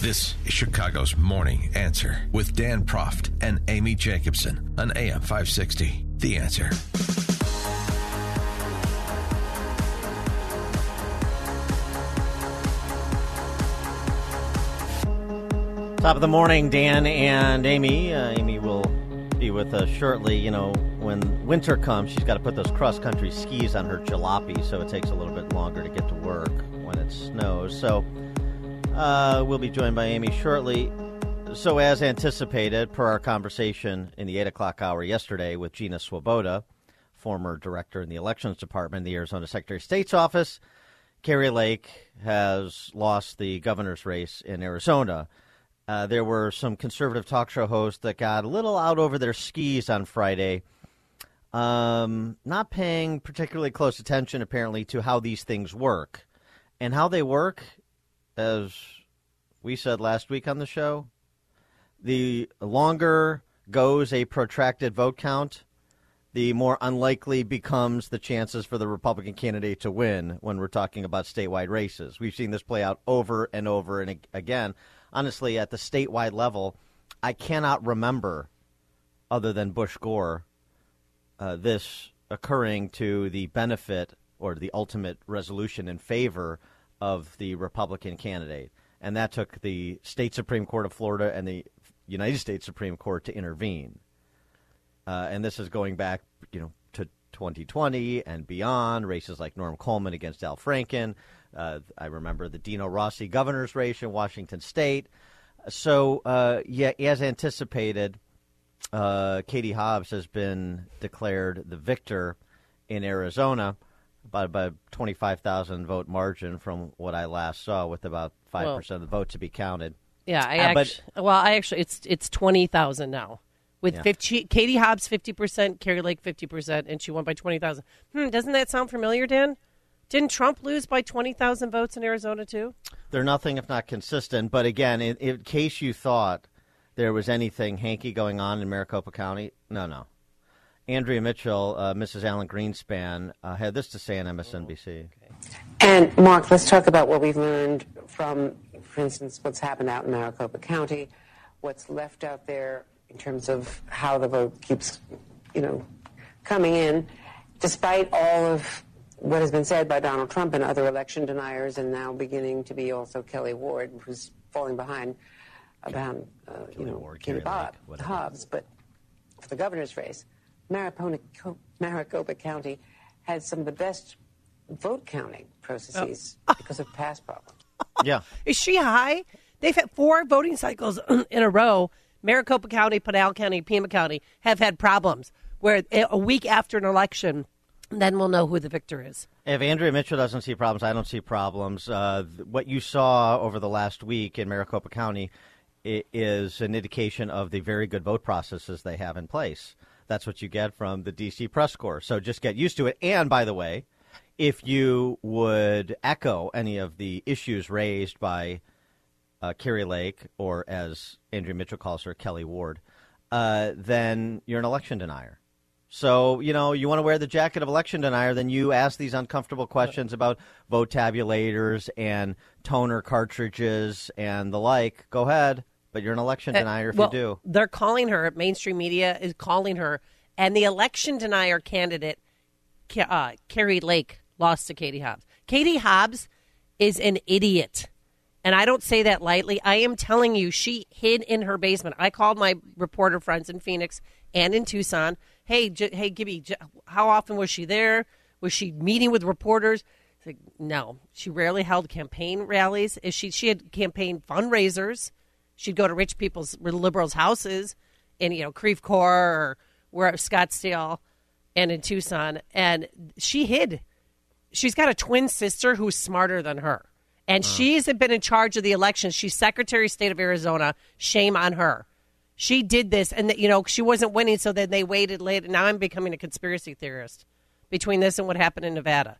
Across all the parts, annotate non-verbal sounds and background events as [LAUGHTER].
This is Chicago's Morning Answer with Dan Proft and Amy Jacobson on AM 560. The Answer. Top of the morning, Dan and Amy. Uh, Amy will be with us shortly. You know, when winter comes, she's got to put those cross country skis on her jalopy, so it takes a little bit longer to get to work when it snows. So uh, we'll be joined by Amy shortly. So, as anticipated, per our conversation in the 8 o'clock hour yesterday with Gina Swoboda, former director in the Elections Department the Arizona Secretary of State's office, Kari Lake has lost the governor's race in Arizona. Uh, there were some conservative talk show hosts that got a little out over their skis on Friday, um, not paying particularly close attention, apparently, to how these things work. And how they work as we said last week on the show, the longer goes a protracted vote count, the more unlikely becomes the chances for the Republican candidate to win when we're talking about statewide races. We've seen this play out over and over and again. Honestly, at the statewide level, I cannot remember, other than Bush Gore, uh, this occurring to the benefit or the ultimate resolution in favor of the Republican candidate. And that took the state Supreme Court of Florida and the United States Supreme Court to intervene. Uh, and this is going back, you know, to 2020 and beyond. Races like Norm Coleman against Al Franken. Uh, I remember the Dino Rossi governor's race in Washington State. So, uh, yeah, as anticipated, uh, Katie Hobbs has been declared the victor in Arizona by about 25,000 vote margin from what I last saw, with about five well, percent of the vote to be counted. Yeah, I uh, actually, but, well, I actually it's it's 20,000 now. With yeah. 50, Katie Hobbs fifty percent, Kari Lake fifty percent, and she won by twenty thousand. Hmm, doesn't that sound familiar, Dan? Didn't Trump lose by twenty thousand votes in Arizona too? They're nothing if not consistent. But again, in, in case you thought there was anything hanky going on in Maricopa County, no, no. Andrea Mitchell, uh, Mrs. Alan Greenspan, uh, had this to say on MSNBC. And Mark, let's talk about what we've learned from, for instance, what's happened out in Maricopa County, what's left out there in terms of how the vote keeps, you know, coming in, despite all of what has been said by Donald Trump and other election deniers, and now beginning to be also Kelli Ward, who's falling behind about, uh, you know, Ward, Katie Bob, Hobbs, but for the governor's race. Maricopa County had some of the best vote counting processes oh. [LAUGHS] because of past problems. Yeah. Is she high? They've had four voting cycles [CLEARS THROAT] in a row. Maricopa County, Pinal County, Pima County have had problems where a week after an election, then we'll know who the victor is. If Andrea Mitchell doesn't see problems, I don't see problems. Uh, what you saw over the last week in Maricopa County is an indication of the very good vote processes they have in place. That's what you get from the DC press corps. So just get used to it. And by the way, if you would echo any of the issues raised by uh, Kari Lake, or as Andrea Mitchell calls her, Kelli Ward, uh, then you're an election denier. So, you know, you want to wear the jacket of election denier, then you ask these uncomfortable questions about vote tabulators and toner cartridges and the like. Go ahead. But you're an election uh, denier if well, you do. They're calling her, mainstream media is calling her, and the election denier candidate, uh, Kari Lake, lost to Katie Hobbs. Katie Hobbs is an idiot. And I don't say that lightly. I am telling you, she hid in her basement. I called my reporter friends in Phoenix and in Tucson. Hey, j- hey, Gibby, j- how often was she there? Was she meeting with reporters? Like, no, she rarely held campaign rallies. Is she? She had campaign fundraisers. She'd go to rich people's liberals' houses in you know Creve Coeur or where Scottsdale and in Tucson, and she hid. She's got a twin sister who's smarter than her, And she's been in charge of the election. She's Secretary of State of Arizona. Shame on her. She did this, and that you know she wasn't winning, so then they waited late. Now I'm becoming a conspiracy theorist between this and what happened in Nevada.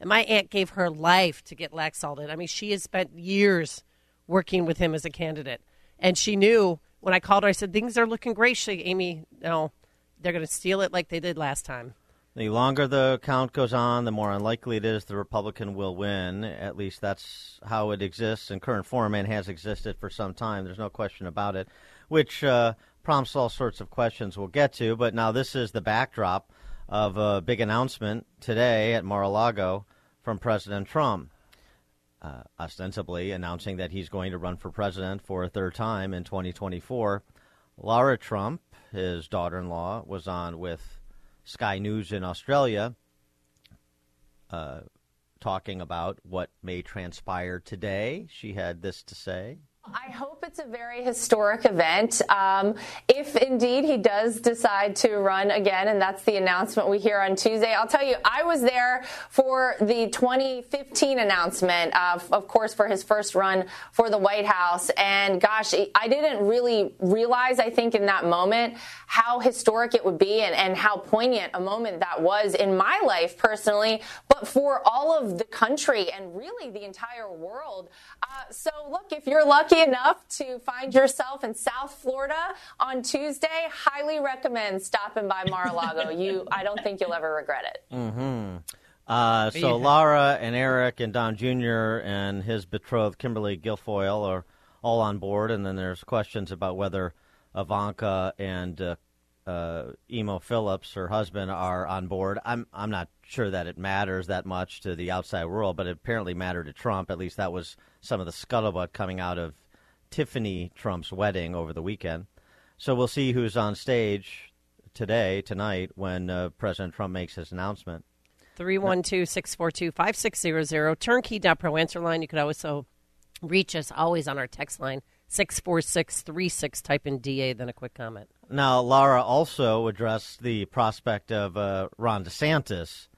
And my aunt gave her life to get Laxalted. I mean, she has spent years working with him as a candidate, and she knew when I called her. I said things are looking great. She, said, Amy, no, they're going to steal it like they did last time. The longer the count goes on, the more unlikely it is the Republican will win. At least that's how it exists in current form and has existed for some time. There's no question about it, which uh, prompts all sorts of questions we'll get to. But now this is the backdrop of a big announcement today at Mar-a-Lago from President Trump, uh, ostensibly announcing that he's going to run for president for a third time in 2024. Lara Trump, his daughter-in-law, was on with Sky News in Australia, uh, talking about what may transpire today. She had this to say. I hope it's a very historic event. Um, if indeed he does decide to run again, and that's the announcement we hear on Tuesday, I'll tell you, I was there for the 2015 announcement, uh, of course, for his first run for the White House. And gosh, I didn't really realize, I think, in that moment, how historic it would be and, and how poignant a moment that was in my life personally, but for all of the country and really the entire world. Uh, so, look, if you're lucky, lucky enough to find yourself in South Florida on Tuesday, highly recommend stopping by Mar-a-Lago. you, I don't think you'll ever regret it. Mm-hmm. Uh, so Lara and Eric and Don Jr. and his betrothed Kimberly Guilfoyle are all on board, and then there's questions about whether Ivanka and uh, uh, Emo Phillips, her husband, are on board. I'm I'm not sure that it matters that much to the outside world, but it apparently mattered to Trump. At least that was some of the scuttlebutt coming out of Tiffany Trump's wedding over the weekend. So we'll see who's on stage today, tonight, when uh, President Trump makes his announcement. 312 642 5600, turnkey.pro answer line. You could also reach us always on our text line, 64636. Type in DA, then a quick comment. Now, Lara also addressed the prospect of uh, Ron DeSantis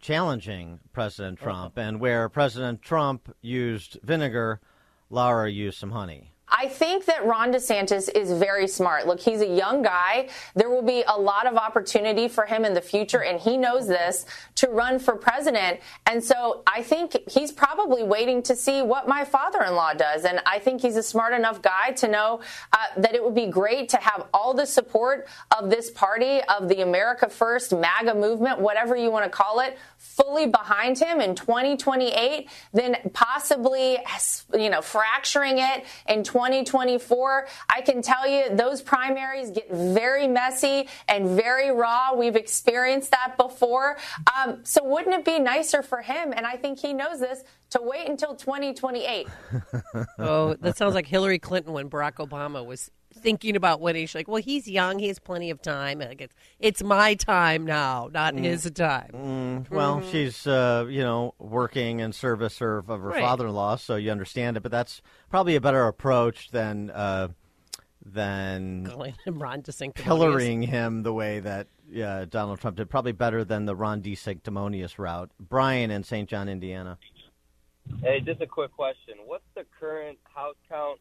challenging President Trump, and where President Trump used vinegar, Lara used some honey. I think that Ron DeSantis is very smart. Look, he's a young guy. There will be a lot of opportunity for him in the future, and he knows this to run for president. And so I think he's probably waiting to see what my father in law does. And I think he's a smart enough guy to know uh, that it would be great to have all the support of this party, of the America First MAGA movement, whatever you want to call it, fully behind him in 2028, then possibly, you know, fracturing it in 2024. I can tell you those primaries get very messy and very raw. We've experienced that before. Um, so wouldn't it be nicer for him? And I think he knows this to wait until 2028. [LAUGHS] oh, that sounds like Hillary Clinton when Barack Obama was thinking about winning. She's like, well, he's young. He has plenty of time. Like it's, it's my time now, not mm. his time. Mm. Well, mm. she's, uh, you know, working in service of, her right. father-in-law, so you understand it. But that's probably a better approach than uh, than Ron pillaring him the way that yeah, Donald Trump did. Probably better than the Ron DeSanctimonious route. Brian in St. John, Indiana. Hey, just a quick question. What's the current House count?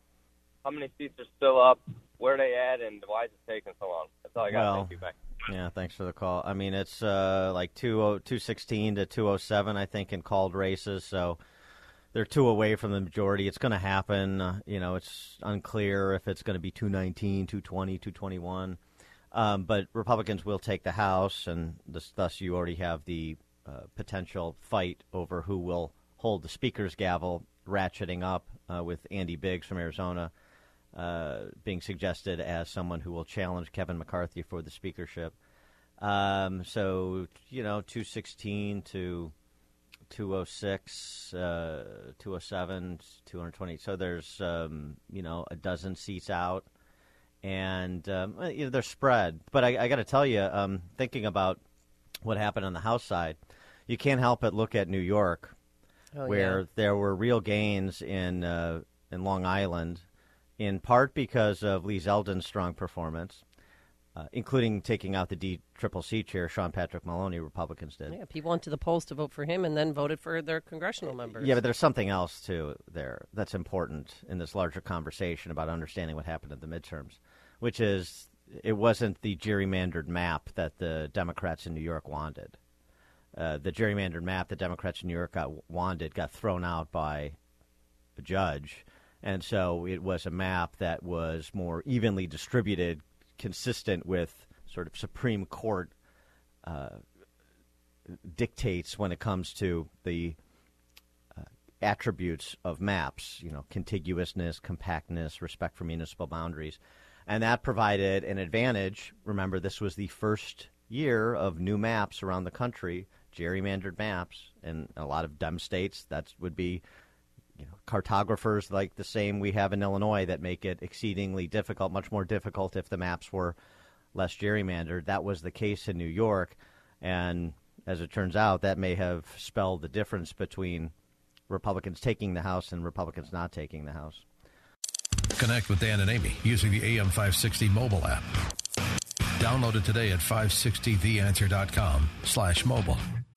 How many seats are still up? Where are they at? And why is it taking so long? That's all I got. Well, Thank you. Bye. Yeah, thanks for the call. I mean, it's uh, like 216 to 207, I think, in called races. So they're two away from the majority. It's going to happen. Uh, you know, it's unclear if it's going to be 219, 220, 221. Um, but Republicans will take the House, and this, thus you already have the uh, potential fight over who will hold the Speaker's gavel, ratcheting up uh, with Andy Biggs from Arizona uh, being suggested as someone who will challenge Kevin McCarthy for the speakership. Um, so, you know, 216 to 206, uh, 207, 220. So there's, um, you know, a dozen seats out. And um, you know, they're spread. But I, I got to tell you, um, thinking about what happened on the House side, you can't help but look at New York, oh, where yeah. there were real gains in uh, in Long Island, in part because of Lee Zeldin's strong performance, uh, including taking out the D Triple C chair, Sean Patrick Maloney. Republicans did. Yeah, people went to the polls to vote for him and then voted for their congressional members. Yeah, but there's something else too there that's important in this larger conversation about understanding what happened in the midterms, which is it wasn't the gerrymandered map that the Democrats in New York wanted. Uh, the gerrymandered map the Democrats in New York got wanted got thrown out by a judge, and so it was a map that was more evenly distributed consistent with sort of Supreme Court uh, dictates when it comes to the uh, attributes of maps, you know, contiguousness, compactness, respect for municipal boundaries. And that provided an advantage. Remember, this was the first year of new maps around the country, gerrymandered maps. In a lot of dumb states, that would be you know, cartographers like the same we have in Illinois that make it exceedingly difficult, much more difficult if the maps were less gerrymandered. That was the case in New York, and as it turns out, that may have spelled the difference between Republicans taking the House and Republicans not taking the House. Connect with Dan and Amy using the AM560 mobile app. Download it today at 560theanswer.com slash mobile.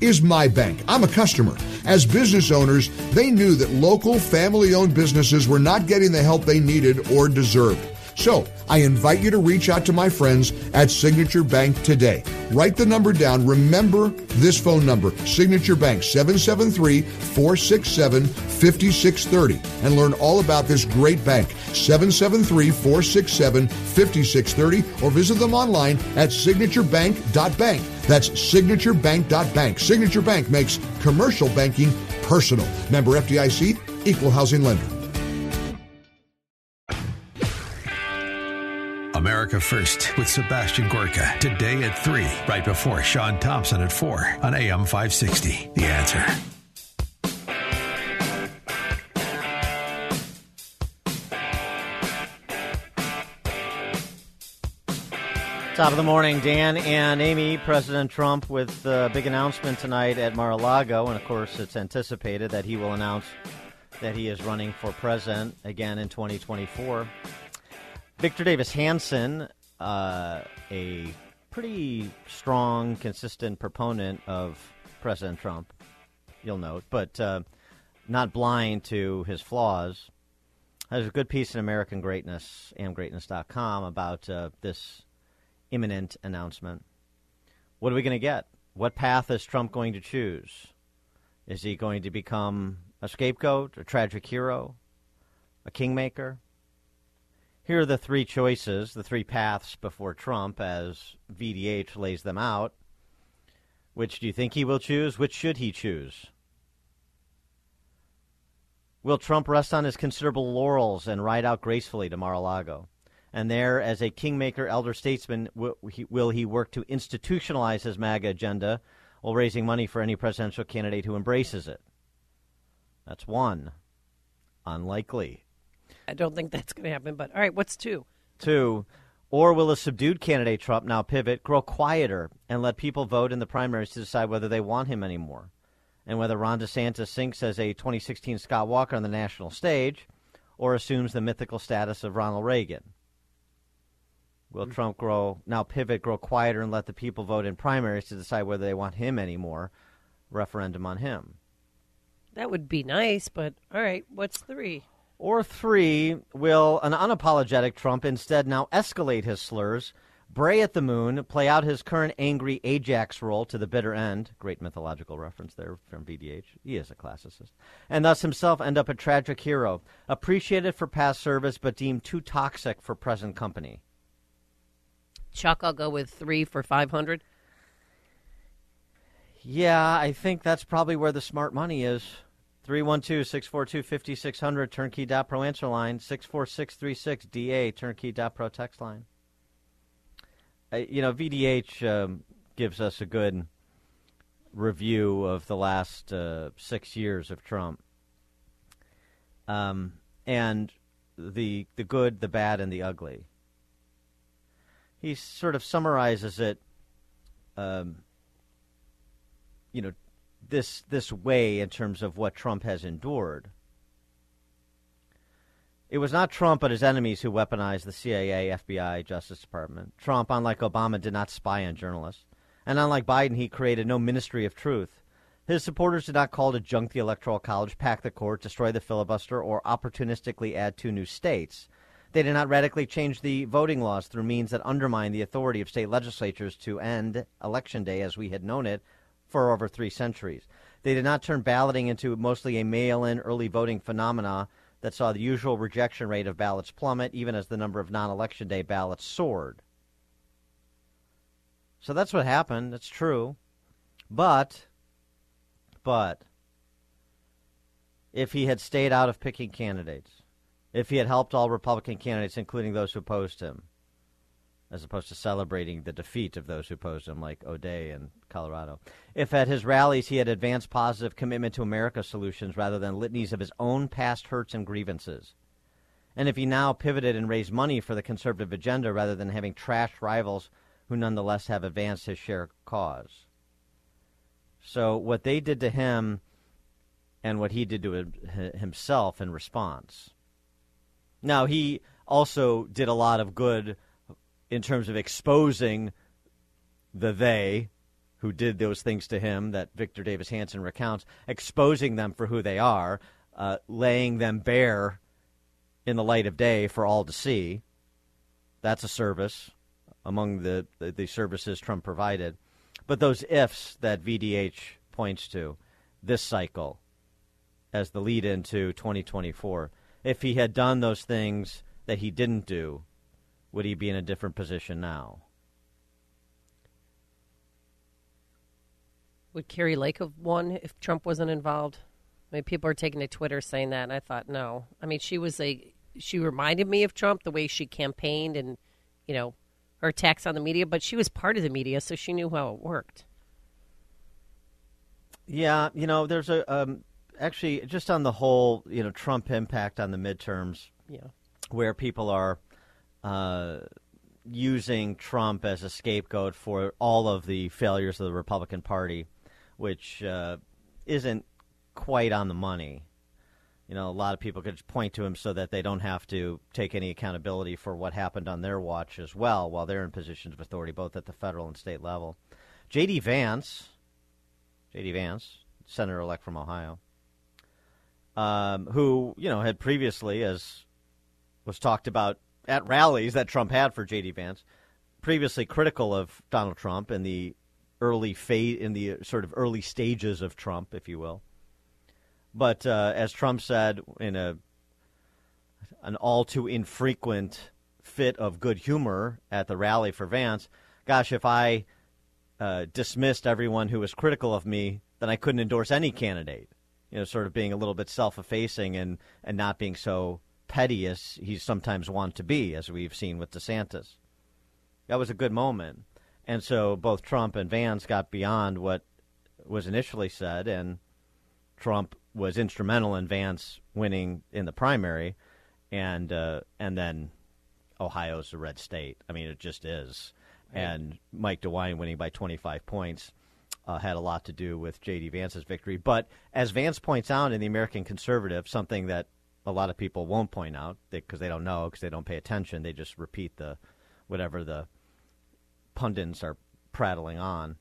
is my bank. I'm a customer. As business owners, they knew that local family owned businesses were not getting the help they needed or deserved. So, I invite you to reach out to my friends at Signature Bank today. Write the number down. Remember this phone number, Signature Bank, 773 467 5630, and learn all about this great bank, 773 467 5630, or visit them online at signaturebank.bank. That's signaturebank.bank. Signature Bank makes commercial banking personal. Member FDIC, equal housing lender. America First with Sebastian Gorka today at 3, right before Sean Thompson at 4 on AM 560. The answer. Top of the morning, Dan and Amy. President Trump with a big announcement tonight at Mar a Lago. And of course, it's anticipated that he will announce that he is running for president again in 2024. Victor Davis Hanson, uh, a pretty strong, consistent proponent of President Trump, you'll note, but uh, not blind to his flaws. There's a good piece in American Greatness, amgreatness.com, about uh, this imminent announcement. What are we going to get? What path is Trump going to choose? Is he going to become a scapegoat, a tragic hero, a kingmaker? Here are the three choices, the three paths before Trump as VDH lays them out. Which do you think he will choose? Which should he choose? Will Trump rest on his considerable laurels and ride out gracefully to Mar a Lago? And there, as a kingmaker, elder statesman, will he, will he work to institutionalize his MAGA agenda while raising money for any presidential candidate who embraces it? That's one. Unlikely. I don't think that's going to happen. But all right, what's two? Two. Or will a subdued candidate, Trump, now pivot, grow quieter, and let people vote in the primaries to decide whether they want him anymore? And whether Ron DeSantis sinks as a 2016 Scott Walker on the national stage or assumes the mythical status of Ronald Reagan? Will Trump grow, now pivot, grow quieter, and let the people vote in primaries to decide whether they want him anymore? Referendum on him. That would be nice, but all right, what's three? Or three, will an unapologetic Trump instead now escalate his slurs, bray at the moon, play out his current angry Ajax role to the bitter end? Great mythological reference there from VDH. He is a classicist. And thus himself end up a tragic hero, appreciated for past service but deemed too toxic for present company. Chuck, I'll go with three for 500. Yeah, I think that's probably where the smart money is. 312 642 5600, turnkey.pro answer line, 64636 DA, turnkey.pro text line. Uh, you know, VDH um, gives us a good review of the last uh, six years of Trump. Um, and the the good, the bad, and the ugly. He sort of summarizes it, um, you know, this this way in terms of what Trump has endured. It was not Trump but his enemies who weaponized the CIA, FBI, Justice Department. Trump, unlike Obama, did not spy on journalists. And unlike Biden, he created no ministry of truth. His supporters did not call to junk the Electoral College, pack the court, destroy the filibuster, or opportunistically add two new states. They did not radically change the voting laws through means that undermine the authority of state legislatures to end Election Day as we had known it for over three centuries. They did not turn balloting into mostly a mail in early voting phenomena that saw the usual rejection rate of ballots plummet, even as the number of non election day ballots soared. So that's what happened. That's true. But, but, if he had stayed out of picking candidates, if he had helped all Republican candidates, including those who opposed him, as opposed to celebrating the defeat of those who opposed him, like O'Dea in Colorado. If at his rallies he had advanced positive commitment to America solutions rather than litanies of his own past hurts and grievances. And if he now pivoted and raised money for the conservative agenda rather than having trashed rivals who nonetheless have advanced his share cause. So, what they did to him and what he did to himself in response. Now, he also did a lot of good in terms of exposing the they who did those things to him that Victor Davis Hanson recounts, exposing them for who they are, uh, laying them bare in the light of day for all to see. That's a service among the, the, the services Trump provided. But those ifs that VDH points to this cycle as the lead into 2024, if he had done those things that he didn't do, would he be in a different position now? Would Kari Lake have won if Trump wasn't involved? I mean, people are taking to Twitter saying that, and I thought, no. I mean, she was a she reminded me of Trump the way she campaigned and you know her attacks on the media, but she was part of the media, so she knew how it worked. Yeah, you know, there's a um, actually just on the whole, you know, Trump impact on the midterms. Yeah, where people are uh, using Trump as a scapegoat for all of the failures of the Republican Party, which uh, isn't quite on the money. You know, a lot of people could point to him so that they don't have to take any accountability for what happened on their watch as well while they're in positions of authority, both at the federal and state level. J.D. Vance, J.D. Vance, senator elect from Ohio, um, who, you know, had previously, as was talked about at rallies that Trump had for J.D. Vance, previously critical of Donald Trump in the early fate in the sort of early stages of Trump, if you will. But uh, as Trump said in a an all too infrequent fit of good humor at the rally for Vance, gosh, if I uh, dismissed everyone who was critical of me, then I couldn't endorse any candidate. You know, sort of being a little bit self-effacing and and not being so petty as he sometimes wants to be, as we've seen with DeSantis. That was a good moment. And so both Trump and Vance got beyond what was initially said, and Trump was instrumental in Vance winning in the primary, and uh, and then Ohio's a red state. I mean, it just is. Right. And Mike DeWine winning by 25 points uh, had a lot to do with J.D. Vance's victory. But as Vance points out in the American Conservative, something that a lot of people won't point out because they, they don't know because they don't pay attention. They just repeat the whatever the pundits are prattling on,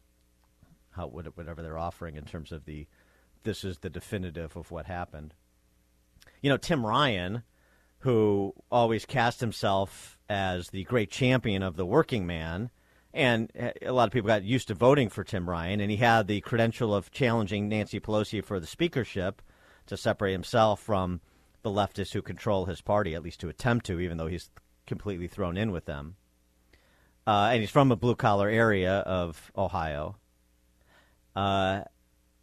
how whatever they're offering in terms of the this is the definitive of what happened. You know, Tim Ryan, who always cast himself as the great champion of the working man, and a lot of people got used to voting for Tim Ryan, and he had the credential of challenging Nancy Pelosi for the speakership to separate himself from the leftists who control his party, at least to attempt to, even though he's completely thrown in with them. Uh, and he's from a blue collar area of Ohio. Uh,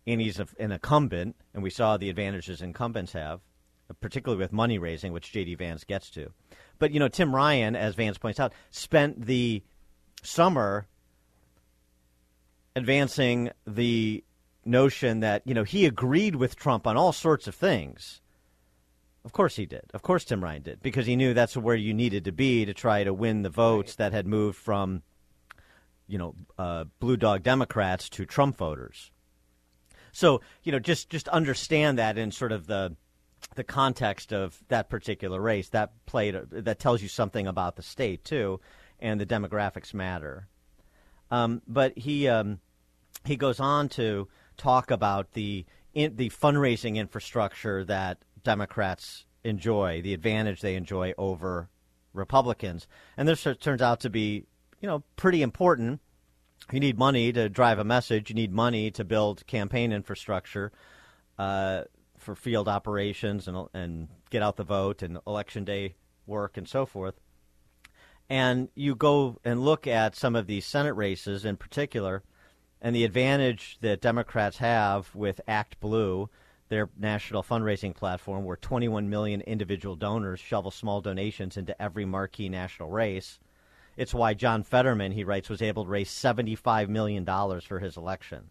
and he's a, an incumbent, and we saw the advantages incumbents have, particularly with money raising, which J.D. Vance gets to. But, you know, Tim Ryan, as Vance points out, spent the summer advancing the notion that you know he agreed with Trump on all sorts of things. Of course he did. Of course Tim Ryan did because he knew that's where you needed to be to try to win the votes that had moved from you know uh, blue dog Democrats to Trump voters. So you know just just understand that in sort of the the context of that particular race that played that tells you something about the state too, and the demographics matter. Um, but he um, he goes on to talk about the in, the fundraising infrastructure that Democrats enjoy, the advantage they enjoy over Republicans, and this turns out to be you know pretty important. You need money to drive a message. You need money to build campaign infrastructure. Uh, for field operations and and get out the vote and election day work and so forth. And you go and look at some of these Senate races in particular, and the advantage that Democrats have with ActBlue, their national fundraising platform, where 21 million individual donors shovel small donations into every marquee national race. It's why John Fetterman, he writes, was able to raise $75 million for his election.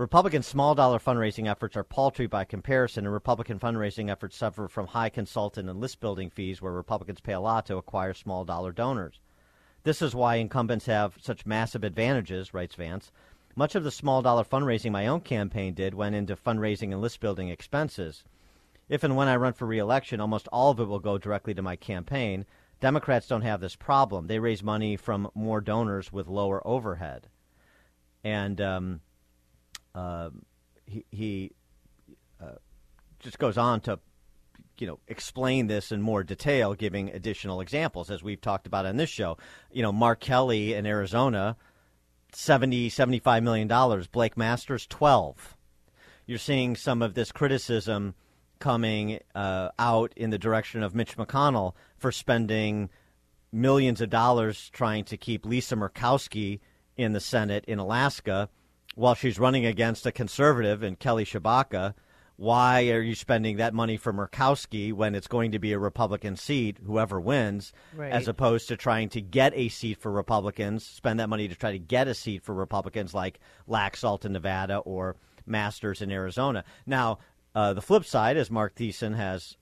Republican small dollar fundraising efforts are paltry by comparison, and Republican fundraising efforts suffer from high consultant and list building fees where Republicans pay a lot to acquire small dollar donors. This is why incumbents have such massive advantages, writes Vance. Much of the small dollar fundraising my own campaign did went into fundraising and list building expenses. If and when I run for reelection, almost all of it will go directly to my campaign. Democrats don't have this problem. They raise money from more donors with lower overhead. And um, um, he, he uh, just goes on to you know explain this in more detail giving additional examples as we've talked about on this show. You know mark kelly in arizona 70 75 million dollars. Blake masters 12 you're seeing some of this criticism coming uh, out in the direction of mitch mcconnell for spending millions of dollars trying to keep lisa murkowski in the senate in alaska while she's running against a conservative in Kelly Tshibaka. Why are you spending that money for Murkowski when it's going to be a Republican seat, whoever wins, right. as opposed to trying to get a seat for Republicans, spend that money to try to get a seat for Republicans like Laxalt in Nevada or Masters in Arizona? Now, uh, the flip side, as Mark Thiessen has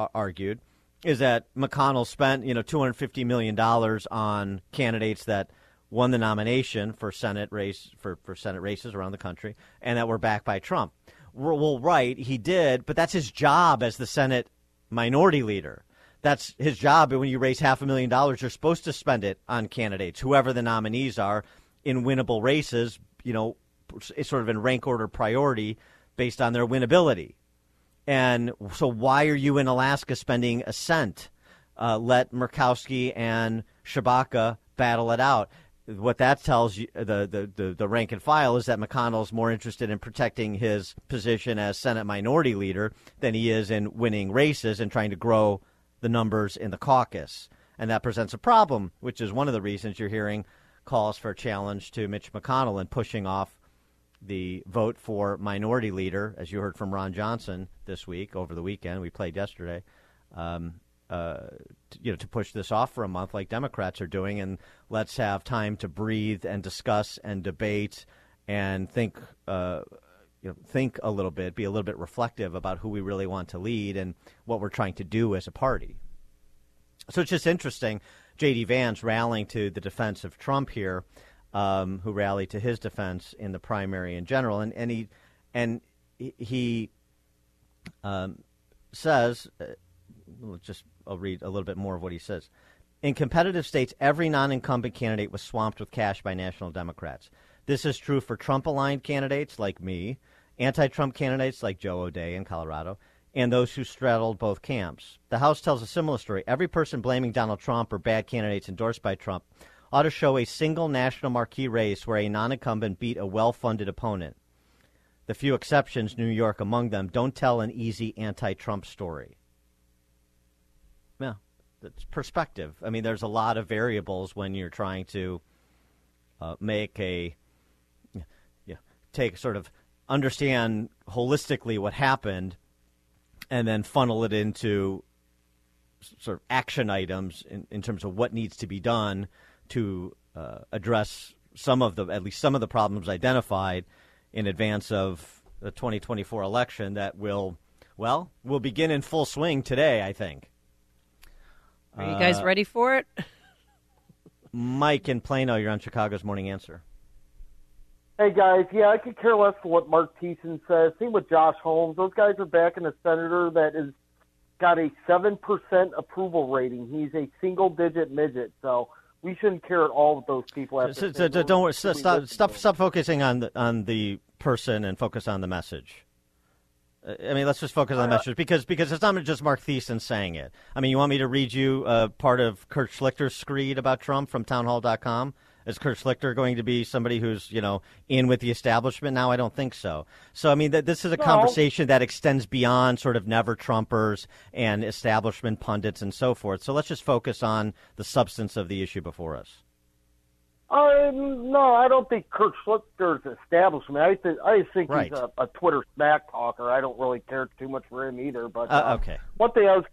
uh, argued, is that McConnell spent you know two hundred fifty million dollars on candidates that – won the nomination for Senate race for, for Senate races around the country, and that were backed by Trump. Well, right, he did, but that's his job as the Senate minority leader. That's his job. When you raise half a million dollars, you're supposed to spend it on candidates, whoever the nominees are, in winnable races. You know, sort of in rank order priority based on their winnability. And so, why are you in Alaska spending a cent? Uh, let Murkowski and Tshibaka battle it out what that tells you, the, the, the, the, rank and file, is that McConnell's more interested in protecting his position as Senate minority leader than he is in winning races and trying to grow the numbers in the caucus. And that presents a problem, which is one of the reasons you're hearing calls for a challenge to Mitch McConnell and pushing off the vote for minority leader, as you heard from Ron Johnson this week, over the weekend. We played yesterday. Um, uh, you know, to push this off for a month like Democrats are doing, and let's have time to breathe and discuss and debate and think, uh, you know, think a little bit, be a little bit reflective about who we really want to lead and what we're trying to do as a party. So it's just interesting, J.D. Vance rallying to the defense of Trump here, um, who rallied to his defense in the primary in general, and and he and he um, says. Just I'll read a little bit more of what he says. In competitive states, every non incumbent candidate was swamped with cash by national Democrats. This is true for Trump aligned candidates like me, anti Trump candidates like Joe O'Dea in Colorado, and those who straddled both camps. The House tells a similar story. Every person blaming Donald Trump or bad candidates endorsed by Trump ought to show a single national marquee race where a non incumbent beat a well funded opponent. The few exceptions, New York among them, don't tell an easy anti Trump story it's perspective. I mean, there's a lot of variables when you're trying to uh, make a yeah, take sort of understand holistically what happened, and then funnel it into sort of action items in, in terms of what needs to be done to uh, address some of the at least some of the problems identified in advance of the 2024 election that will, well, will begin in full swing today, I think. Are you guys Uh, ready for it? [LAUGHS] Mike in Plano, you're on Chicago's Morning Answer. Hey guys, yeah, I could care less for what Mark Thiessen says. Same with Josh Holmes. Those guys are backing a senator that is got a seven percent approval rating. He's a single digit midget, so we shouldn't care at all what those people have So- to so- so don't worry, We stop, stop, stop, stop focusing on the on the person and focus on the message. Uh, I mean, let's just focus on the message because because it's not just Mark Thiessen saying it. I mean, you want me to read you uh, part of Kurt Schlichter's screed about Trump from townhall.com? Is Kurt Schlichter going to be somebody who's you know in with the establishment now? I don't think so. So I mean, th- this is a No. conversation that extends beyond sort of never Trumpers and establishment pundits and so forth. So let's just focus on the substance of the issue before us. Uh, no, I don't think Kurt Schlichter's establishment. I think I just think Right. he's a, a Twitter smack talker. I don't really care too much for him either. But Uh, um, okay. One thing I was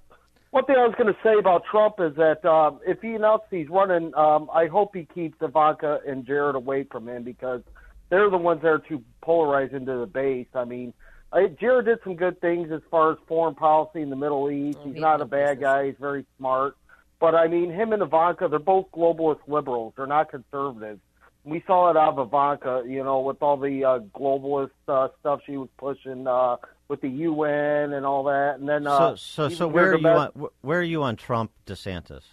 one thing I was going to say about Trump is that um, if he announces he's running, um, I hope he keeps Ivanka and Jared away from him because they're the ones that are too polarized into the base. I mean, I, Jared did some good things as far as foreign policy in the Middle East. He's he not a bad business. guy. He's very smart. But I mean, him and Ivanka, they're both globalist liberals. They're not conservatives. We saw it out of Ivanka, you know, with all the uh, globalist uh, stuff she was pushing uh, with the UN and all that. And then, uh, so so so where are you on where are you on Trump DeSantis?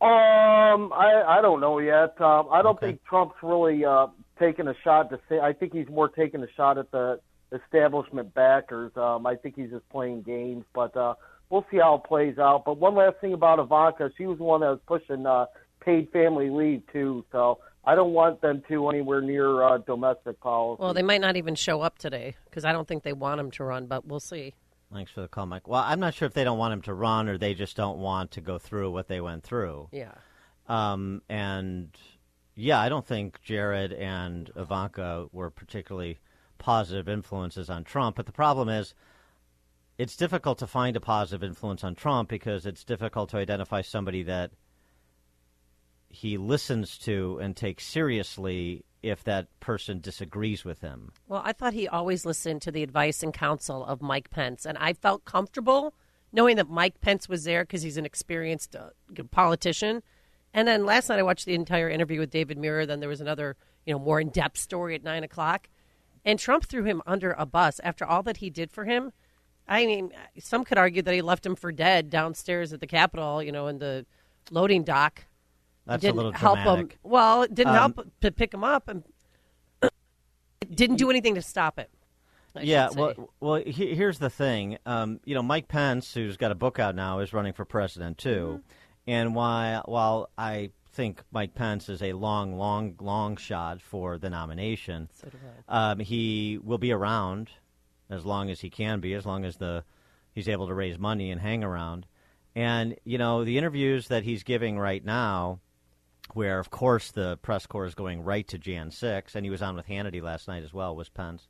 Um, I I don't know yet. Um, I don't Okay. think Trump's really uh, taking a shot to say. I think he's more taking a shot at the establishment backers. Um, I think he's just playing games, but uh, we'll see how it plays out. But one last thing about Ivanka, she was the one that was pushing uh, paid family leave too. So I don't want them to anywhere near uh, domestic policy. Well, they might not even show up today because I don't think they want him to run, but we'll see. Thanks for the call, Mike. Well, I'm not sure if they don't want him to run or they just don't want to go through what they went through. Yeah. Um, and yeah, I don't think Jared and Ivanka were particularly positive influences on Trump. But the problem is, it's difficult to find a positive influence on Trump because it's difficult to identify somebody that he listens to and takes seriously if that person disagrees with him. Well, I thought he always listened to the advice and counsel of Mike Pence, and I felt comfortable knowing that Mike Pence was there because he's an experienced uh, politician. And then last night I watched the entire interview with David Muir. Then there was another, you know, more in depth story at nine o'clock, and Trump threw him under a bus after all that he did for him. I mean, some could argue that he left him for dead downstairs at the Capitol, you know, in the loading dock. That's a didn't little help dramatic. him. Well, it didn't Um, help to pick him up, and [COUGHS] didn't do anything to stop it. I yeah, well, well, he, here's the thing. Um, you know, Mike Pence, who's got a book out now, is running for president too. And while while I think Mike Pence is a long, long, long shot for the nomination, So um, he will be around as long as he can be, as long as the he's able to raise money and hang around. And you know, the interviews that he's giving right now, where of course the press corps is going right to Jan six, and he was on with Hannity last night as well, was Pence.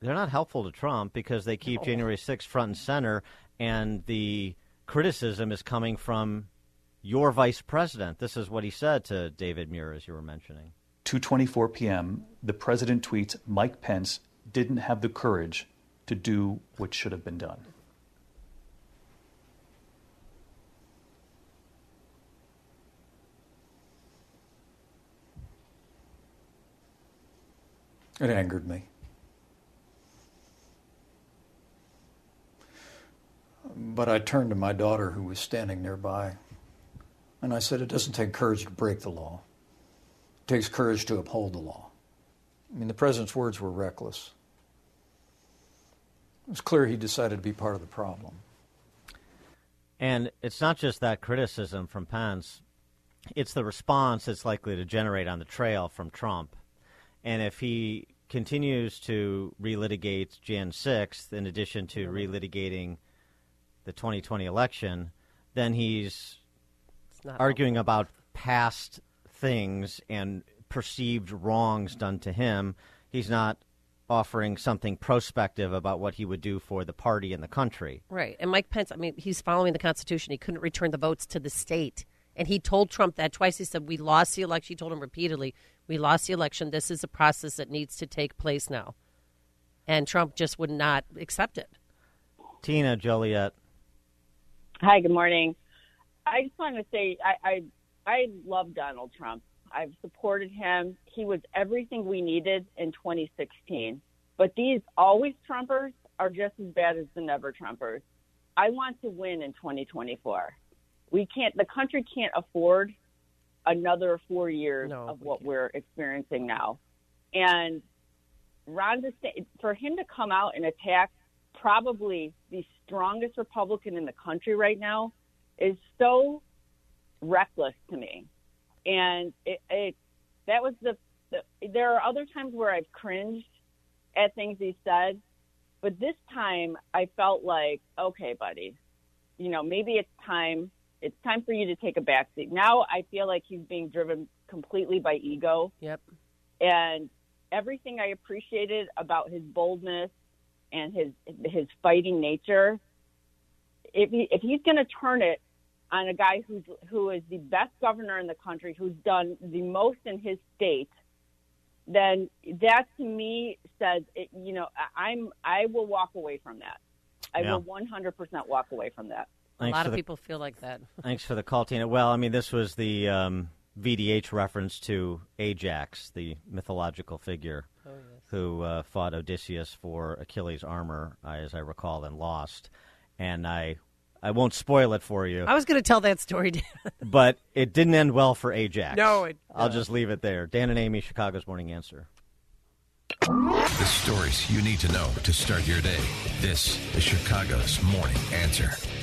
They're not helpful to Trump because they keep January 6th front and center, and the criticism is coming from your vice president. This is what he said to David Muir, as you were mentioning. 2:24 p.m., the president tweets Mike Pence didn't have the courage to do what should have been done. It angered me. But I turned to my daughter, who was standing nearby, and I said, It doesn't take courage to break the law, it takes courage to uphold the law. I mean, the president's words were reckless. It was clear he decided to be part of the problem. And it's not just that criticism from Pence, it's the response it's likely to generate on the trail from Trump. And if he continues to relitigate Jan 6th, in addition to relitigating the 2020 election, then he's It's not arguing about past things and perceived wrongs done to him. He's not offering something prospective about what he would do for the party and the country. Right. And Mike Pence, I mean, he's following the Constitution. He couldn't return the votes to the state And he told Trump that twice. He said, We lost the election. He told him repeatedly, We lost the election. This is a process that needs to take place now. And Trump just would not accept it. Tina Joliet. Hi, good morning. I just want to say I, I I love Donald Trump. I've supported him. He was everything we needed in 2016. But these always Trumpers are just as bad as the never Trumpers. I want to win in 2024. We can't. The country can't afford another four years No, of we what can't. we're experiencing now. And Ron DeSantis, for him to come out and attack probably the strongest Republican in the country right now is so reckless to me. And it, it that was the, the there are other times where I've cringed at things he said, but this time I felt like, okay, buddy, you know, maybe it's time it's time for you to take a backseat. Now I feel like he's being driven completely by ego Yep. and everything I appreciated about his boldness and his his fighting nature. If he if he's going to turn it on a guy who's who is the best governor in the country, who's done the most in his state, then that to me says, it, you know, I- I'm I will walk away from that. I Yeah. will 100% walk away from that. A lot of the- people feel like that. [LAUGHS] Thanks for the call, Tina. Well, I mean, this was the um, VDH reference to Ajax, the mythological figure who uh, fought Odysseus for Achilles' armor, uh, as I recall, and lost. And I, I won't spoil it for you, I was going to tell that story. [LAUGHS] Dan. but it didn't end well for Ajax. No, it- I'll just leave it there. Dan and Amy, Chicago's Morning Answer. The stories you need to know to start your day. This is Chicago's Morning Answer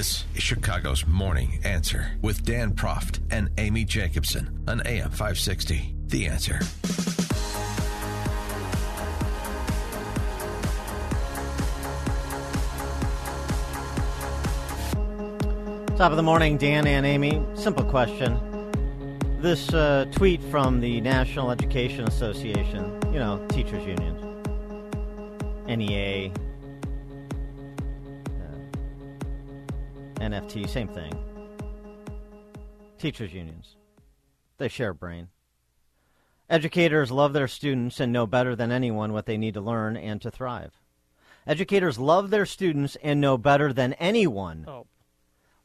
This is Chicago's Morning Answer with Dan Proft and Amy Jacobson on AM 560. The Answer. Top of the morning, Dan and Amy. Simple question. This uh, tweet from the National Education Association, you know, teachers' unions, NEA, NFT, same thing. Teachers' unions. They share a brain. Educators love their students and know better than anyone what they need to learn and to thrive. Educators love their students and know better than anyone Oh.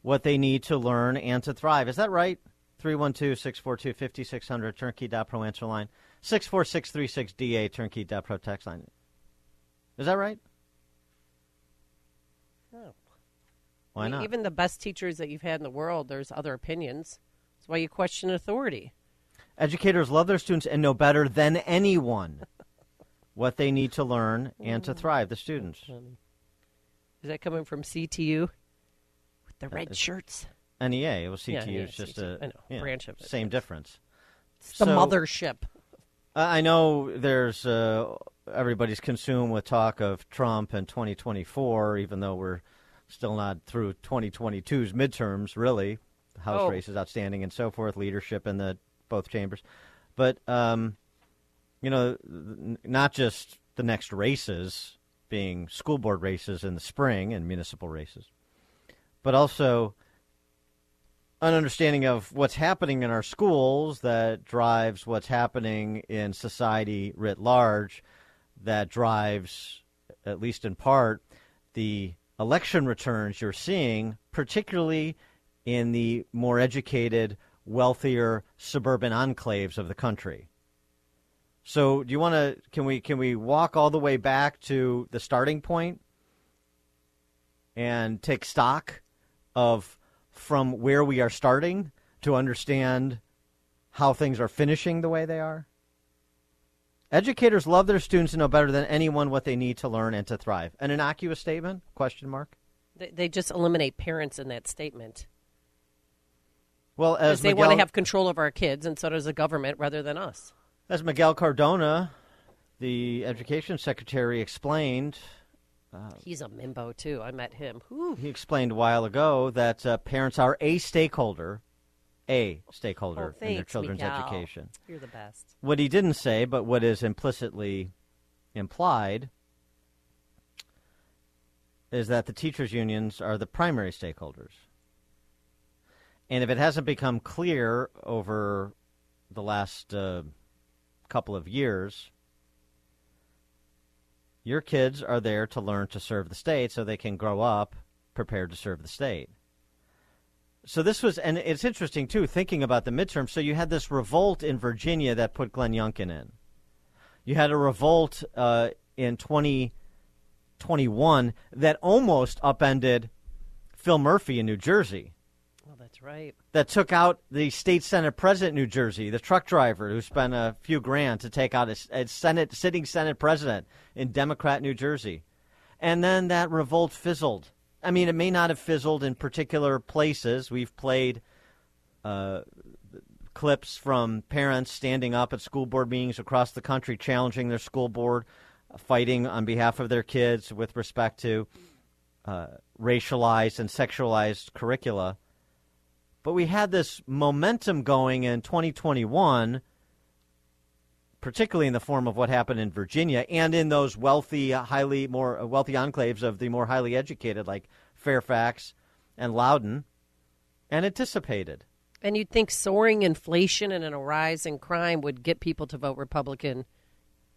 what they need to learn and to thrive. Is that right? 312 642 5600, turnkey.pro answer line. 64636DA, turnkey.pro text line. Is that right? No. Why not? Even the best teachers that you've had in the world, there's other opinions. That's why you question authority. Educators love their students and know better than anyone [LAUGHS] what they need to learn and to mm. thrive. The students. Is that coming from CTU with the uh, red it's- shirts? NEA, it was CTU. Yeah, yeah, it's just CTU. a know, yeah, branch of it. Same difference. It's the So- mothership. I I know there's uh, everybody's consumed with talk of Trump and 2024, even though we're still not through 2022's midterms, really. The House Oh. race is outstanding and so forth, leadership in the both chambers. But, um, you know, not just the next races being school board races in the spring and municipal races, but also an understanding of what's happening in our schools that drives what's happening in society writ large, that drives, at least in part, the election returns you're seeing, particularly in the more educated, wealthier suburban enclaves of the country. So, do you want to? Can we can we walk all the way back to the starting point and take stock of from where we are starting to understand how things are finishing the way they are? Educators love their students to know better than anyone what they need to learn and to thrive. An innocuous statement? Question mark. They, they just eliminate parents in that statement. Well, as they Miguel, want to have control of our kids, and so does the government, rather than us. as Miguel Cardona, the education secretary, explained, He's a mimbo too. I met him. Whew. he explained a while ago that uh, parents are a stakeholder, a stakeholder Oh, in their children's Miguel. education. You're the best. What he didn't say, but what is implicitly implied, is that the teachers' unions are the primary stakeholders. And if it hasn't become clear over the last uh, couple of years, your kids are there to learn to serve the state so they can grow up prepared to serve the state. So this was, and it's interesting too, thinking about the midterm. So you had this revolt in Virginia that put Glenn Youngkin in. You had a revolt uh, in 2021 that almost upended Phil Murphy in New Jersey Well, that's right. that took out the state senate president in New Jersey, the truck driver who spent a few grand to take out a, a senate sitting senate president in Democrat New Jersey, and then that revolt fizzled. I mean, it may not have fizzled in particular places. We've played uh, clips from parents standing up at school board meetings across the country, challenging their school board, fighting on behalf of their kids with respect to uh, racialized and sexualized curricula. But we had this momentum going in 2021, particularly in the form of what happened in Virginia and in those wealthy, highly more uh, wealthy enclaves of the more highly educated, like Fairfax and Loudoun, and it dissipated. And you'd think soaring inflation and a rise in crime would get people to vote Republican,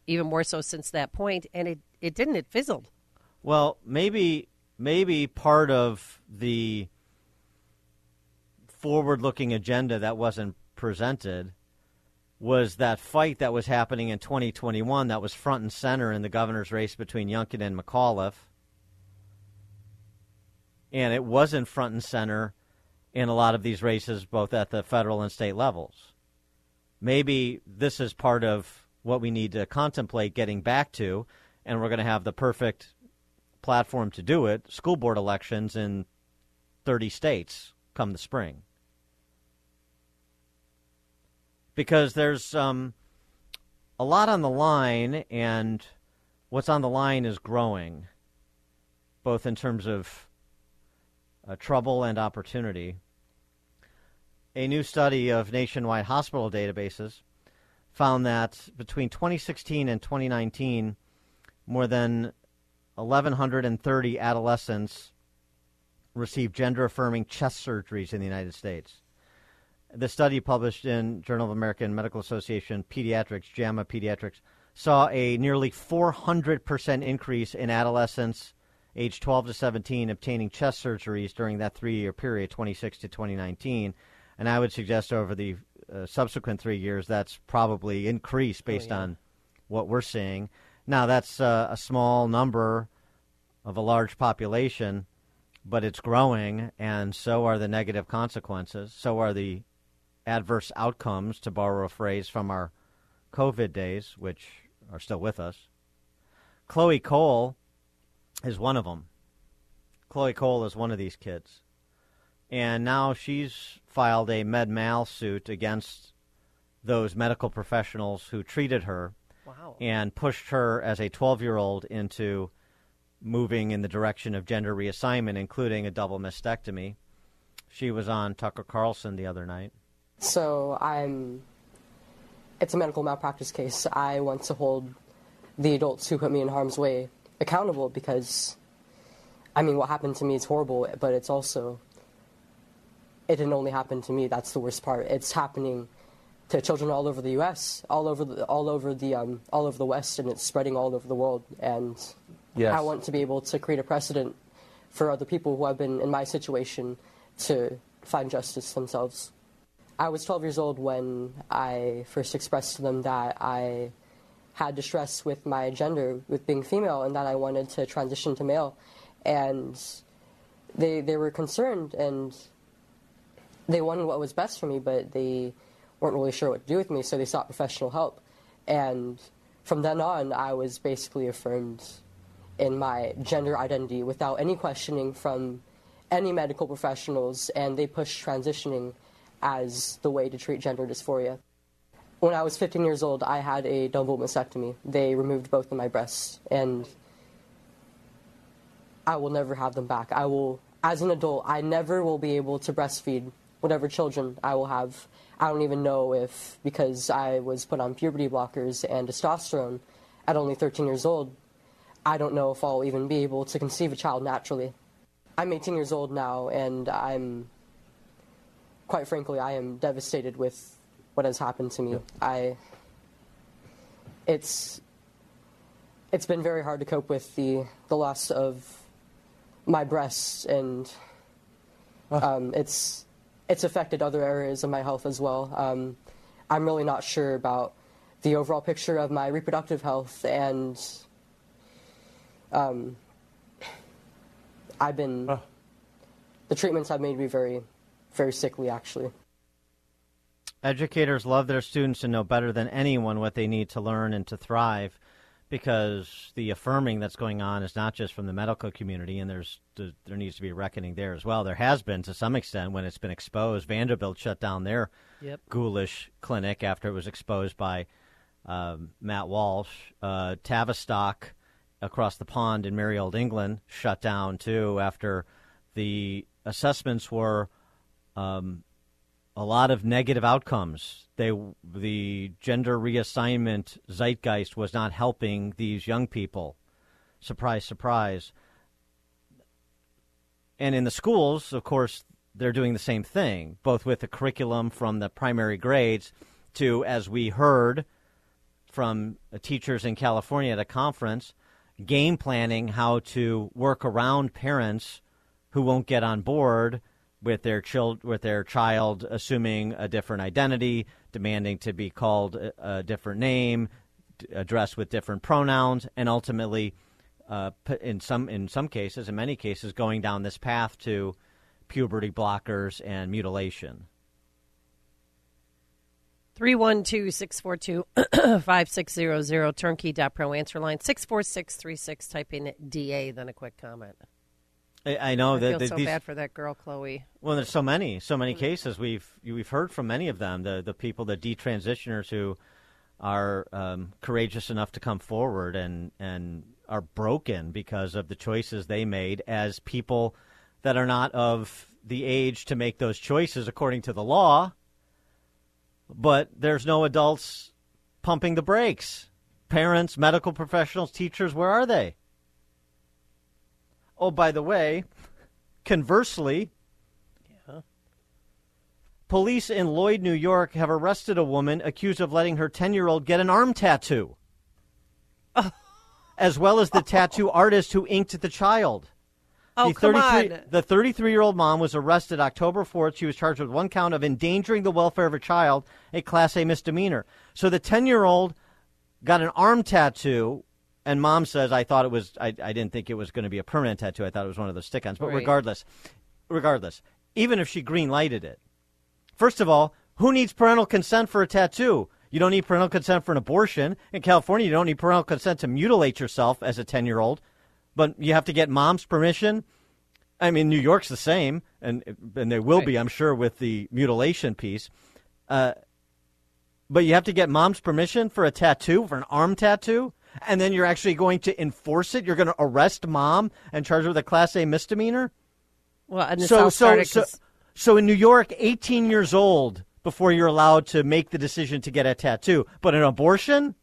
even more so since that point, and it, it didn't. It fizzled. Well, maybe maybe part of the forward-looking agenda that wasn't presented was that fight that was happening in 2021 that was front and center in the governor's race between Youngkin and McAuliffe. And it wasn't front and center in a lot of these races, both at the federal and state levels. Maybe this is part of what we need to contemplate getting back to, and we're going to have the perfect platform to do it school board elections in 30 states come the spring. Because there's um, a lot on the line, and what's on the line is growing, both in terms of uh, trouble and opportunity. A new study of nationwide hospital databases found that between 2016 and 2019, more than 1,130 adolescents received gender affirming chest surgeries in the United States. The study published in Journal of American Medical Association Pediatrics, JAMA Pediatrics, saw a nearly 400% increase in adolescents aged 12 to 17 obtaining chest surgeries during that three year period, 26 to 2019. And I would suggest over the uh, subsequent three years, that's probably increased based on what we're seeing. Now, that's uh, a small number of a large population, but it's growing, and so are the negative consequences. So are the adverse outcomes, to borrow a phrase from our COVID days, which are still with us. Chloe Cole is one of them. Chloe Cole is one of these kids. And now she's filed a med mal suit against those medical professionals who treated her Wow. and pushed her as a 12 year old into moving in the direction of gender reassignment, including a double mastectomy. She was on Tucker Carlson the other night. So I'm. It's a medical malpractice case. I want to hold the adults who put me in harm's way accountable because, I mean, what happened to me is horrible, but it's also. It didn't only happen to me. That's the worst part. It's happening to children all over the U.S., all over the, all over the, um, all over the West, and it's spreading all over the world. And Yes. I want to be able to create a precedent for other people who have been in my situation to find justice themselves. I was 12 years old when I first expressed to them that I had distress with my gender, with being female, and that I wanted to transition to male. And they, they were concerned and they wanted what was best for me, but they weren't really sure what to do with me, so they sought professional help. And from then on, I was basically affirmed in my gender identity without any questioning from any medical professionals, and they pushed transitioning as the way to treat gender dysphoria. When I was 15 years old, I had a double mastectomy. They removed both of my breasts, and I will never have them back. I will, as an adult, I never will be able to breastfeed whatever children I will have. I don't even know if, because I was put on puberty blockers and testosterone at only 13 years old, I don't know if I'll even be able to conceive a child naturally. I'm 18 years old now, and I'm, quite frankly, I am devastated with what has happened to me. I, it's, it's been very hard to cope with the, the loss of my breasts, and um, it's, it's affected other areas of my health as well. Um, I'm really not sure about the overall picture of my reproductive health, and um, I've been. The treatments have made me very, very sickly, actually. Educators love their students to know better than anyone what they need to learn and to thrive because the affirming that's going on is not just from the medical community, and there's there needs to be a reckoning there as well. There has been to some extent when it's been exposed. Vanderbilt shut down their Yep. ghoulish clinic after it was exposed by um, Matt Walsh. Uh, Tavistock across the pond in merry old England shut down too after the assessments were um, a lot of negative outcomes. They the gender reassignment zeitgeist was not helping these young people. Surprise, surprise. And in the schools, of course, they're doing the same thing, both with the curriculum from the primary grades to, as we heard from teachers in California at a conference, game planning how to work around parents who won't get on board with their child with their child assuming a different identity, demanding to be called a, a different name, addressed with different pronouns, and ultimately, uh, in some in some cases, in many cases, going down this path to puberty blockers and mutilation. 312 642 5600 turnkey.pro answer line 64636 type in DA then a quick comment. I, I know I that feel that so these, bad for that girl Chloe. Well, there's so many, so many cases. We've we've heard from many of them. The the people, the detransitioners who are um, courageous enough to come forward and and are broken because of the choices they made as people that are not of the age to make those choices according to the law. But there's no adults pumping the brakes. Parents, medical professionals, teachers, where are they? Oh, by the way, conversely, police in Lloyd, New York have arrested a woman accused of letting her 10 year old get an arm tattoo, [LAUGHS] as well as the tattoo artist who inked the child. Oh, the 33 on. The 33 year old mom was arrested October 4th. She was charged with one count of endangering the welfare of a child, a Class A misdemeanor. So the 10 year old got an arm tattoo, and mom says, I thought it was, I, I didn't think it was going to be a permanent tattoo. I thought it was one of those stick ons. But Right. regardless, regardless, even if she green lighted it, first of all, who needs parental consent for a tattoo? You don't need parental consent for an abortion. In California, you don't need parental consent to mutilate yourself as a 10 year old, but you have to get mom's permission. I mean, New York's the same, and and they will be, I'm sure, with the mutilation piece. Uh, but you have to get mom's permission for a tattoo, for an arm tattoo, and then you're actually going to enforce it. You're going to arrest mom and charge her with a Class A misdemeanor. Well, and so, so, started so in New York, 18 years old before you're allowed to make the decision to get a tattoo. But an abortion,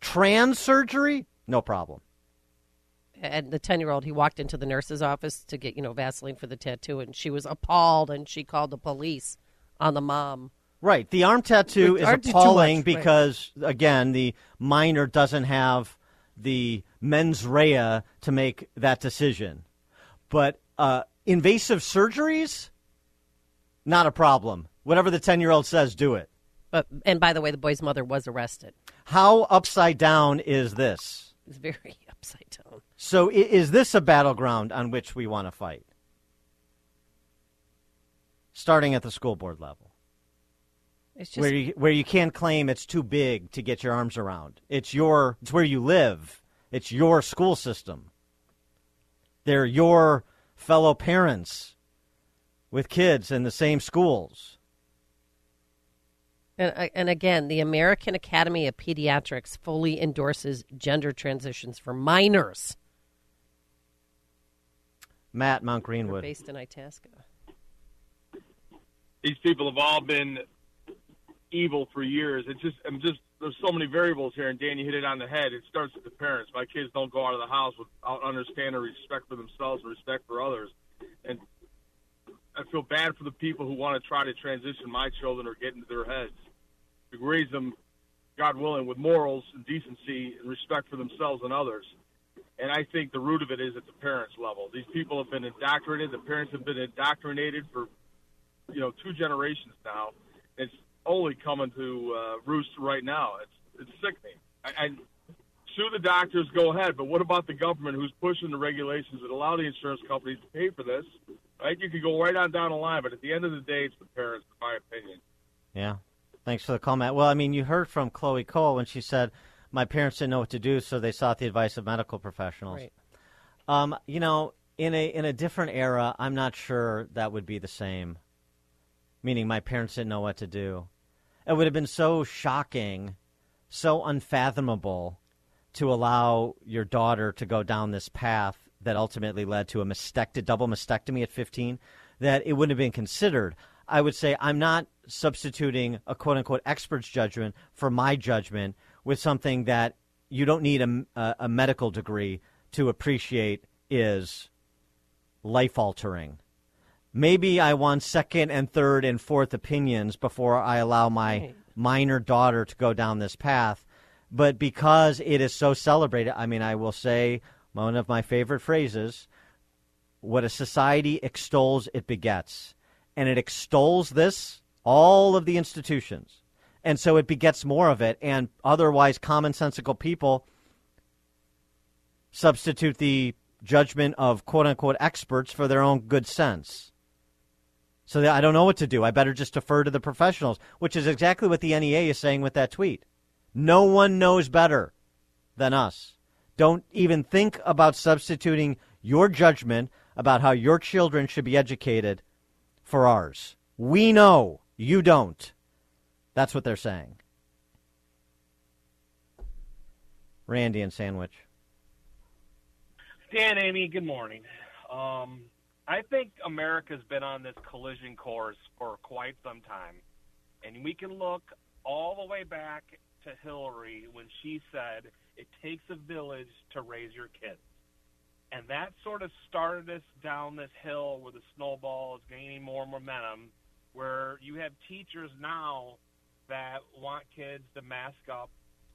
trans surgery, no problem. and the 10 year old he walked into the nurse's office to get you know vaseline for the tattoo and she was appalled and she called the police on the mom Right. The arm tattoo is appalling much, right. because, again, the minor doesn't have the mens rea to make that decision. But uh, invasive surgeries, not a problem. Whatever the 10 year old says, do it. But, and by the way, the boy's mother was arrested. How upside down is this? It's very [LAUGHS] upside down. So, is this a battleground on which we want to fight? Starting at the school board level. It's just where you, where you can't claim it's too big to get your arms around. It's your it's where you live. It's your school system. They're your fellow parents with kids in the same schools. And, uh, and again, the American Academy of Pediatrics fully endorses gender transitions for minors. Matt Mount Greenwood, They're based in Itasca. These people have all been evil for years. It's just I'm just there's so many variables here, and Dan, you hit it on the head. It starts with the parents. My kids don't go out of the house without understanding respect for themselves and respect for others, and I feel bad for the people who want to try to transition my children or get into their heads. We raise them, God willing, with morals and decency and respect for themselves and others. And I think the root of it is at the parents' level. These people have been indoctrinated. The parents have been indoctrinated for, you know, two generations now. It's only coming to uh, roost right now. It's it's sickening. I, I sue the doctors, go ahead. But what about the government who's pushing the regulations that allow the insurance companies to pay for this? Right? You could go right on down the line, but at the end of the day, it's the parents, in my opinion. Yeah. Thanks for the call, Matt. Well, I mean, you heard from Chloe Cole when she said, "My parents didn't know what to do, so they sought the advice of medical professionals." Right. Um, you know, in a in a different era, I'm not sure that would be the same. Meaning, my parents didn't know what to do. It would have been so shocking, so unfathomable to allow your daughter to go down this path that ultimately led to a mastectomy, double mastectomy at 15, that it wouldn't have been considered. I would say I'm not substituting a quote unquote expert's judgment for my judgment with something that you don't need a, a, a medical degree to appreciate is life altering. Maybe I want second and third and fourth opinions before I allow my Right. minor daughter to go down this path. But because it is so celebrated, I mean, I will say one of my favorite phrases what a society extols, it begets. And it extols this, all of the institutions. And so it begets more of it. And otherwise, commonsensical people substitute the judgment of quote unquote experts for their own good sense. So I don't know what to do. I better just defer to the professionals, which is exactly what the NEA is saying with that tweet. No one knows better than us. Don't even think about substituting your judgment about how your children should be educated for ours. We know you don't. That's what they're saying. Randy and Sandwich. Dan, Amy, good morning. Um, I think America's been on this collision course for quite some time. And we can look all the way back to Hillary when she said, it takes a village to raise your kids. And that sort of started us down this hill where the snowball is gaining more momentum, where you have teachers now that want kids to mask up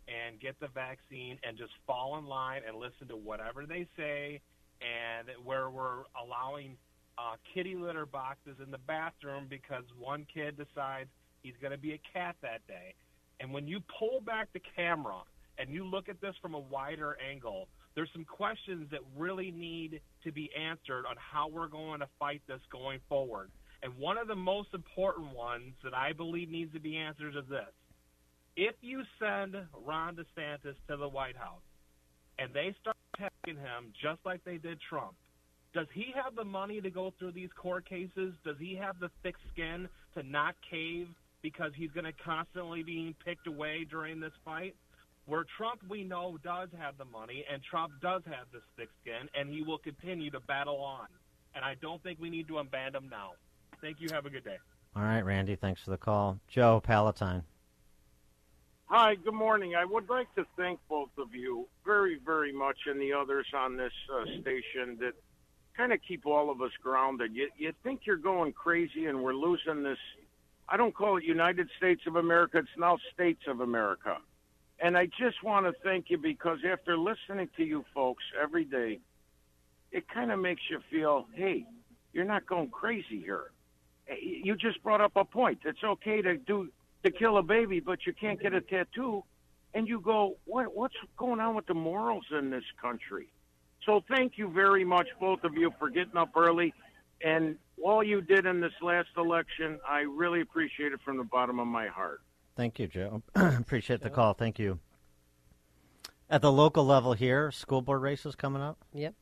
and get the vaccine and just fall in line and listen to whatever they say, and where we're allowing uh, kitty litter boxes in the bathroom because one kid decides he's going to be a cat that day. And when you pull back the camera and you look at this from a wider angle, there's some questions that really need to be answered on how we're going to fight this going forward. And one of the most important ones that I believe needs to be answered is this. If you send Ron DeSantis to the White House and they start attacking him just like they did Trump, does he have the money to go through these court cases? Does he have the thick skin to not cave because he's going to constantly be picked away during this fight? Where Trump, we know, does have the money, and Trump does have this thick skin, and he will continue to battle on. And I don't think we need to abandon him now. Thank you. Have a good day. All right, Randy, thanks for the call. Joe Palatine. Hi, good morning. I would like to thank both of you very, very much and the others on this uh, station that kind of keep all of us grounded. You, you think you're going crazy and we're losing this. I don't call it United States of America, it's now States of America. And I just want to thank you because after listening to you folks every day, it kind of makes you feel, hey, you're not going crazy here. Eh, You just brought up a point. It's okay to do to kill a baby, but you can't get a tattoo. And you go, what what's going on with the morals in this country? So thank you very much, both of you, for getting up early. And all you did in this last election, I really appreciate it from the bottom of my heart. Thank you, Joe. [CLEARS THROAT] Appreciate the call. Thank you. At the local level here, school board races coming up. Yep.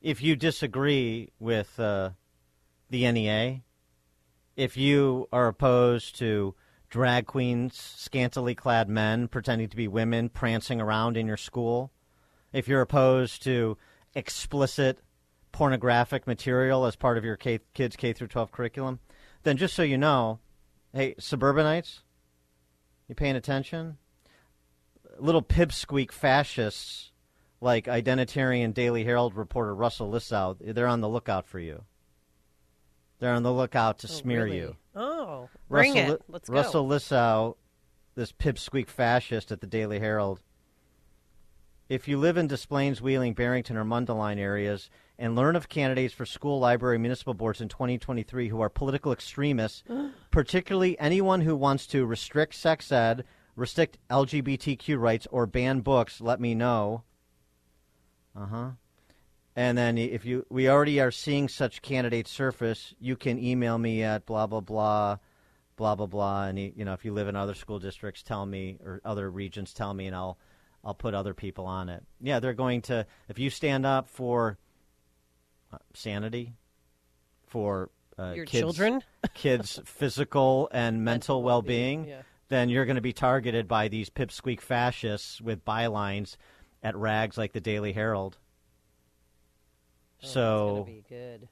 If you disagree with uh, the NEA, if you are opposed to drag queens, scantily clad men pretending to be women prancing around in your school, if you're opposed to explicit pornographic material as part of your K- kids K through 12 curriculum, then just so you know, hey, suburbanites, you paying attention? Little pipsqueak fascists like Identitarian Daily Herald reporter Russell Lissau, they're on the lookout for you. They're on the lookout to Oh, smear really? you. Oh, bring Russell, it. Let's go. Russell Lissau, this pipsqueak fascist at the Daily Herald. If you live in Des Plaines, Wheeling, Barrington, or Mundelein areas and learn of candidates for school, library, municipal boards in 2023 who are political extremists, [GASPS] particularly anyone who wants to restrict sex ed, restrict LGBTQ rights, or ban books, let me know. Uh huh. And then if you, we already are seeing such candidates surface. You can email me at blah blah blah, blah blah blah. And you know, if you live in other school districts, tell me or other regions, tell me, and I'll, I'll put other people on it. Yeah, they're going to. If you stand up for uh, sanity, for uh, Your kids, children? [LAUGHS] kids' physical and mental well-being, yeah. then you're going to be targeted by these pipsqueak fascists with bylines at rags like the Daily Herald. Oh, so be good.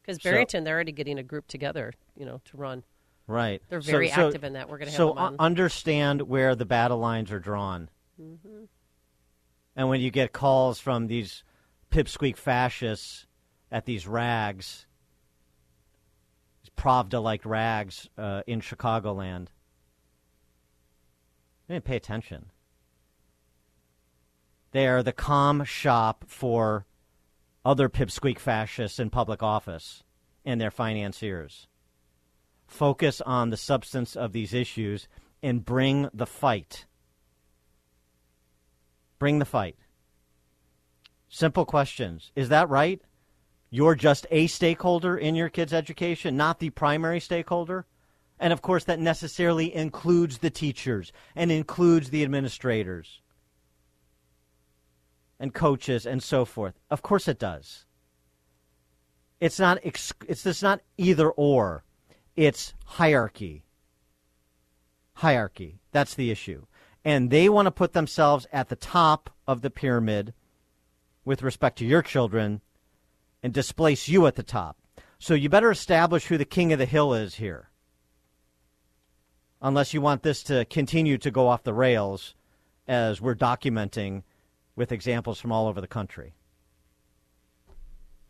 Because So- Barrington, they're already getting a group together, you know, to run. Right. They're very so- active in that. We're going to have so understand where the battle lines are drawn. Mhm. And when you get calls from these pipsqueak fascists at these rags, these Pravda like rags uh, in Chicagoland, they didn't pay attention. They are the calm shop for other pipsqueak fascists in public office and their financiers. Focus on the substance of these issues and bring the fight. Bring the fight. Simple questions. Is that right? You're just a stakeholder in your kid's education, not the primary stakeholder? And of course, that necessarily includes the teachers and includes the administrators and coaches and so forth. Of course, it does. It's not. It's just not either or. It's hierarchy. Hierarchy. That's the issue, and they want to put themselves at the top of the pyramid with respect to your children, and displace you at the top. So you better establish who the king of the hill is here. Unless you want this to continue to go off the rails, as we're documenting with examples from all over the country.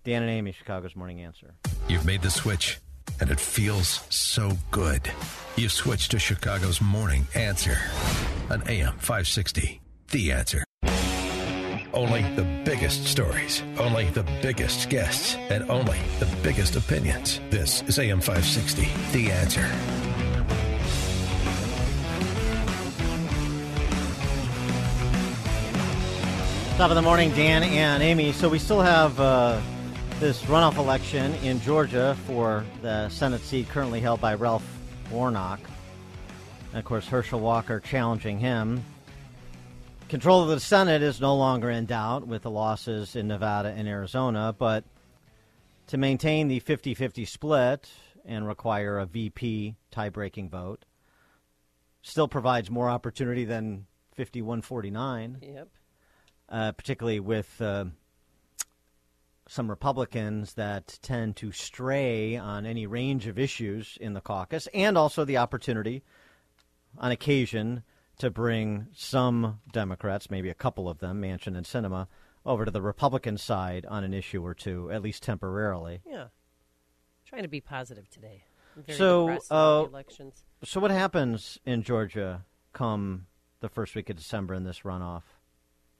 Dan and Amy, Chicago's Morning Answer. You've made the switch, and it feels so good. You switched to Chicago's Morning Answer on AM 560. The Answer. Only the biggest stories, only the biggest guests, and only the biggest opinions. This is AM 560. The Answer. Top of the morning, Dan and Amy. So we still have uh, this runoff election in Georgia for the Senate seat currently held by Ralph Warnock. And of course, Herschel Walker challenging him. Control of the Senate is no longer in doubt with the losses in Nevada and Arizona, but to maintain the 50 50 split and require a VP tie breaking vote still provides more opportunity than 5149 Yep. Uh, particularly with uh, some Republicans that tend to stray on any range of issues in the caucus, and also the opportunity, on occasion, to bring some Democrats, maybe a couple of them, Manchin and Sinema, over to the Republican side on an issue or two, at least temporarily. Yeah. Trying to be positive today. Very so, uh, elections. so what happens in Georgia come the first week of December in this runoff?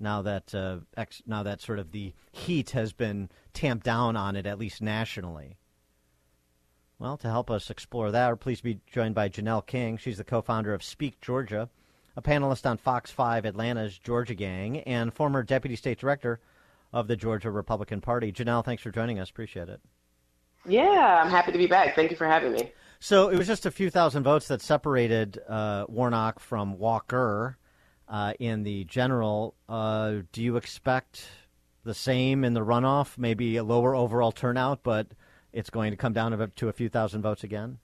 Now that uh, ex- now that sort of the heat has been tamped down on it, at least nationally. Well, to help us explore that, we're pleased to be joined by Janelle King. She's the co-founder of Speak Georgia, a panelist on Fox 5 Atlanta's Georgia Gang, and former deputy state director of the Georgia Republican Party. Janelle, thanks for joining us. Appreciate it. Yeah, I'm happy to be back. Thank you for having me. So it was just a few thousand votes that separated uh, Warnock from Walker uh, in the general. Uh, do you expect the same in the runoff? Maybe a lower overall turnout, but it's going to come down to a few thousand votes again?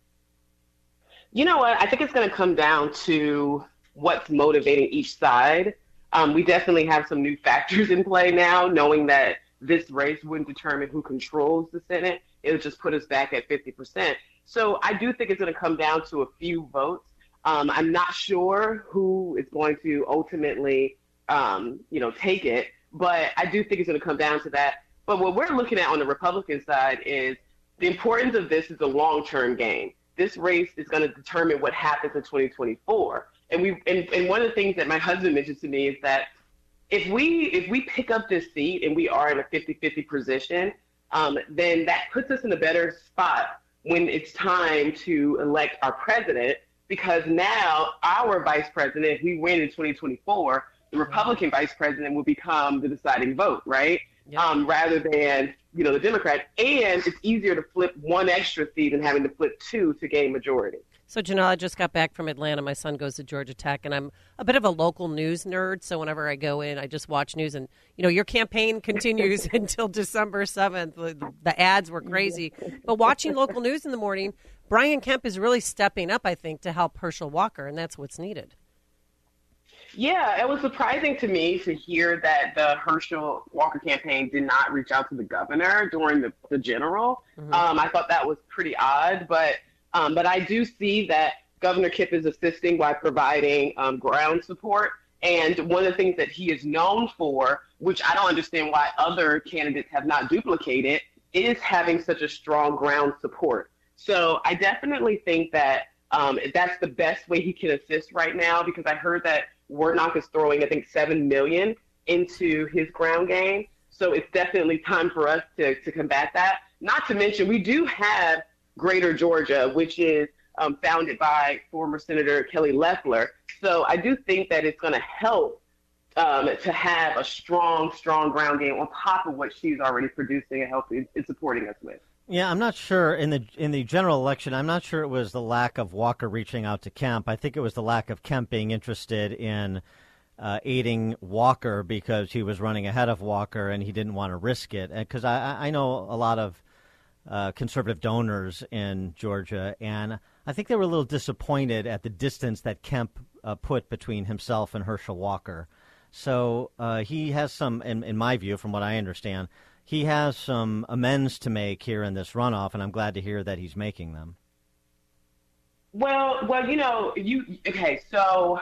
You know what? I think it's going to come down to what's motivating each side. Um, we definitely have some new factors [LAUGHS] in play now, knowing that this race wouldn't determine who controls the Senate. It would just put us back at 50%. So I do think it's going to come down to a few votes. Um, I'm not sure who is going to ultimately, um, you know, take it, but I do think it's going to come down to that. But what we're looking at on the Republican side is the importance of this is a long-term game. This race is going to determine what happens in 2024. And we and, and one of the things that my husband mentioned to me is that if we if we pick up this seat and we are in a 50-50 position, um, then that puts us in a better spot when it's time to elect our president because now our vice president, if we win in 2024, the Republican vice president will become the deciding vote, right? Yep. Um, rather than you know the Democrat, and it's easier to flip one extra seat than having to flip two to gain majority. So, Janelle, I just got back from Atlanta. My son goes to Georgia Tech, and I'm a bit of a local news nerd. So, whenever I go in, I just watch news. And, you know, your campaign [LAUGHS] continues [LAUGHS] until December 7th. The, the, ads were crazy. But watching local news in the morning, Brian Kemp is really stepping up, I think, to help Herschel Walker, and that's what's needed. Yeah, it was surprising to me to hear that the Herschel Walker campaign did not reach out to the governor during the, the general. Mm-hmm. Um, I thought that was pretty odd, but um, but I do see that Governor Kemp is assisting by providing um, ground support. And one of the things that he is known for, which I don't understand why other candidates have not duplicated, is having such a strong ground support. So I definitely think that um, that's the best way he can assist right now because I heard that Warnock is throwing, I think, seven million into his ground game. So it's definitely time for us to, to combat that. Not to mention, we do have Greater Georgia, which is um, founded by former Senator Kelly Loeffler. So I do think that it's going to help um, to have a strong, strong ground game on top of what she's already producing and helping and supporting us with. Yeah, I'm not sure in the in the general election. I'm not sure it was the lack of Walker reaching out to Kemp. I think it was the lack of Kemp being interested in uh, aiding Walker because he was running ahead of Walker and he didn't want to risk it. Because I, I know a lot of uh, conservative donors in Georgia, and I think they were a little disappointed at the distance that Kemp uh, put between himself and Herschel Walker. So uh, he has some, in, in my view, from what I understand, he has some amends to make here in this runoff, and I'm glad to hear that he's making them. Well, well, you know, you okay. So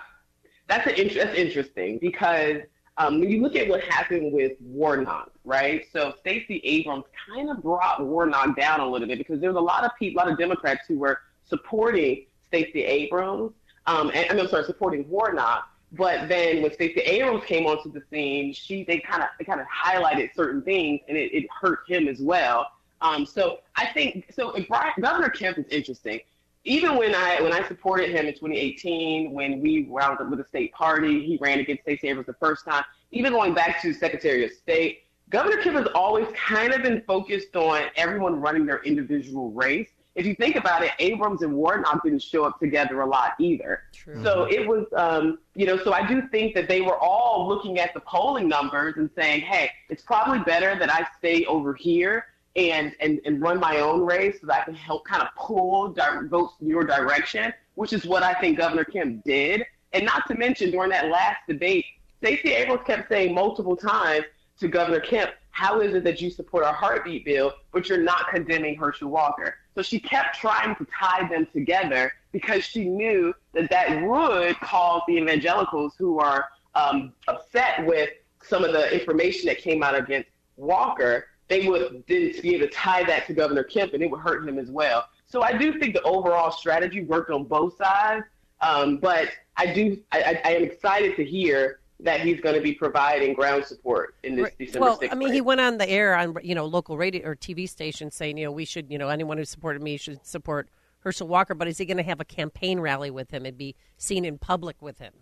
that's an that's interesting because um, when you look at what happened with Warnock, right? So Stacey Abrams kind of brought Warnock down a little bit because there was a lot of people, a lot of Democrats who were supporting Stacey Abrams. Um, and, I mean, I'm sorry, supporting Warnock. But then when Stacey Abrams came onto the scene, she they kind of kind of highlighted certain things, and it, it hurt him as well. Um, so I think so. Brian, Governor Kemp is interesting even when I when I supported him in 2018, when we wound up with the state party, he ran against Stacey Abrams the first time. Even going back to Secretary of State, Governor Kemp has always kind of been focused on everyone running their individual race. If you think about it, Abrams and Warnock didn't show up together a lot either. True. So it was, um, you know, so I do think that they were all looking at the polling numbers and saying, hey, it's probably better that I stay over here and, and, and run my own race so that I can help kind of pull di- votes in your direction, which is what I think Governor Kemp did. And not to mention, during that last debate, Stacey Abrams kept saying multiple times to Governor Kemp, how is it that you support our heartbeat bill, but you're not condemning Herschel Walker? So she kept trying to tie them together because she knew that that would cause the evangelicals who are um, upset with some of the information that came out against Walker they would then be able to tie that to Governor Kemp, and it would hurt him as well. So I do think the overall strategy worked on both sides, um, but I do I, I am excited to hear that he's going to be providing ground support in this December well, 6th I mean, he went on the air on you know local radio or TV stations saying you know we should you know anyone who supported me should support Herschel Walker. But is he going to have a campaign rally with him and be seen in public with him?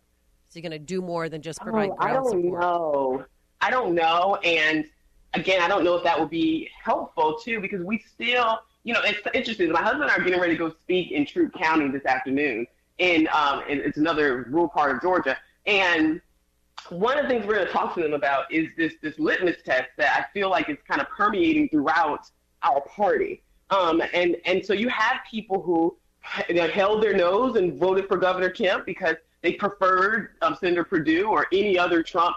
Is he going to do more than just provide Oh, I ground don't support? know. I don't know. And again, I don't know if that would be helpful too, because we still, you know, it's interesting. My husband and I are getting ready to go speak in Troup County this afternoon. In, um, it's another rural part of Georgia. And one of the things we're going to talk to them about is this this litmus test that I feel like is kind of permeating throughout our party. Um, and and so you have people who held their nose and voted for Governor Kemp because they preferred um, Senator Perdue or any other Trump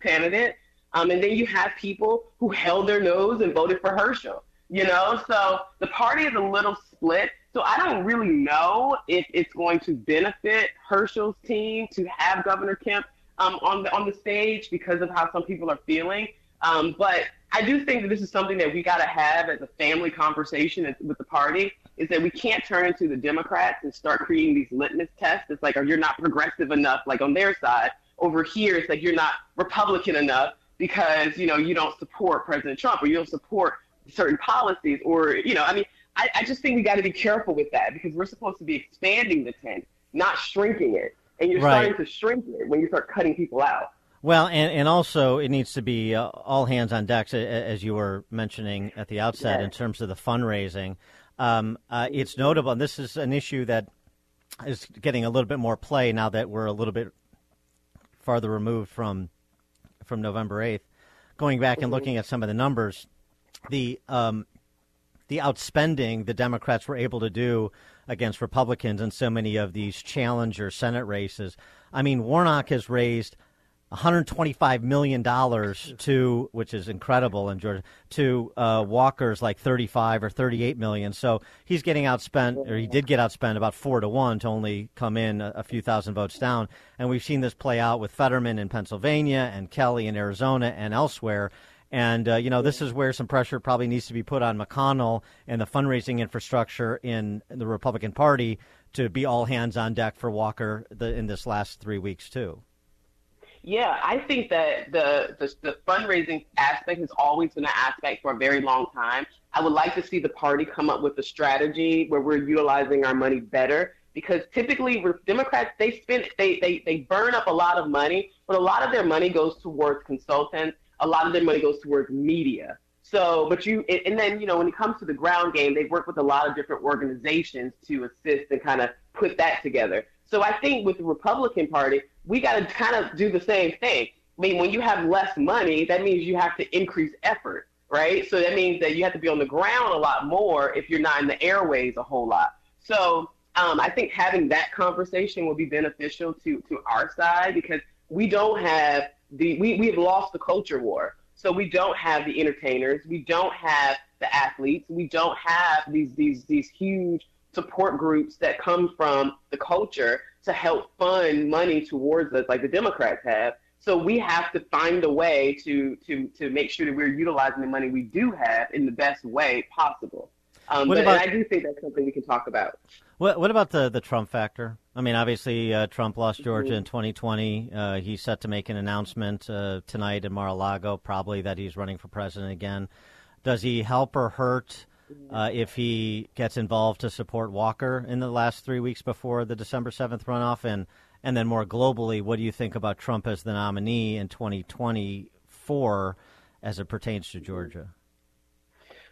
candidate. Um, and then you have people who held their nose and voted for Herschel. You know, so the party is a little split. So I don't really know if it's going to benefit Herschel's team to have Governor Kemp um, on the on the stage because of how some people are feeling. Um, but I do think that this is something that we got to have as a family conversation with the party. Is that we can't turn into the Democrats and start creating these litmus tests. It's like, oh, you're not progressive enough, like on their side. Over here, it's like you're not Republican enough because you know you don't support President Trump or you don't support certain policies or you know, I mean, I, I just think we got to be careful with that because we're supposed to be expanding the tent, not shrinking it. And you're Right. starting to shrink it when you start cutting people out. Well, and, and also it needs to be uh, all hands on deck, as you were mentioning at the outset, in terms of the fundraising. Um, uh, it's notable, and this is an issue that is getting a little bit more play now that we're a little bit farther removed from from November eighth. Going back and looking at some of the numbers, the um, the outspending the Democrats were able to do against Republicans in so many of these challenger Senate races. I mean, Warnock has raised 125 million dollars to, which is incredible in Georgia, to uh, Walker's like 35 or 38 million. So he's getting outspent, or he did get outspent about four to one to only come in a, a few thousand votes down. And we've seen this play out with Fetterman in Pennsylvania and Kelly in Arizona and elsewhere. And, uh, you know, this is where some pressure probably needs to be put on McConnell and the fundraising infrastructure in the Republican Party to be all hands on deck for Walker the, in this last three weeks, too. Yeah, I think that the, the the fundraising aspect has always been an aspect for a very long time. I would like to see the party come up with a strategy where we're utilizing our money better because typically Democrats they spend they, they they burn up a lot of money, but a lot of their money goes towards consultants. A lot of their money goes towards media. So, but you and then you know when it comes to the ground game, they work with a lot of different organizations to assist and kind of put that together. So I think with the Republican Party, we got to kind of do the same thing. I mean, when you have less money, that means you have to increase effort, right? So that means that you have to be on the ground a lot more if you're not in the airways a whole lot. So um, I think having that conversation will be beneficial to to our side because we don't have the we we've lost the culture war. So we don't have the entertainers, we don't have the athletes, we don't have these these these huge support groups that come from the culture to help fund money towards us like the Democrats have. So we have to find a way to to to make sure that we're utilizing the money we do have in the best way possible. Um, What but about- I do think that's something we can talk about. What, what about the, the Trump factor? I mean, obviously, uh, Trump lost Georgia in 2020. Uh, he's set to make an announcement uh, tonight in Mar-a-Lago, probably that he's running for president again. Does he help or hurt uh, if he gets involved to support Walker in the last three weeks before the December 7th runoff? And, and then more globally, what do you think about Trump as the nominee in 2024 as it pertains to Georgia?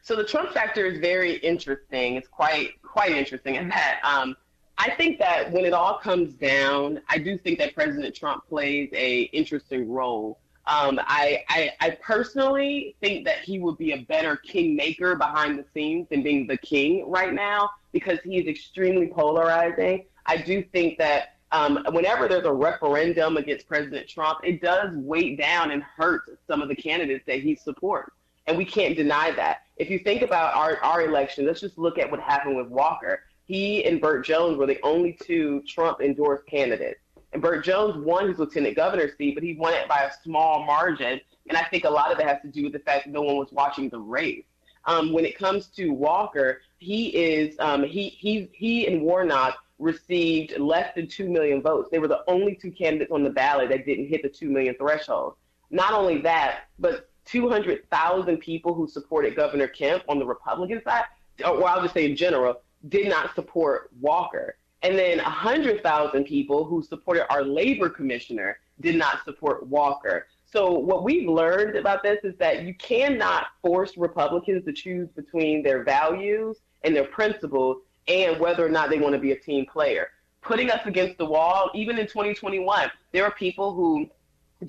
So the Trump factor is very interesting. It's quite quite interesting in that um, I think that when it all comes down, I do think that President Trump plays a interesting role. Um, I, I I personally think that he would be a better kingmaker behind the scenes than being the king right now because he is extremely polarizing. I do think that um, whenever there's a referendum against President Trump, it does weigh down and hurt some of the candidates that he supports. And we can't deny that. If you think about our, our election, let's just look at what happened with Walker. He and Burt Jones were the only two Trump endorsed candidates. And Burt Jones won his lieutenant governor's seat, but he won it by a small margin. And I think a lot of it has to do with the fact that no one was watching the race. Um, when it comes to Walker, he is um, he he he and Warnock received less than 2 million votes. They were the only two candidates on the ballot that didn't hit the 2 million threshold. Not only that, but 200,000 people who supported Governor Kemp on the Republican side, or I'll just say in general, did not support Walker. And then 100,000 people who supported our labor commissioner did not support Walker. So what we've learned about this is that you cannot force Republicans to choose between their values and their principles and whether or not they want to be a team player. Putting us against the wall, even in 2021, there are people who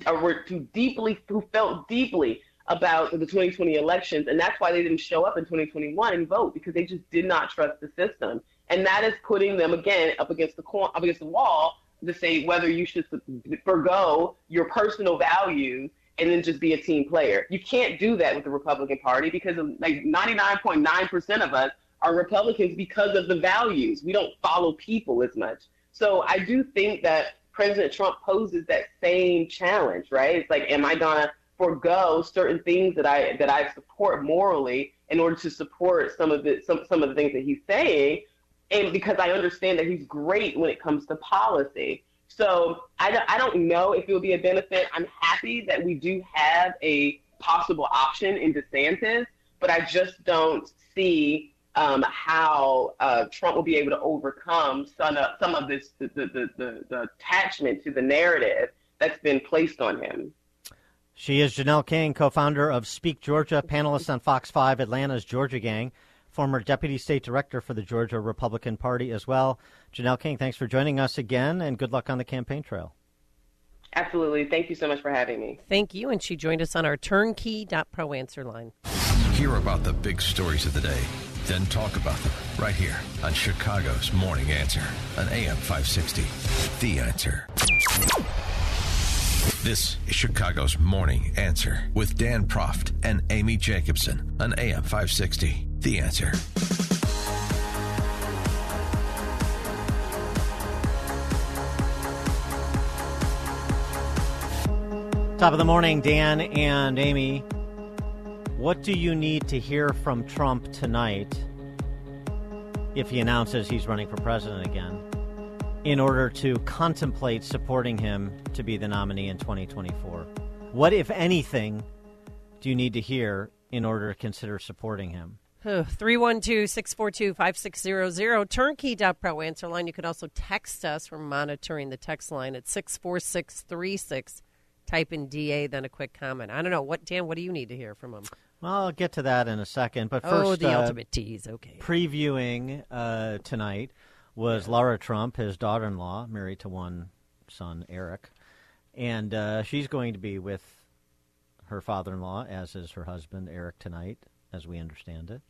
uh, were too deeply, who felt deeply about the 2020 elections, and that's why they didn't show up in 2021 and vote because they just did not trust the system, and that is putting them again up against the up against the wall to say whether you should forego your personal values and then just be a team player. You can't do that with the Republican Party because like 99.9% of us are Republicans because of the values. We don't follow people as much. So I do think that President Trump poses that same challenge, right? It's like, am I gonna forego certain things that I that I support morally in order to support some of the some some of the things that he's saying, and because I understand that he's great when it comes to policy. So I don't, I don't know if it will be a benefit. I'm happy that we do have a possible option in DeSantis, but I just don't see um, how uh, Trump will be able to overcome some of, some of this the, the, the, the attachment to the narrative that's been placed on him. She is Janelle King, co-founder of Speak Georgia, panelist on Fox 5 Atlanta's Georgia Gang, former deputy state director for the Georgia Republican Party as well. Janelle King, thanks for joining us again, and good luck on the campaign trail. Absolutely. Thank you so much for having me. Thank you. And she joined us on our turnkey.pro answer line. Hear about the big stories of the day, then talk about them right here on Chicago's Morning Answer on AM 560. The Answer. This is Chicago's Morning Answer with Dan Proft and Amy Jacobson on AM 560. The Answer. Top of the morning, Dan and Amy. What do you need to hear from Trump tonight if he announces he's running for president again in order to contemplate supporting him to be the nominee in 2024? What, if anything, do you need to hear in order to consider supporting him? 312 642 5600. Turnkey.pro answer line. You can also text us. We're monitoring the text line at 64636 type in DA, then a quick comment. I don't know. What Dan, what do you need to hear from him? Well, I'll get to that in a second. But first, oh, the uh, ultimate tease. Okay. Previewing uh, tonight was yeah. Laura Trump, his daughter in law, married to one son, Eric. And uh, she's going to be with her father in law, as is her husband, Eric, tonight, as we understand it.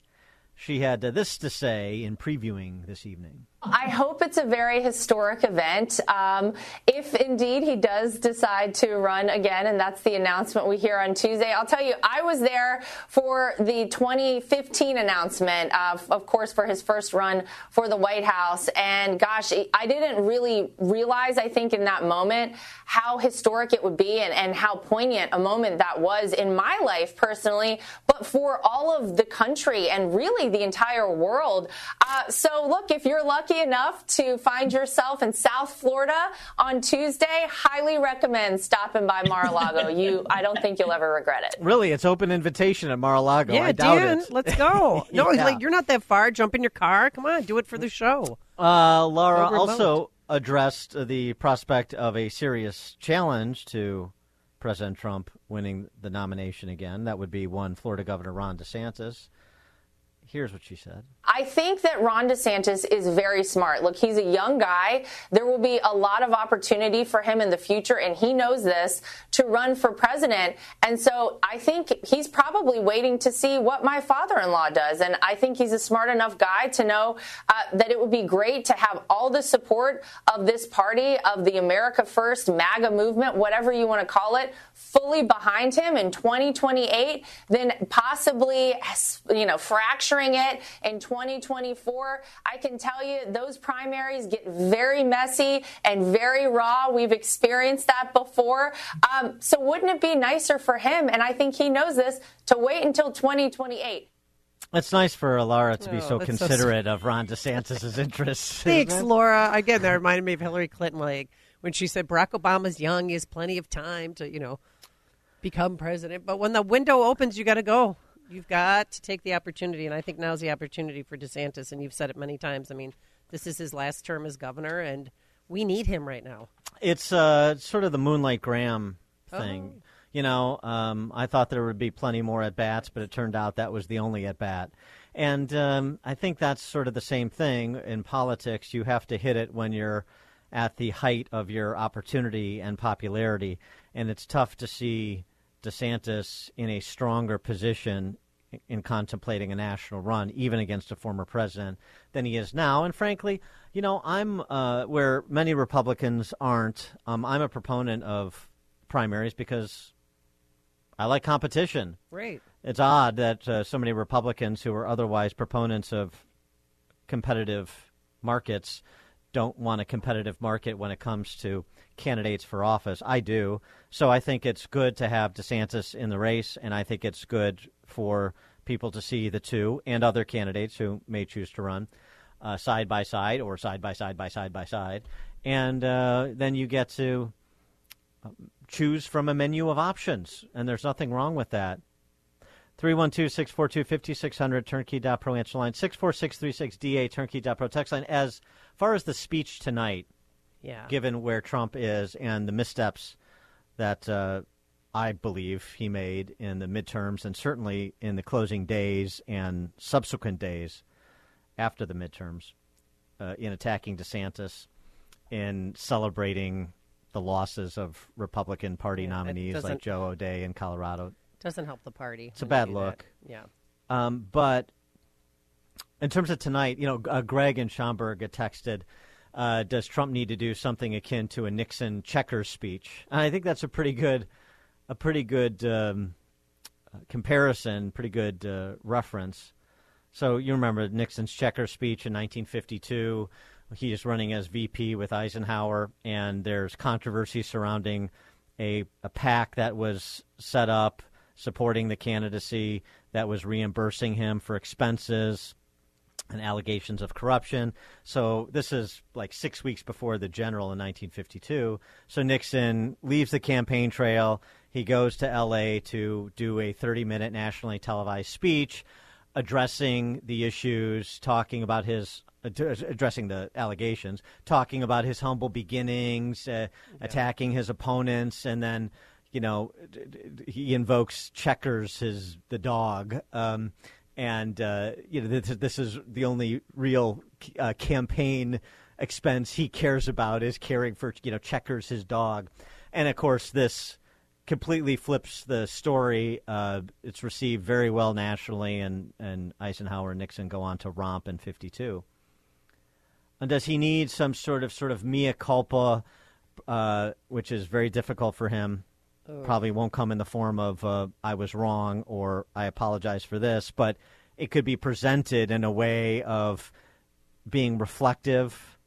She had uh, this to say in previewing this evening. I hope it's a very historic event. Um, if indeed he does decide to run again, and that's the announcement we hear on Tuesday, I'll tell you, I was there for the 2015 announcement, uh, of course, for his first run for the White House. And gosh, I didn't really realize, I think, in that moment, how historic it would be and, and how poignant a moment that was in my life personally, but for all of the country and really the entire world. Uh, so, look, if you're lucky, lucky enough to find yourself in South Florida on Tuesday, highly recommend stopping by Mar-a-Lago. you, I don't think you'll ever regret it. Really, it's open invitation at Mar-a-Lago. Yeah, I doubt Dan, it. let's go. [LAUGHS] No, yeah. like you're not that far. Jump in your car. Come on, do it for the show. Uh, Laura also addressed the prospect of a serious challenge to President Trump winning the nomination again. That would be one Florida Governor Ron DeSantis. Here's what she said. I think that Ron DeSantis is very smart. Look, he's a young guy. There will be a lot of opportunity for him in the future, and he knows this to run for president. And so I think he's probably waiting to see what my father in law does. And I think he's a smart enough guy to know uh, that it would be great to have all the support of this party, of the America First MAGA movement, whatever you want to call it, fully behind him in 2028, then possibly, you know, fracturing it in 2024. I can tell you those primaries get very messy and very raw. We've experienced that before. Um, so wouldn't it be nicer for him, and I think he knows this, to wait until 2028? It's nice for Laura to be Oh, so that's so considerate of Ron DeSantis' interests. [LAUGHS] Thanks, it? Laura. Again, that reminded me of Hillary Clinton, like when she said Barack Obama's young, he has plenty of time to, you know, become president. But when the window opens, you got to go. You've got to take the opportunity, and I think now's the opportunity for DeSantis. And you've said it many times. I mean, this is his last term as governor, and we need him right now. It's uh, sort of the Moonlight Graham Oh. thing. You know, um, I thought there would be plenty more at bats, but it turned out that was the only at bat. And um, I think that's sort of the same thing in politics. You have to hit it when you're at the height of your opportunity and popularity. And it's tough to see DeSantis in a stronger position in contemplating a national run, even against a former president, than he is now. And frankly, you know, I'm uh, where many Republicans aren't. Um, I'm a proponent of primaries because I like competition. Right. It's odd that uh, so many Republicans who are otherwise proponents of competitive markets don't want a competitive market when it comes to candidates for office. I do. So I think it's good to have DeSantis in the race, and I think it's good for people to see the two and other candidates who may choose to run uh, side by side or side by side by side by side. And uh, then you get to um, choose from a menu of options, and there's nothing wrong with that. 312 642 5600, turnkey.pro answer line, 64636DA, turnkey.pro text line. As far as the speech tonight, Yeah. given where Trump is and the missteps that uh, I believe he made in the midterms and certainly in the closing days and subsequent days after the midterms uh, in attacking DeSantis, in celebrating the losses of Republican Party Yeah, nominees like Joe O'Dea in Colorado. Doesn't help the party. It's a bad do that. look. Yeah. Um, but in terms of tonight, you know, uh, Greg and Schaumburg had texted, uh, does Trump need to do something akin to a Nixon checkers speech? And I think that's a pretty good, a pretty good um, comparison, pretty good uh, reference. So you remember Nixon's checkers speech in 1952. He is running as VP with Eisenhower, and there's controversy surrounding a, a PAC that was set up supporting the candidacy that was reimbursing him for expenses and allegations of corruption. So this is like six weeks before the general in 1952. So Nixon leaves the campaign trail. He goes to L.A. to do a 30 minute nationally televised speech addressing the issues, talking about his. Addressing the allegations, talking about his humble beginnings, uh, attacking his opponents, and then, you know, he invokes Checkers, his the dog, um, and uh, you know this, this is the only real uh, campaign expense he cares about is caring for you know Checkers, his dog, and of course this completely flips the story. Uh, it's received very well nationally, and and Eisenhower and Nixon go on to romp in '52. And does he need some sort of sort of mea culpa, uh, which is very difficult for him? Ugh. Probably won't come in the form of uh, "I was wrong" or "I apologize for this," but it could be presented in a way of being reflective,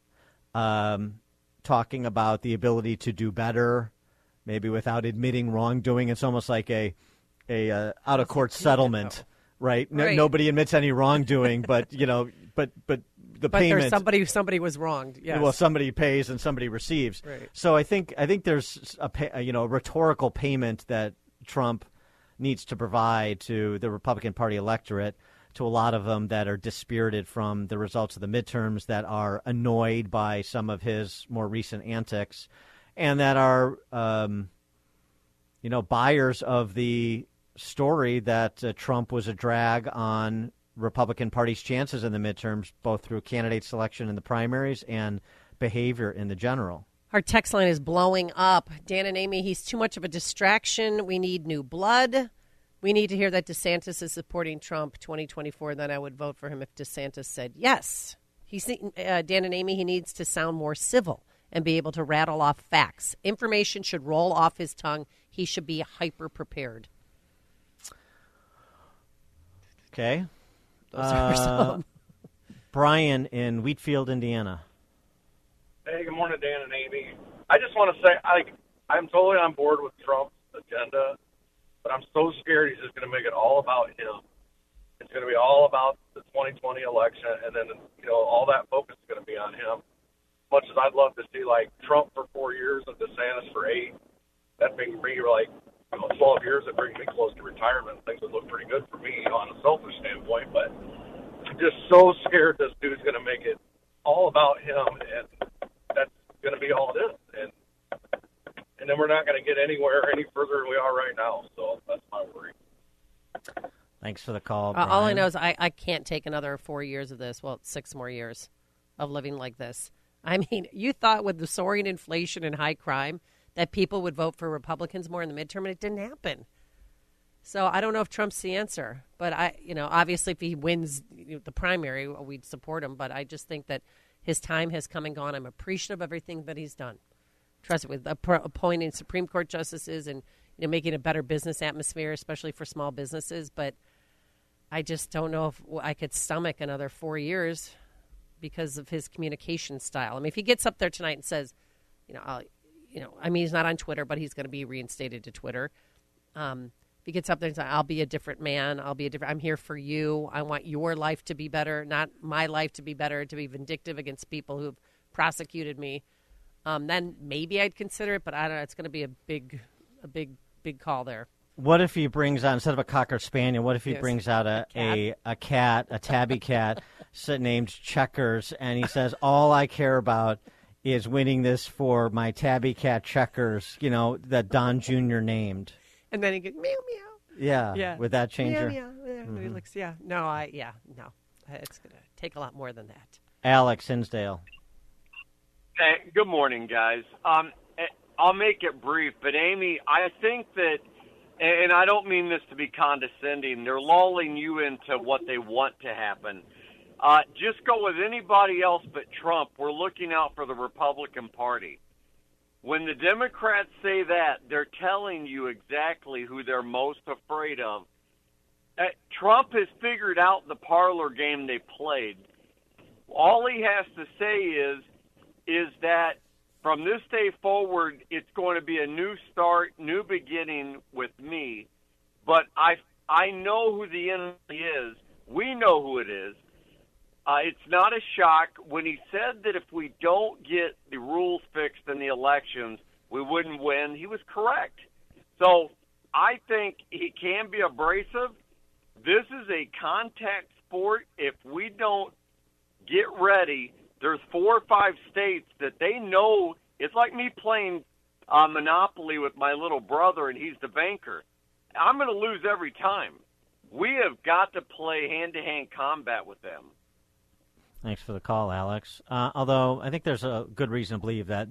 um, talking about the ability to do better, maybe without admitting wrongdoing. It's almost like a a uh, out of court settlement, right? No, Right. Nobody admits any wrongdoing, but you know, but but the but payment. there's somebody somebody was wronged. Yes. Well, somebody pays and somebody receives. Right. So I think I think there's a pay, you know a rhetorical payment that Trump needs to provide to the Republican Party electorate, to a lot of them that are dispirited from the results of the midterms, that are annoyed by some of his more recent antics, and that are um, you know buyers of the story that uh, Trump was a drag on Republican Party's chances in the midterms, both through candidate selection in the primaries and behavior in the general. Our text line is blowing up. Dan and Amy, he's too much of a distraction. We need new blood. We need to hear that DeSantis is supporting Trump 2024. Then I would vote for him if DeSantis said yes. He's uh, Dan and Amy. He needs to sound more civil and be able to rattle off facts. Information should roll off his tongue. He should be hyper prepared. Okay. Those are uh, some. Brian in Wheatfield, Indiana. Hey, good morning, Dan and Amy. I just want to say, I, I'm totally on board with Trump's agenda, but I'm so scared he's just going to make it all about him. It's going to be all about the 2020 election, and then you know all that focus is going to be on him. As much as I'd love to see like Trump for four years and DeSantis for eight, that being me like you know, 12 years, that brings me close to retirement. Things would look pretty good for me on a selfish standpoint, but I'm just so scared this dude's going to make it all about him, and that's going to be all it is. And and then we're not going to get anywhere any further than we are right now. So that's my worry. Thanks for the call. Uh, all I know is I, I can't take another four years of this. Well, six more years of living like this. I mean, [LAUGHS] you thought with the soaring inflation and high crime that people would vote for Republicans more in the midterm, and it didn't happen. So I don't know if Trump's the answer, but I, you know, obviously if he wins the primary, we'd support him. But I just think that his time has come and gone. I'm appreciative of everything that he's done. Trust it with appointing Supreme Court justices and you know making a better business atmosphere, especially for small businesses. But I just don't know if I could stomach another four years because of his communication style. I mean, if he gets up there tonight and says, you know, I'll, you know, I mean, he's not on Twitter, but he's going to be reinstated to Twitter. Um, if he gets up there and says, "I'll be a different man. I'll be a different. I'm here for you. I want your life to be better, not my life to be better. To be vindictive against people who've prosecuted me." Um, then maybe I'd consider it, but I don't know. It's going to be a big, a big, big call there. What if he brings out instead of a cocker spaniel? What if he Yes. brings out a a, a cat, a tabby cat, [LAUGHS] named Checkers, and he says, "All I care about is winning this for my tabby cat Checkers." You know that Don Jr. named. And then he goes meow meow. Yeah, Yeah. Would that change meow, her? Meow, meow. He looks, yeah. No, I, yeah, no. It's going to take a lot more than that. Alex Hinsdale. Hey, good morning, guys. Um, eh, I'll make it brief, but Amy, I think that, and I don't mean this to be condescending, they're lulling you into what they want to happen. Uh, just go with anybody else but Trump. We're looking out for the Republican Party. When the Democrats say that, they're telling you exactly who they're most afraid of. Uh, Trump has figured out the parlor game they played. All he has to say is, is that from this day forward, it's going to be a new start, new beginning with me. But I, I know who the enemy is. We know who it is. Uh, it's not a shock when he said that if we don't get the rules fixed in the elections, we wouldn't win. He was correct. So I think he can be abrasive. This is a contact sport. If we don't get ready, there's four or five states that they know it's like me playing uh, Monopoly with my little brother, and he's the banker. I'm going to lose every time. We have got to play hand to hand combat with them. Thanks for the call, Alex. Uh, although I think there's a good reason to believe that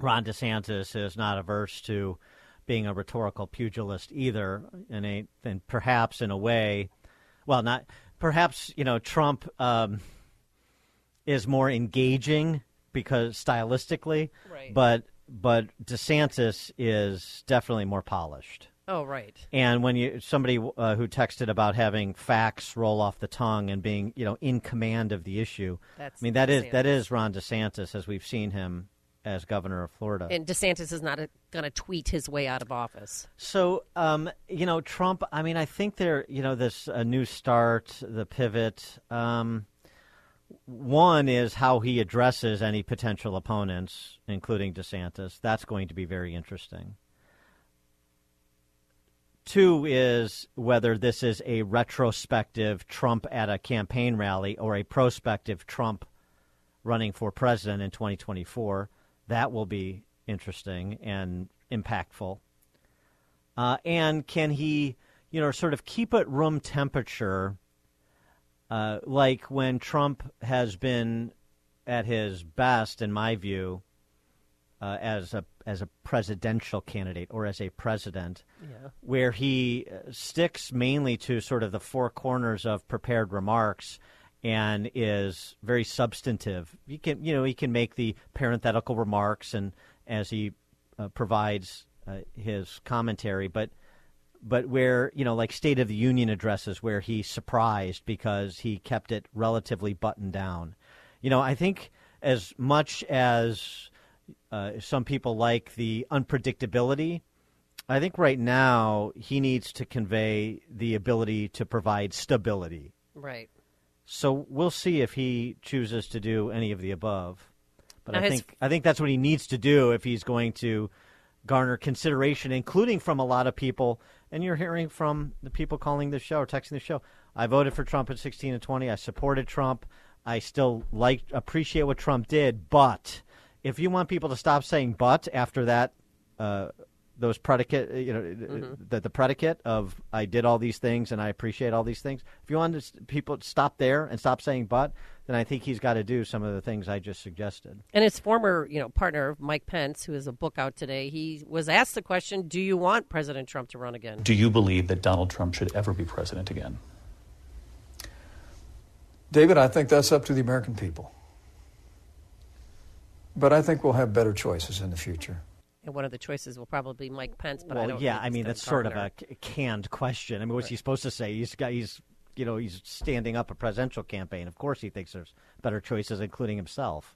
Ron DeSantis is not averse to being a rhetorical pugilist either, and, a, and perhaps in a way, well, not perhaps you know Trump um, is more engaging because stylistically, Right. but but DeSantis is definitely more polished. Oh, right. And when you somebody uh, who texted about having facts roll off the tongue and being you know in command of the issue, That's I mean that is DeSantis. that is Ron DeSantis as we've seen him as governor of Florida. And DeSantis is not going to tweet his way out of office. So, um, you know, Trump. I mean, I think there. You know, this uh, new start, the pivot. Um, one is how he addresses any potential opponents, including DeSantis. That's going to be very interesting. Two is whether this is a retrospective Trump at a campaign rally or a prospective Trump running for president in 2024. That will be interesting and impactful. Uh, and can he, you know, sort of keep it room temperature, uh, like when Trump has been at his best, in my view, uh, as a as a presidential candidate or as a president, Yeah. where he uh, sticks mainly to sort of the four corners of prepared remarks and is very substantive. He can, you know, he can make the parenthetical remarks and as he uh, provides uh, his commentary, but but where you know, like State of the Union addresses, where he surprised because he kept it relatively buttoned down. You know, I think as much as uh, some people like the unpredictability. I think right now he needs to convey the ability to provide stability Right. So we'll see if he chooses to do any of the above. But Now I his- think I think that's what he needs to do if he's going to garner consideration, including from a lot of people. And you're hearing from the people calling the show or texting the show. I voted for Trump in 16 and 20. I supported Trump. I still like appreciate what Trump did, but if you want people to stop saying "but" after that, uh, those predicate, you know, Mhm. the, the predicate of I did all these things and I appreciate all these things. If you want to, people to stop there and stop saying "but," then I think he's got to do some of the things I just suggested. And his former, you know, partner Mike Pence, who has a book out today, he was asked the question, "Do you want President Trump to run again?" Do you believe that Donald Trump should ever be president again? David, I think that's up to the American people. But I think we'll have better choices in the future. And one of the choices will probably be Mike Pence, but I well, don't. yeah, I mean Tim that's sort of a canned question. I mean, what's he supposed to say? He's got he's you know he's standing up a presidential campaign. Of course, he thinks there's better choices, including himself.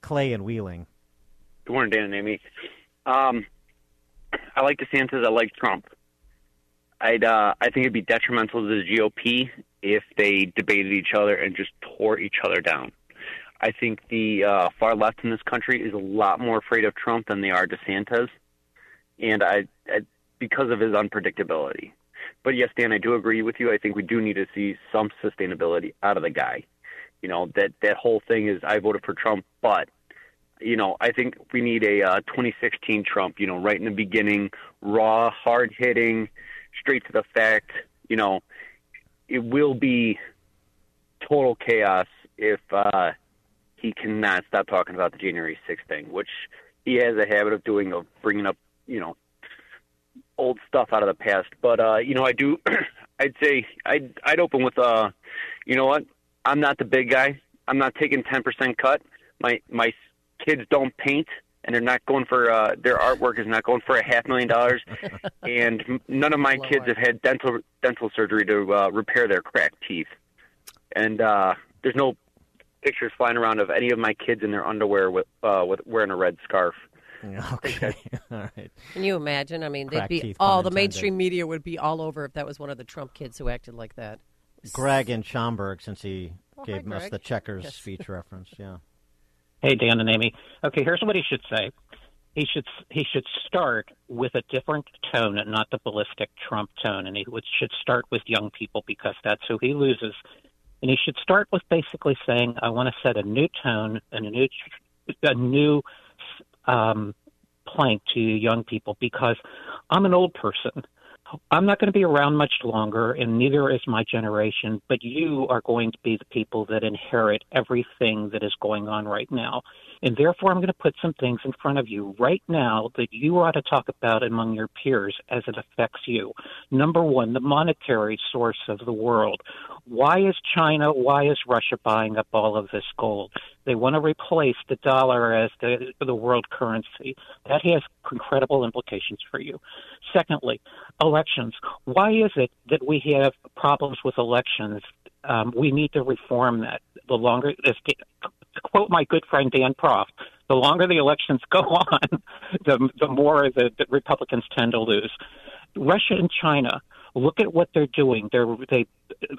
Clay and Wheeling. Good morning, Dan and Amy. Um, I like DeSantis. I like Trump. I'd uh, I think it'd be detrimental to the GOP if they debated each other and just tore each other down. I think the uh, far left in this country is a lot more afraid of Trump than they are DeSantis, and I, I because of his unpredictability. But yes, Dan, I do agree with you. I think we do need to see some sustainability out of the guy. You know that that whole thing is I voted for Trump, but you know, I think we need a uh, 2016 Trump, you know, right in the beginning, raw, hard hitting, straight to the fact. You know, it will be total chaos if uh, he cannot stop talking about the January 6th thing, which he has a habit of doing, of bringing up, you know, old stuff out of the past. But, uh, you know, I do, [CLEARS THROAT] I'd say, I'd, I'd open with, uh, you know what? I'm not the big guy. I'm not taking 10% cut. My, my kids don't paint and they're not going for uh, their artwork is not going for a half million dollars, [LAUGHS] and m- none of my kids have had dental dental surgery to uh, repair their cracked teeth, and uh, there's no pictures flying around of any of my kids in their underwear with uh, with wearing a red scarf. Okay, [LAUGHS] all right. Can you imagine? I mean, they'd Crack be teeth, all the intended. mainstream media would be all over if that was one of the Trump kids who acted like that. Greg and Schaumburg, since he Oh, hi, gave us the checkers Yes. speech [LAUGHS] reference. Yeah. Hey, Dan and Amy. Okay, here's what he should say. He should he should start with a different tone not the ballistic Trump tone, and he would, should start with young people because that's who he loses. And you should start with basically saying, "I want to set a new tone and a new a new um, plank to young people because I'm an old person. I'm not going to be around much longer, and neither is my generation. But you are going to be the people that inherit everything that is going on right now. And therefore, I'm going to put some things in front of you right now that you ought to talk about among your peers as it affects you. Number one, the monetary source of the world. Why is China, why is Russia buying up all of this gold? They want to replace the dollar as the, the world currency. That has incredible implications for you. Secondly, elections. Why is it that we have problems with elections? Um, we need to reform that. The longer, as, to quote my good friend Dan Proft, the longer the elections go [LAUGHS] on, the, the more the, the Republicans tend to lose. Russia and China, look at what they're doing. They're, they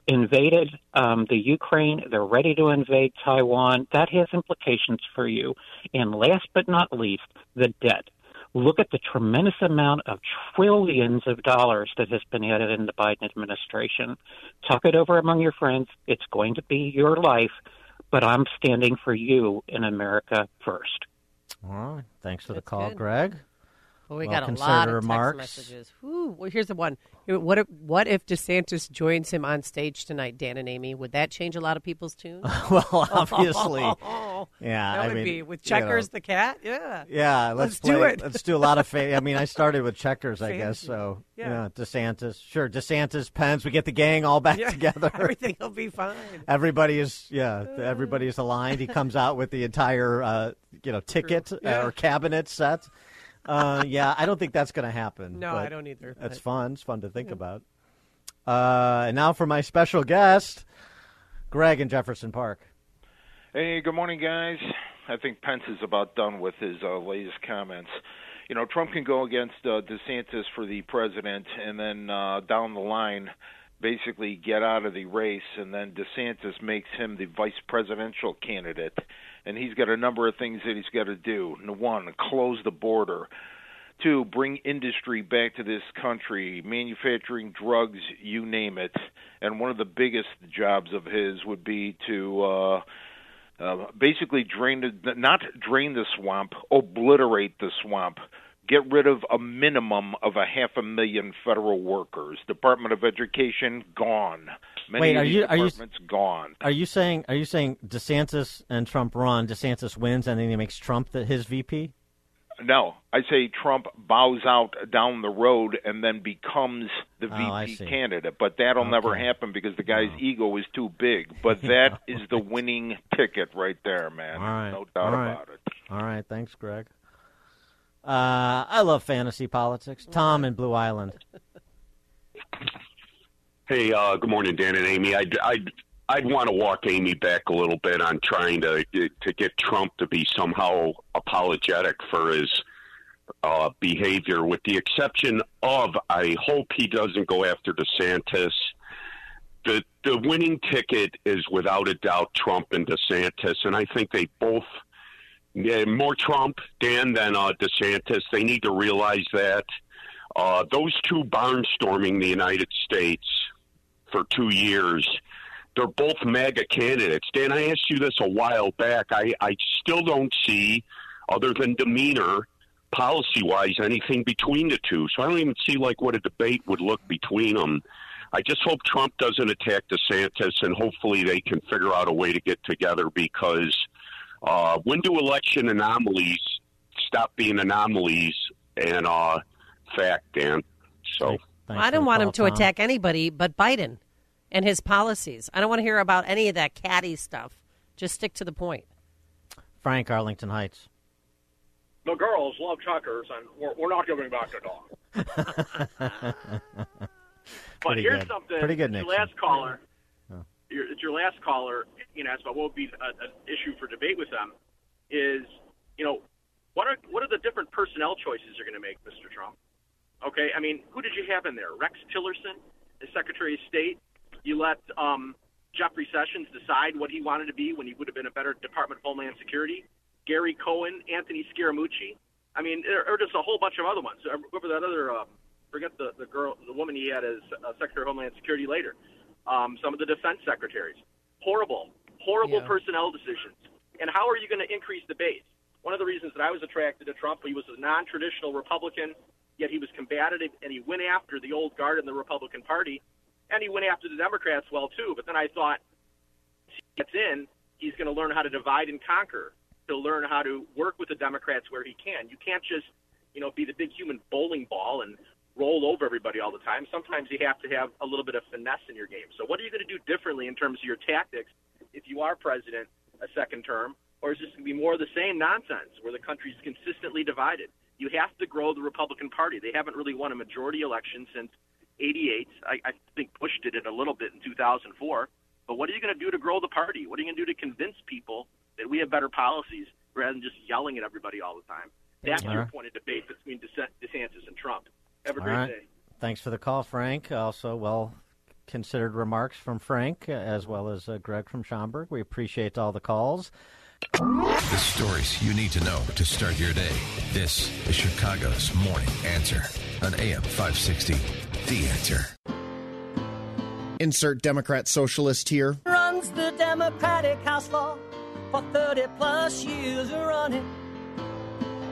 invaded um, the Ukraine. They're ready to invade Taiwan. That has implications for you. And last but not least, the debt. Look at the tremendous amount of trillions of dollars that has been added in the Biden administration. Talk it over among your friends. It's going to be your life, but I'm standing for you in America first. All right. Thanks for the call, Greg. Well, we Well got a lot of text remarks. messages. Whew. Well, here's the one. What if what if DeSantis joins him on stage tonight, Dan and Amy? Would that change a lot of people's tunes? [LAUGHS] well, [LAUGHS] obviously. [LAUGHS] yeah, that I would mean, be with you know. checkers the cat. Yeah, Yeah, let's, do play- it. Let's do a lot of. Fa- I mean, I started with checkers, I guess. So Yeah. yeah. DeSantis, sure, DeSantis, Pence. We get the gang all back Yeah, together. Everything will be fine. Everybody is yeah, everybody is aligned. He comes out with the entire uh, you know ticket uh, Yeah. or cabinet set. Uh, yeah, I don't think that's going to happen. No, I don't either. That's I- fun. It's fun to think about. Uh, and now for my special guest, Greg in Jefferson Park. Hey, good morning, guys. I think Pence is about done with his uh, latest comments. You know, Trump can go against uh, DeSantis for the president, and then uh, down the line, basically get out of the race, and then DeSantis makes him the vice presidential candidate. And he's got a number of things that he's got to do. One, close the border. Two, bring industry back to this country, manufacturing drugs, you name it. And one of the biggest jobs of his would be to uh, uh, basically drain the, not drain the swamp, obliterate the swamp get rid of a minimum of a half a million federal workers. Department of Education gone. Many Wait, are you are you gone. are you saying are you saying DeSantis and Trump run, DeSantis wins, and then he makes Trump the, his VP? No, I say Trump bows out down the road and then becomes the Oh, VP candidate, but that'll never happen because the guy's ego is too big. [LAUGHS] But that is the winning ticket right there, man. All right, No doubt all right. about it. All right, thanks, Greg. Uh, I love fantasy politics. Tom in Blue Island. [LAUGHS] Hey, uh, good morning, Dan and Amy. I'd, I'd, I'd want to walk Amy back a little bit on trying to to get Trump to be somehow apologetic for his uh, behavior, with the exception of I hope he doesn't go after DeSantis. The the winning ticket is without a doubt Trump and DeSantis, and I think they both yeah, more Trump, Dan, than uh, DeSantis. They need to realize that. Uh, those two barnstorming the United States for two years, they're both MAGA candidates. Dan, I asked you this a while back. I, I still don't see, other than demeanor, policy wise, anything between the two. So I don't even see like what a debate would look between them. I just hope Trump doesn't attack DeSantis, and hopefully they can figure out a way to get together because uh, when do election anomalies stop being anomalies and uh, fact, Dan? So I don't want him to attack anybody but Biden and his policies. I don't want to hear about any of that catty stuff. Just stick to the point. Frank, Arlington Heights. The girls love truckers, and we're, we're not giving back the dog. [LAUGHS] But here's good. something. Pretty good, Your Nixon. last caller. Oh. Your, it's your last caller. You know, asked about what would be an issue for debate with them. Is you know what are what are the different personnel choices you're going to make, Mr. Trump? Okay, I mean, who did you have in there? Rex Tillerson, the Secretary of State. You let um, Jeffrey Sessions decide what he wanted to be when he would have been a better Department of Homeland Security. Gary Cohen, Anthony Scaramucci. I mean, there are just a whole bunch of other ones. Uh, Remember that other? Um, forget the the girl, the woman he had as uh, Secretary of Homeland Security later. Um, some of the defense secretaries. Horrible, horrible Yeah. personnel decisions. And how are you going to increase the base? One of the reasons that I was attracted to Trump, he was a non-traditional Republican, yet he was combative and he went after the old guard in the Republican Party, and he went after the Democrats well too. But then I thought, he gets in, he's going to learn how to divide and conquer. He'll learn how to work with the Democrats where he can. You can't just, you know, be the big human bowling ball and roll over everybody all the time. Sometimes you have to have a little bit of finesse in your game. So what are you going to do differently in terms of your tactics if you are president a second term, or is this going to be more of the same nonsense where the country's consistently divided? You have to grow the Republican Party. They haven't really won a majority election since '88. I, I think Bush did it a little bit in 2004. But what are you going to do to grow the party? What are you going to do to convince people that we have better policies rather than just yelling at everybody all the time? That's All your right. point of debate between DeSan- DeSantis and Trump. Have a All great right. day. Thanks for the call, Frank. Also, well considered remarks from Frank, uh, as well as uh, Greg from Schaumburg. We appreciate all the calls. The stories you need to know to start your day. This is Chicago's Morning Answer on AM 560. The Answer. Insert Democrat socialist here. runs the Democratic House floor for 30 plus years running.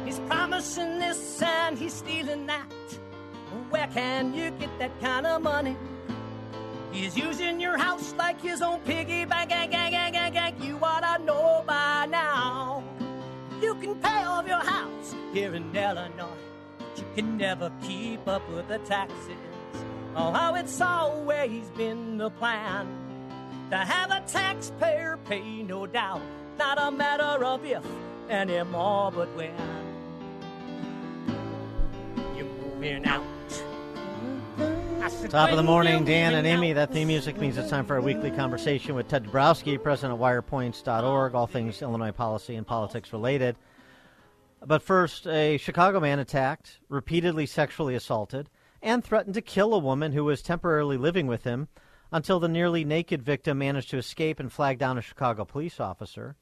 He's promising this and he's stealing that. Where can you get that kind of money? He's using your house like his own piggy bank. Gang, gang, gang, gang, gang. You ought to know by now. You can pay off your house here in Illinois, but you can never keep up with the taxes. Oh, how it's always been the plan to have a taxpayer pay, no doubt. Not a matter of if anymore, but when. You're moving out. Top of the morning, Dan and Amy. That theme music means it's time for our weekly conversation with Ted Dabrowski, president of WirePoints.org, all things Illinois policy and politics related. But first, a Chicago man attacked, repeatedly sexually assaulted, and threatened to kill a woman who was temporarily living with him until the nearly naked victim managed to escape and flag down a Chicago police officer.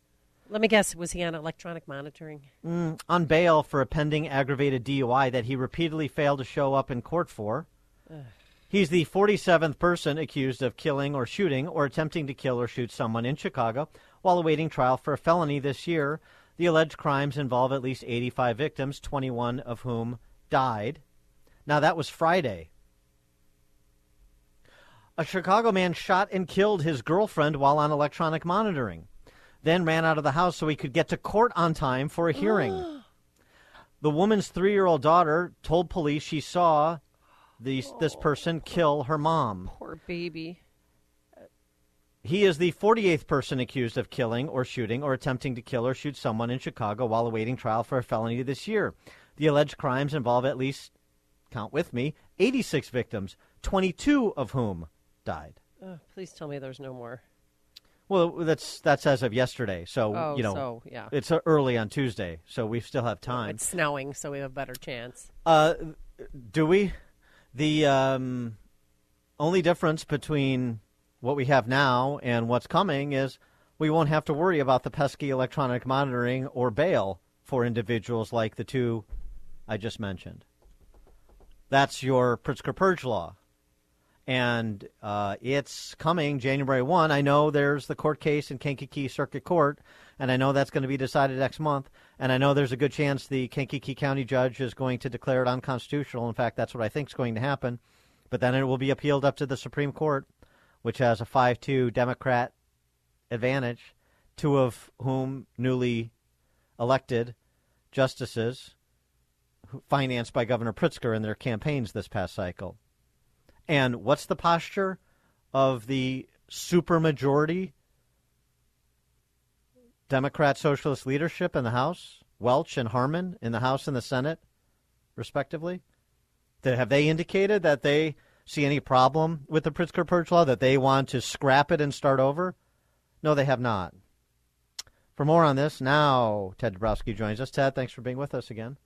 Let me guess, was he on electronic monitoring? Mm, on bail for a pending aggravated DUI that he repeatedly failed to show up in court for. Ugh. He's the 47th person accused of killing or shooting or attempting to kill or shoot someone in Chicago while awaiting trial for a felony this year. The alleged crimes involve at least 85 victims, 21 of whom died. Now, that was Friday. A Chicago man shot and killed his girlfriend while on electronic monitoring, then ran out of the house so he could get to court on time for a hearing. [GASPS] the woman's three year old daughter told police she saw these, this person kill her mom. Poor baby. He is the 48th person accused of killing or shooting or attempting to kill or shoot someone in Chicago while awaiting trial for a felony this year. The alleged crimes involve at least, count with me, 86 victims, 22 of whom died. Oh, please tell me there's no more. Well, that's that's as of yesterday. So Oh, you know, so, yeah. it's uh, early on Tuesday, so we still have time. It's snowing, so we have a better chance. Uh, do we? The um, only difference between what we have now and what's coming is we won't have to worry about the pesky electronic monitoring or bail for individuals like the two I just mentioned. That's your Pritzker Purge law. And uh, it's coming January 1. I know there's the court case in Kankakee Circuit Court, and I know that's going to be decided next month. And I know there's a good chance the Kankakee County judge is going to declare it unconstitutional. In fact, that's what I think is going to happen. But then it will be appealed up to the Supreme Court, which has a 5 2 Democrat advantage, two of whom newly elected justices financed by Governor Pritzker in their campaigns this past cycle. And what's the posture of the supermajority Democrat Socialist leadership in the House? Welch and Harmon in the House and the Senate, respectively? Have they indicated that they see any problem with the Pritzker Purge law, that they want to scrap it and start over? No, they have not. For more on this, now Ted Dabrowski joins us. Ted, thanks for being with us again.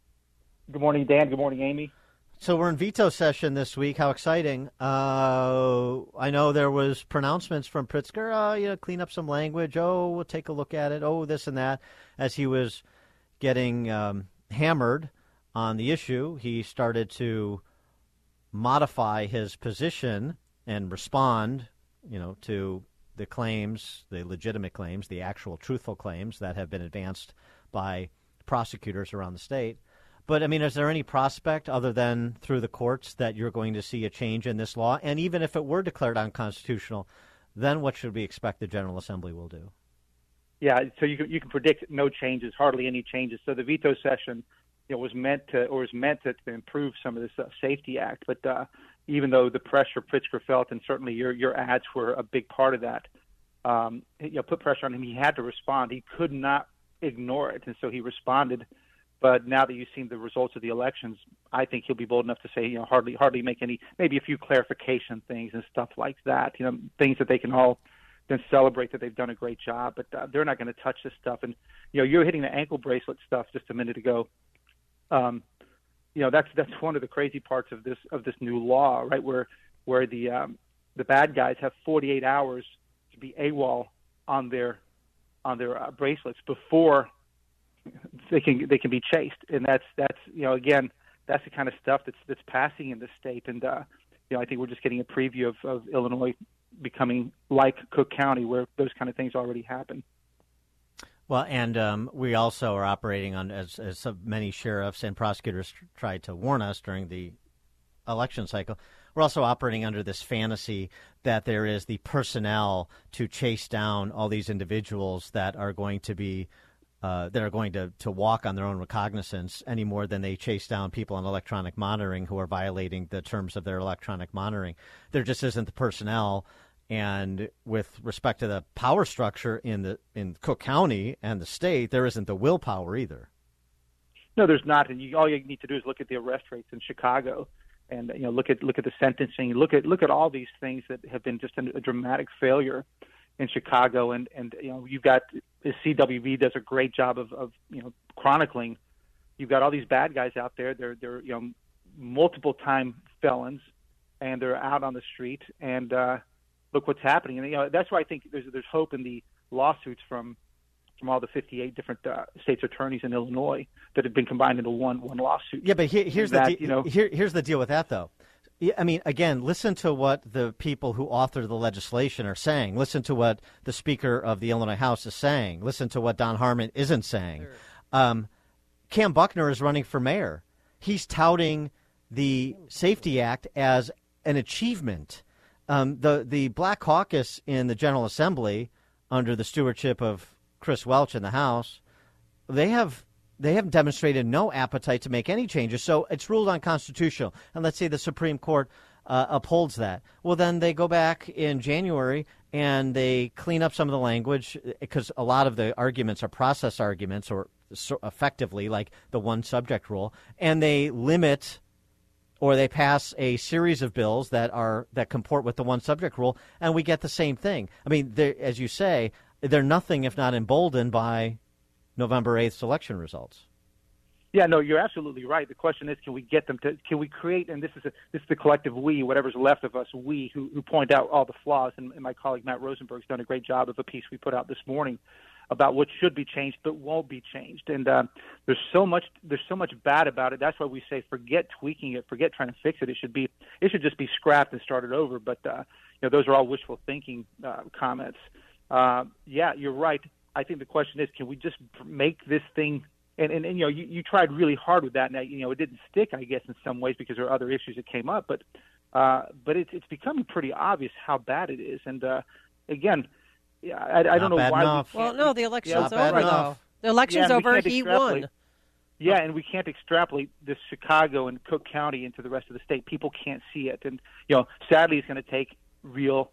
Good morning, Dan. Good morning, Amy. So we're in veto session this week. How exciting! Uh, I know there was pronouncements from Pritzker. Uh, you know, clean up some language. Oh, we'll take a look at it. Oh, this and that. As he was getting um, hammered on the issue, he started to modify his position and respond. You know, to the claims, the legitimate claims, the actual truthful claims that have been advanced by prosecutors around the state. But I mean, is there any prospect other than through the courts that you're going to see a change in this law? And even if it were declared unconstitutional, then what should we expect the General Assembly will do? Yeah, so you can, you can predict no changes, hardly any changes. So the veto session, you know, was meant to or was meant to, to improve some of this uh, Safety Act. But uh, even though the pressure Pritzker felt, and certainly your your ads were a big part of that, um, you know, put pressure on him. He had to respond. He could not ignore it, and so he responded. But now that you've seen the results of the elections, I think he'll be bold enough to say, you know, hardly hardly make any, maybe a few clarification things and stuff like that. You know, things that they can all then celebrate that they've done a great job. But uh, they're not going to touch this stuff. And you know, you're hitting the ankle bracelet stuff just a minute ago. Um, you know, that's that's one of the crazy parts of this of this new law, right? Where where the um, the bad guys have 48 hours to be AWOL on their on their uh, bracelets before they can they can be chased, and that's that's you know again that's the kind of stuff that's that's passing in the state, and uh, you know I think we're just getting a preview of, of Illinois becoming like Cook County, where those kind of things already happen. Well, and um, we also are operating on, as, as many sheriffs and prosecutors tr- tried to warn us during the election cycle, we're also operating under this fantasy that there is the personnel to chase down all these individuals that are going to be. Uh, that are going to, to walk on their own recognizance any more than they chase down people on electronic monitoring who are violating the terms of their electronic monitoring. There just isn't the personnel and with respect to the power structure in the in Cook County and the state, there isn't the willpower either. No, there's not, and you, all you need to do is look at the arrest rates in Chicago, and you know look at look at the sentencing, look at look at all these things that have been just a, dramatic failure in Chicago, and and you know you've got the CWB does a great job of of you know chronicling. You've got all these bad guys out there. They're they're you know multiple time felons, and they're out on the street. And uh, look what's happening. And you know that's why I think there's there's hope in the lawsuits from from all the 58 different uh, states attorneys in Illinois that have been combined into one one lawsuit. Yeah, but here, here's that, the de- you know here, here's the deal with that though. I mean, again, listen to what the people who author the legislation are saying. Listen to what the Speaker of the Illinois House is saying. Listen to what Don Harmon isn't saying. Um, Kam Buckner is running for mayor. He's touting the Safety Act as an achievement. Um, the the Black Caucus in the General Assembly, under the stewardship of Chris Welch in the House, they have they have demonstrated no appetite to make any changes. So it's ruled unconstitutional. And let's say the Supreme Court uh, upholds that. Well, then they go back in January and they clean up some of the language because a lot of the arguments are process arguments or so effectively like the one subject rule, and they limit or they pass a series of bills that are that comport with the one subject rule, and we get the same thing. I mean, as you say, they're nothing if not emboldened by November 8th election results. Yeah, no, you're absolutely right. The question is, can we get them to? Can we create? And this is a, this is the collective we, whatever's left of us, we who, who point out all the flaws. And, and my colleague Matt Rosenberg's done a great job of a piece we put out this morning about what should be changed but won't be changed. And uh, there's so much there's so much bad about it. That's why we say forget tweaking it, forget trying to fix it. It should be it should just be scrapped and started over. But uh, you know those are all wishful thinking uh, comments. Uh, yeah, you're right. I think the question is, can we just make this thing? And, and, and you know, you, you tried really hard with that, and you know, it didn't stick, I guess, in some ways because there are other issues that came up. But uh, but it's it's becoming pretty obvious how bad it is. And uh, again, I, I don't know why. enough. We Well, no, the election's yeah, over, though. The election's Yeah, over. He won. Yeah, and we can't extrapolate this Chicago and Cook County into the rest of the state. People can't see it, and you know, sadly, it's going to take real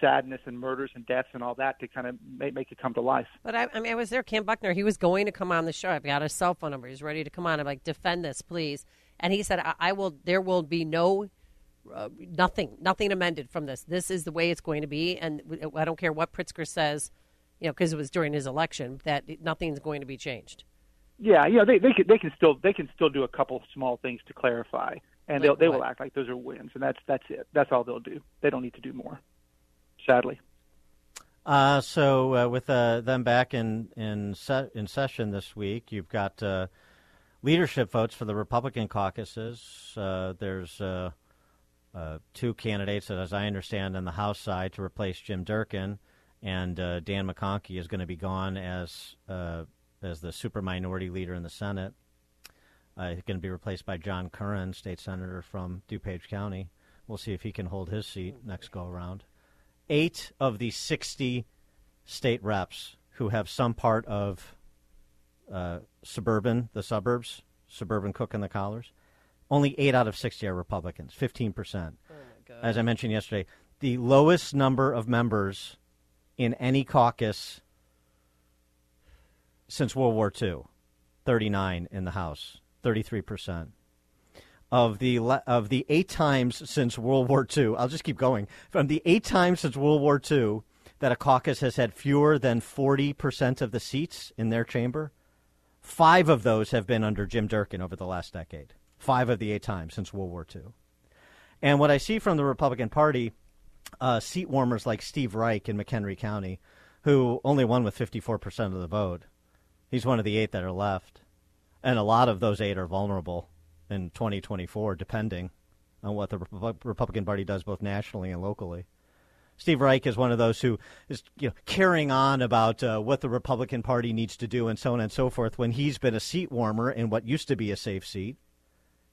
sadness and murders and deaths and all that to kind of make, make it come to life. But I, I mean, I was there. Kam Buckner, he was going to come on the show. I've got his cell phone number. He's ready to come on. I'm like, defend this, please. And he said, I, I will. There will be no, uh, nothing, nothing amended from this. This is the way it's going to be, and I don't care what Pritzker says, you know, because it was during his election that nothing's going to be changed. Yeah, you know, they they can they can still they can still do a couple small things to clarify, and they'll they will act like those are wins, and that's that's it. That's all they'll do. They don't need to do more. Sadly. Uh, so uh, with uh, them back in in se- in session this week, you've got uh, leadership votes for the Republican caucuses. Uh, there's uh, two candidates, as I understand, on the House side to replace Jim Durkin, and uh, Dan McConchie is going to be gone as uh, as the super minority leader in the Senate. Uh, he's going to be replaced by John Curran, state senator from DuPage County. We'll see if he can hold his seat next go around eight of the 60 state reps who have some part of uh, suburban, the suburbs, suburban cook and the collars, only eight out of 60 are Republicans, 15%. As I mentioned yesterday, the lowest number of members in any caucus since World War II, 39 in the House, 33% of the of the eight times since World War II. I'll just keep going. From the eight times since World War II that a caucus has had fewer than forty percent of the seats in their chamber, five of those have been under Jim Durkin over the last decade. Five of the eight times since World War II. And what I see from the Republican Party, uh, seat warmers like Steve Reick in McHenry County, who only won with 54% of the vote. He's one of the eight that are left. And a lot of those eight are vulnerable in 2024, depending on what the Repu- Republican Party does both nationally and locally. Steve Reick is one of those who is you know, carrying on about uh, what the Republican Party needs to do and so on and so forth when he's been a seat warmer in what used to be a safe seat,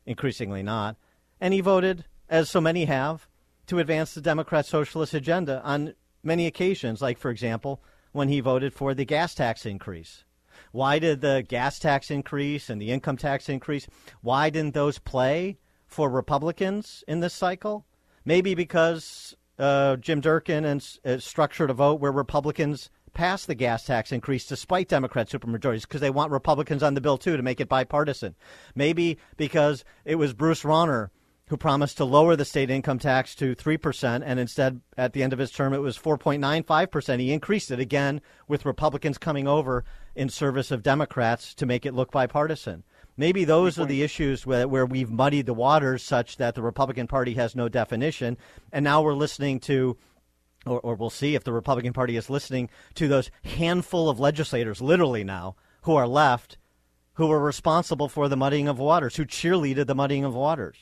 increasingly not. And he voted, as so many have, to advance the Democrat socialist agenda on many occasions, like, for example, when he voted for the gas tax increase. Why did the gas tax increase and the income tax increase, why didn't those play for Republicans in this cycle? Maybe because uh, Jim Durkin and, uh, structured a vote where Republicans passed the gas tax increase despite Democrat supermajorities because they want Republicans on the bill too to make it bipartisan. Maybe because it was Bruce Rauner who promised to lower the state income tax to 3%, and instead, at the end of his term, it was 4.95%. He increased it again with Republicans coming over in service of Democrats to make it look bipartisan. Maybe those are the issues where, where we've muddied the waters such that the Republican Party has no definition, and now we're listening to or, or, we'll see if the Republican Party is listening to those handful of legislators, literally now, who are left, who were responsible for the muddying of waters, who cheerleaded the muddying of waters.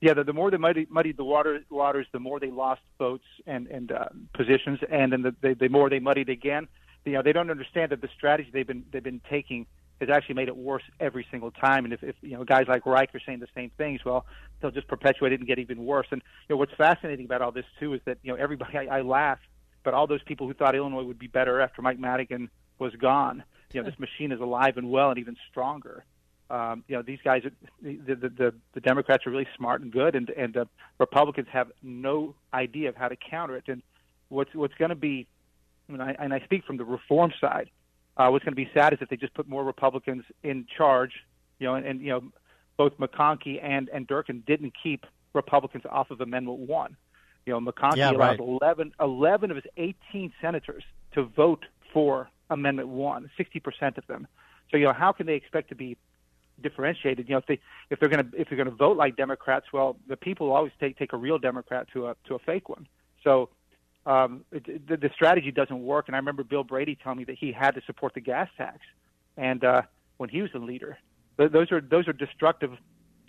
Yeah, the, the more they muddied, muddied the water, waters, the more they lost votes and and uh, positions, and then the, the, the more they muddied again. You know, they don't understand that the strategy they've been they've been taking has actually made it worse every single time. And if, if you know guys like Reick are saying the same things, well, they'll just perpetuate it and get even worse. And you know what's fascinating about all this too is that you know everybody [LAUGHS] I, I laugh, but all those people who thought Illinois would be better after Mike Madigan was gone, you know this [LAUGHS] machine is alive and well and even stronger. Um, you know these guys, the, the the the Democrats are really smart and good, and and uh, Republicans have no idea of how to counter it. And what's what's going to be, and I, and I speak from the reform side uh, what's going to be sad is if they just put more Republicans in charge, you know, and, and you know, both McConchie and and Durkin didn't keep Republicans off of Amendment One. You know, McConchie yeah, allowed right. 11, 11 of his 18 senators to vote for Amendment One, 60 percent of them. So you know, how can they expect to be differentiated? You know, if they if they're going to if they're going to vote like Democrats, well, the people always take take a real Democrat to a to a fake one. So um, the, the strategy doesn't work. And I remember Bill Brady telling me that he had to support the gas tax, and uh, when he was the leader, th- those are those are destructive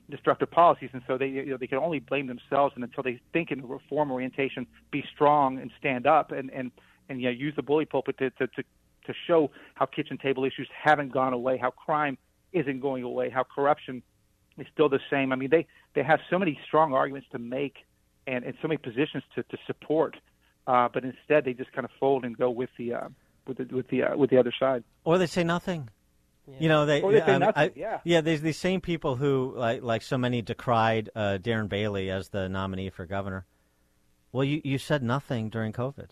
destructive policies, and so they you know, they can only blame themselves. And until they think in the reform orientation, be strong and stand up, and and and you know, use the bully pulpit to, to to to show how kitchen table issues haven't gone away, how crime isn't going away, how corruption is still the same. I mean, they they have so many strong arguments to make, and and so many positions to to support uh, but instead they just kind of fold and go with the uh, with the with the uh, with the other side. Or they say nothing. You know, they, Or they say um, nothing, I- yeah. yeah. There's these same people who, like, like so many, decried uh, Darren Bailey as the nominee for governor. Well, you, you said nothing during COVID.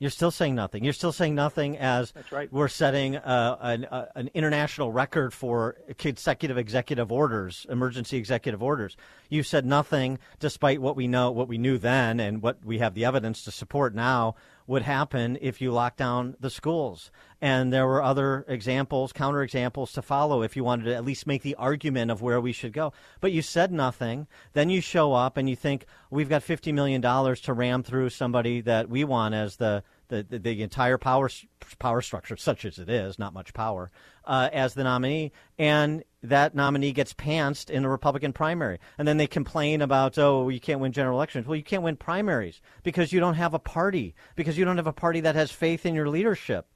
You're still saying nothing. You're still saying nothing as That's right. we're setting uh, an, uh, an international record for consecutive executive orders, emergency executive orders. You said nothing, despite what we know, what we knew then, and what we have the evidence to support now would happen if you lock down the schools. And there were other examples, counterexamples to follow if you wanted to at least make the argument of where we should go. But you said nothing. Then you show up and you think we've got $50 million to ram through somebody that we want as the the, the, the entire power power structure, such as it is, not much power, uh, as the nominee, and that nominee gets pantsed in a Republican primary, and then they complain about, oh, you can't win general elections. Well, you can't win primaries because you don't have a party, because you don't have a party that has faith in your leadership.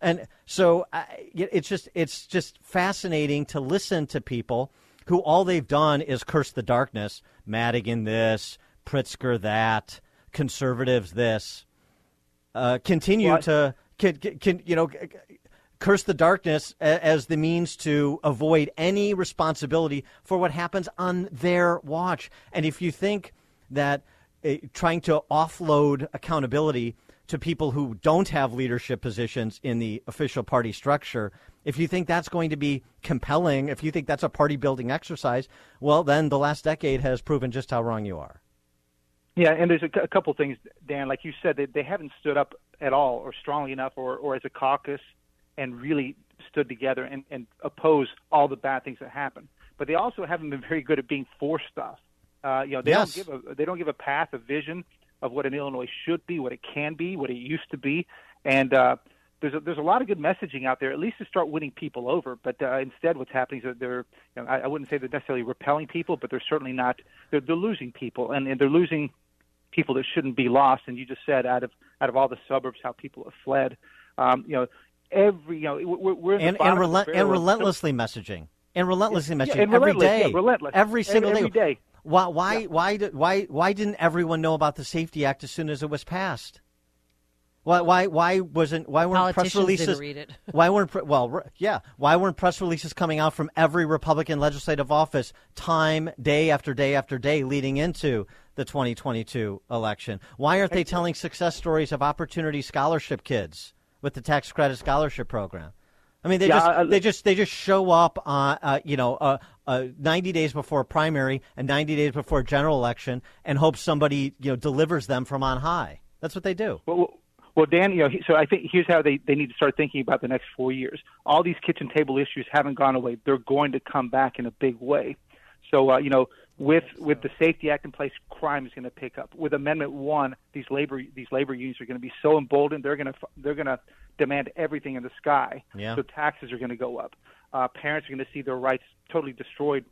And so I, it's just it's just fascinating to listen to people who all they've done is curse the darkness. Madigan this, Pritzker that, conservatives this. Uh, continue I- to can, can you know curse the darkness as the means to avoid any responsibility for what happens on their watch. And if you think that uh, trying to offload accountability to people who don't have leadership positions in the official party structure, if you think that's going to be compelling, if you think that's a party building exercise, well, then the last decade has proven just how wrong you are. Yeah, and there's a, a couple things, Dan. Like you said, they, they haven't stood up at all, or strongly enough, or, or as a caucus, and really stood together and, and oppose all the bad things that happen. But they also haven't been very good at being for stuff. Uh, you know, they Yes. don't give a they don't give a path, a vision of what an Illinois should be, what it can be, what it used to be, and uh, there's a, there's a lot of good messaging out there, at least to start winning people over. But uh, instead, what's happening is that they're you know, I, I wouldn't say they're necessarily repelling people, but they're certainly not they're, they're losing people, and, and they're losing people that shouldn't be lost. And you just said out of out of all the suburbs, how people have fled. Um, you know, every you know we're, we're in the and and, the and relentlessly messaging and relentlessly Yeah, messaging and every relentless, day, yeah, relentless. every single every day. Why why why did why why didn't everyone know about the Safety Act as soon as it was passed? Why why why wasn't why weren't press Politicians didn't releases? read it. [LAUGHS] why weren't well yeah why weren't press releases coming out from every Republican legislative office time day after day after day leading into the 2022 election? Why aren't they telling success stories of opportunity scholarship kids with the tax credit scholarship program? I mean, they Yeah, just I- they just they just show up, uh, uh, you know, uh, uh, 90 days before primary and 90 days before general election, and hope somebody you know delivers them from on high. That's what they do. Well, Well, Dan, you know, he, so I think here's how they, they need to start thinking about the next four years. All these kitchen table issues haven't gone away; they're going to come back in a big way. So, uh, you know, with with the Safety Act in place, crime is going to pick up. With Amendment One, these labor these labor unions are going to be so emboldened; they're going to they're going to demand everything in the sky. Yeah. So taxes are going to go up. Uh, parents are going to see their rights totally destroyed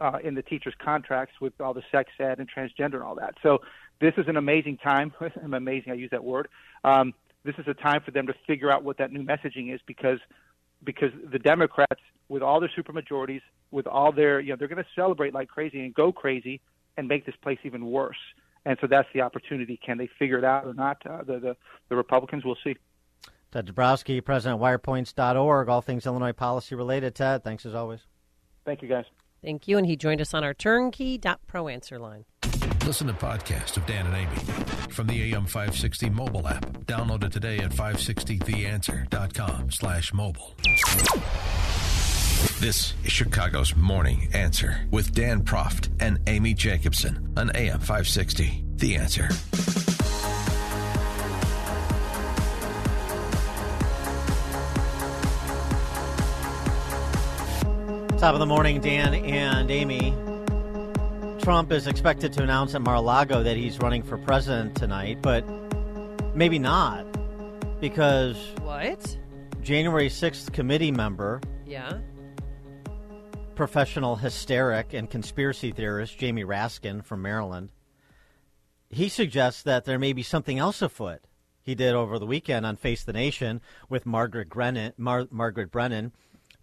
uh, in the teachers' contracts with all the sex ed and transgender and all that. So this is an amazing time. [LAUGHS] I'm amazing. I use that word. Um, this is a time for them to figure out what that new messaging is because because the Democrats, with all their supermajorities, with all their you know, they're going to celebrate like crazy and go crazy and make this place even worse. And so that's the opportunity. Can they figure it out or not? Uh, the, the the Republicans will see. Ted Dabrowski, President of wirepoints.org, all things Illinois policy related. Ted, thanks as always. Thank you, guys. Thank you. And he joined us on our turnkey.pro answer line. Listen to podcast of Dan and Amy from the AM 560 mobile app. Download it today at 560theanswer.com slash mobile. This is Chicago's Morning Answer with Dan Proft and Amy Jacobson on AM 560. The Answer. Top of the morning, Dan and Amy. Trump is expected to announce at Mar-a-Lago that he's running for president tonight, but maybe not because What? January 6th committee member, Yeah. professional hysteric and conspiracy theorist Jamie Raskin from Maryland, he suggests that there may be something else afoot. He did over the weekend on Face the Nation with Margaret Brennan, Mar- Margaret Brennan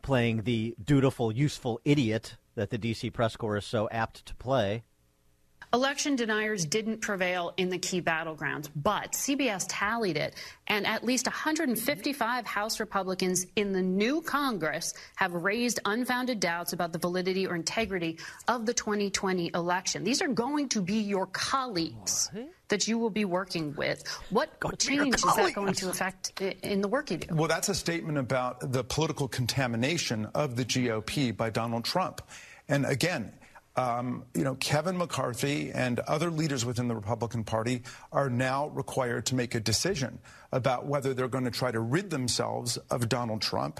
playing the dutiful, useful idiot that the DC press corps is so apt to play. Election deniers didn't prevail in the key battlegrounds, but CBS tallied it, and at least 155 House Republicans in the new Congress have raised unfounded doubts about the validity or integrity of the 2020 election. These are going to be your colleagues that you will be working with. What change is that going to affect in the work you do? Well, that's a statement about the political contamination of the GOP by Donald Trump. And again, um, you know, Kevin McCarthy and other leaders within the Republican Party are now required to make a decision about whether they're going to try to rid themselves of Donald Trump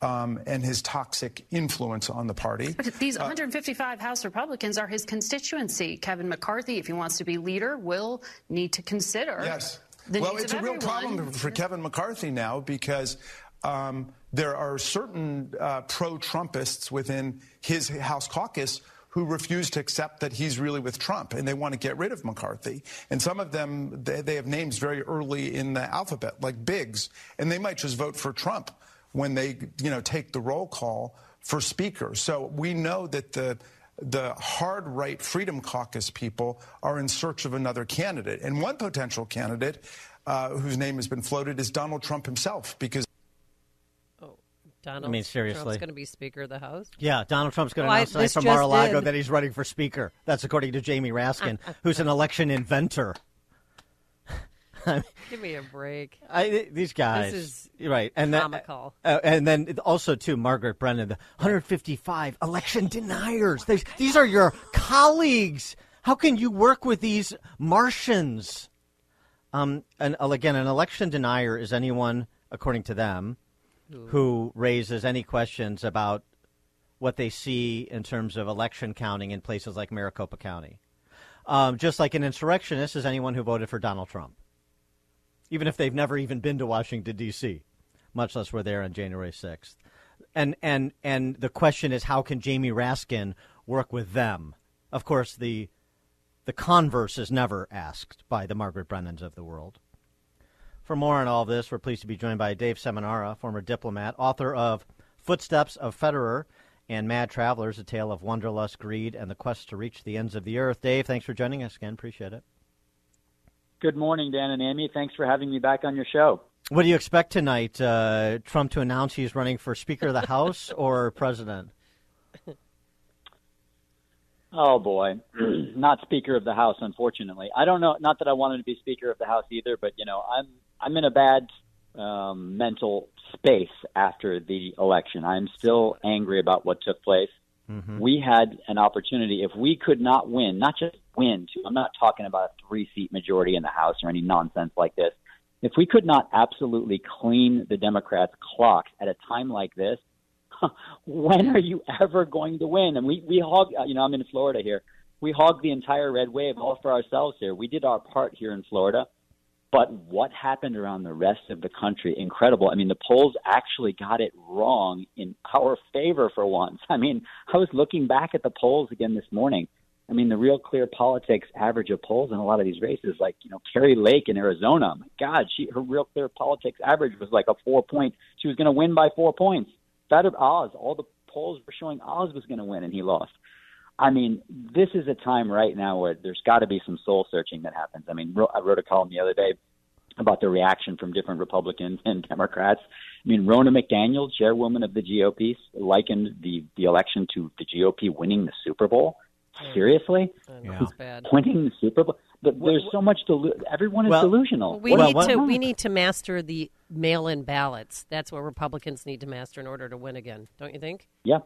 um, and his toxic influence on the party. But these 155 House Republicans are his constituency. Kevin McCarthy, if he wants to be leader, will need to consider. Yes. The well, it's a real everyone. problem for Kevin McCarthy now because um, there are certain uh, pro Trumpists within his House caucus who refuse to accept that he's really with Trump and they want to get rid of McCarthy. And some of them, they, they have names very early in the alphabet, like Biggs, and they might just vote for Trump when they, you know, take the roll call for Speaker. So we know that the the hard right Freedom Caucus people are in search of another candidate. And one potential candidate uh, whose name has been floated is Donald Trump himself, because. Donald I mean, seriously. Trump's going to be Speaker of the House. Yeah, Donald Trump's going to Well, announce tonight from Mar-a-Lago in. that he's running for Speaker. That's according to Jamie Raskin, [LAUGHS] who's an election inventor. [LAUGHS] Give me a break. I, these guys, This is right? And then, uh, and then also too, Margaret Brennan, the 155 election deniers. These, these are your colleagues. How can you work with these Martians? Um, and uh, again, an election denier is anyone, according to them, who raises any questions about what they see in terms of election counting in places like Maricopa County. Um, just like an insurrectionist is anyone who voted for Donald Trump even if they've never even been to Washington D.C., much less were there on January sixth. And and and the question is, how can Jamie Raskin work with them? Of course, the the converse is never asked by the Margaret Brennans of the world. For more on all this, we're pleased to be joined by Dave Seminara, former diplomat, author of Footsteps of Federer and Mad Travelers, A Tale of Wanderlust, Greed, and the Quest to Reach the Ends of the Earth. Dave, thanks for joining us again. Appreciate it. Good morning, Dan and Amy. Thanks for having me back on your show. What do you expect tonight? Uh, Trump to announce he's running for Speaker of the House [LAUGHS] or President? Oh boy, [CLEARS THROAT] not Speaker of the House, unfortunately. I don't know. Not that I wanted to be Speaker of the House either, but you know, I'm I'm in a bad um, mental space after the election. I'm still angry about what took place. Mm-hmm. We had an opportunity. If we could not win, not just win, too, I'm not talking about a three seat majority in the House or any nonsense like this. If we could not absolutely clean the Democrats' clocks at a time like this, [LAUGHS] when are you ever going to win? And we we hog, you know, I'm in Florida here. We hog the entire red wave all for ourselves here. We did our part here in Florida, but what happened around the rest of the country? Incredible. I mean, the polls actually got it wrong in our favor for once. I mean, I was looking back at the polls again this morning. I mean, the real clear politics average of polls in a lot of these races, like you know Kari Lake in Arizona. My God, she her real clear politics average was like a four point. She was going to win by four points. Better Oz, all the polls were showing Oz was going to win, and he lost. I mean, this is a time right now where there's got to be some soul searching that happens. I mean, I wrote a column the other day about the reaction from different Republicans [LAUGHS] and Democrats. I mean, Ronna McDaniel, chairwoman of the GOP, likened the the election to the GOP winning the Super Bowl. Seriously, yeah. winning the Super Bowl. But there's so much delu- everyone is well, delusional. We need to we need to master the mail-in ballots. That's what Republicans need to master in order to win again. Don't you think? Yeah.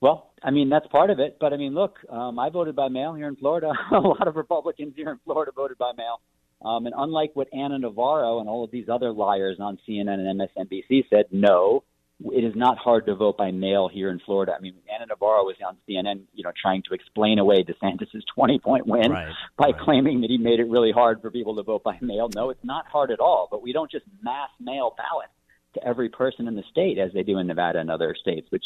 Well, I mean that's part of it, but I mean, look, um, I voted by mail here in Florida. [LAUGHS] a lot of Republicans here in Florida voted by mail, um, and unlike what Ana Navarro and all of these other liars on CNN and MSNBC said, no, it is not hard to vote by mail here in Florida. I mean, Ana Navarro was on CNN, you know, trying to explain away DeSantis's [LAUGHS] 20 point win right, by right. claiming that he made it really hard for people to vote by mail. No, it's not hard at all. But we don't just mass mail ballots to every person in the state as they do in Nevada and other states, which,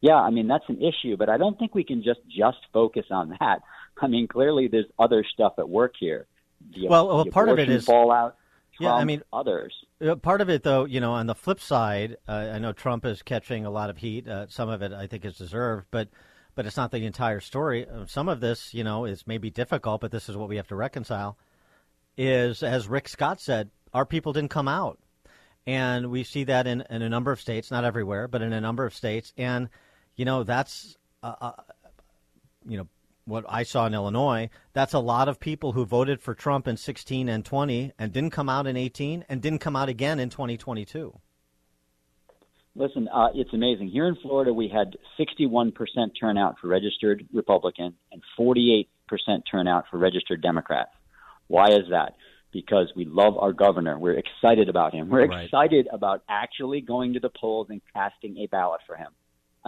yeah, I mean, that's an issue. But I don't think we can just just focus on that. I mean, clearly there's other stuff at work here. The, well, well part of it is fallout. Yeah, I mean, others. Uh, Part of it, though, you know, on the flip side, uh, I know Trump is catching a lot of heat. Uh, some of it, I think, is deserved, but but it's not the entire story. Uh, Some of this, you know, is maybe difficult, but this is what we have to reconcile. Is as Rick Scott said, our people didn't come out, and we see that in, in a number of states, not everywhere, but in a number of states, and you know, that's uh, uh, you know what I saw in Illinois, that's a lot of people who voted for Trump in 16 and 20 and didn't come out in 18 and didn't come out again in 2022. Listen, uh, it's amazing. Here in Florida, we had 61% turnout for registered Republican and 48% turnout for registered Democrats. Why is that? Because we love our governor. We're excited about him. We're Right. excited about actually going to the polls and casting a ballot for him.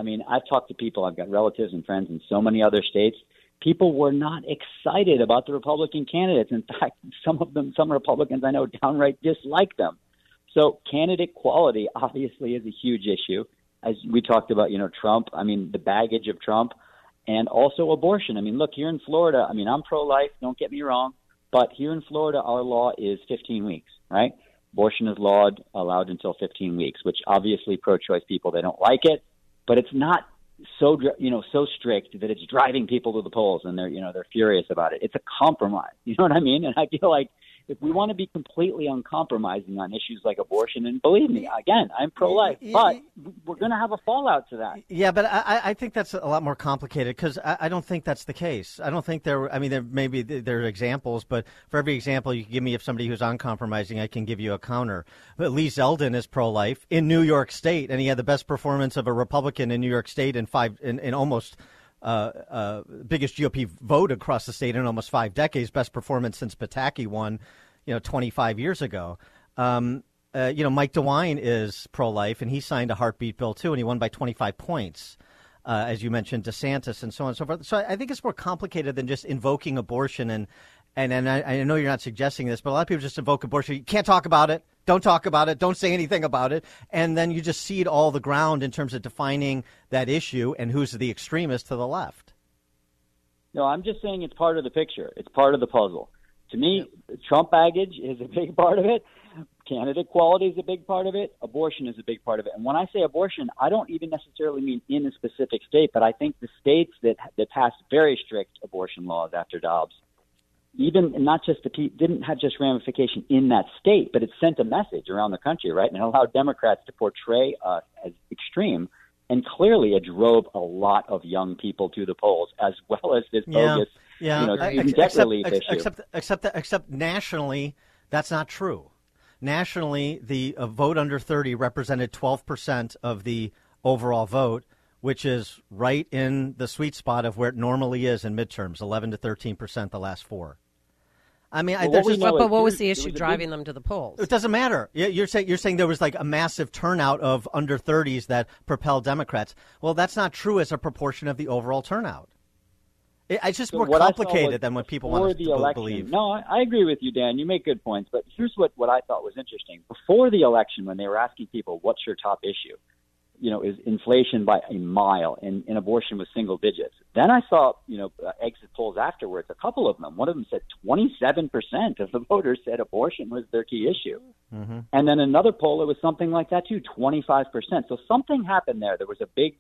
I mean, I've talked to people, I've got relatives and friends in so many other states. People were not excited about the Republican candidates. In [LAUGHS] fact, some of them, some Republicans I know downright dislike them. So candidate quality [LAUGHS] obviously is a huge issue. As we talked about, you know, Trump, I mean, the baggage of Trump and also abortion. I mean, look, here in Florida, I mean, I'm pro life, don't get me wrong, but here in Florida, our law is 15 weeks, right? Abortion is lawed, allowed until 15 weeks, which obviously pro choice people, they don't like it, but it's not so you know so strict that it's driving people to the polls and they're you know they're furious about it. It's a compromise. [LAUGHS] You know what I mean? And I feel like if we want to be completely uncompromising on issues like abortion, and believe me, again, I'm pro-life, but we're going to have a fallout to that. Yeah, but I, I- think that's a lot more complicated because I, I don't think that's the case. I don't think there. I mean, there maybe there are examples, but for every example you give me of somebody who's uncompromising, I can give you a counter. But Lee Zeldin is pro-life in New York State, and he had the best performance of a Republican in New York State in five in, in almost. Uh, uh, biggest GOP vote across the state in almost five decades. Best performance since Pataki won, you know, 25 years ago. Um, uh, you know, Mike DeWine is pro-life, and he signed a heartbeat bill too, and he won by 25 points. Uh, as you mentioned, DeSantis and so on and so forth. So I, I think it's more complicated than just invoking abortion. And and and I, I know you're not suggesting this, but a lot of people just invoke abortion. You can't talk about it. Don't talk about it. Don't say anything about it. And then you just cede all the ground in terms of defining that issue and who's the extremist to the left. No, I'm just saying it's part of the picture. It's part of the puzzle. To me, Trump baggage is a big part of it. Candidate quality is a big part of it. Abortion is a big part of it. And when I say abortion, I don't even necessarily mean in a specific state, but I think the states that that passed very strict abortion laws after Dobbs, even not just the didn't have just ramification in that state, but it sent a message around the country, right? And it allowed Democrats to portray us as extreme. And clearly, it drove a lot of young people to the polls, as well as this bogus, yeah. you know, I- ex- debt except, relief ex- issue. Except, except, that- except nationally, that's not true. Nationally, the uh, vote under 30 represented 12% of the overall vote, which is right in the sweet spot of where it normally is in midterms, 11 to 13% the last four. I mean, I, Well, there's what just, But- but what was the issue was driving big- them to the polls? It doesn't matter. You- You're saying you're saying there was like a massive turnout of under 30s that propelled Democrats. Well, that's not true as a proportion of the overall turnout. It, it's just So more what I saw complicated was than what people want the to election. believe. No, I, I agree with you, Dan. You make good points. But here's what, what I thought was interesting. Before the election, when they were asking people, what's your top issue? You know, is inflation by a mile and, and abortion was single digits. Then I saw, you know, uh, exit polls afterwards, a couple of them. One of them said 27% of the [LAUGHS] voters said abortion was their key issue. Mm-hmm. And then another poll, it was something like that too, 25%. So something happened there. There was a big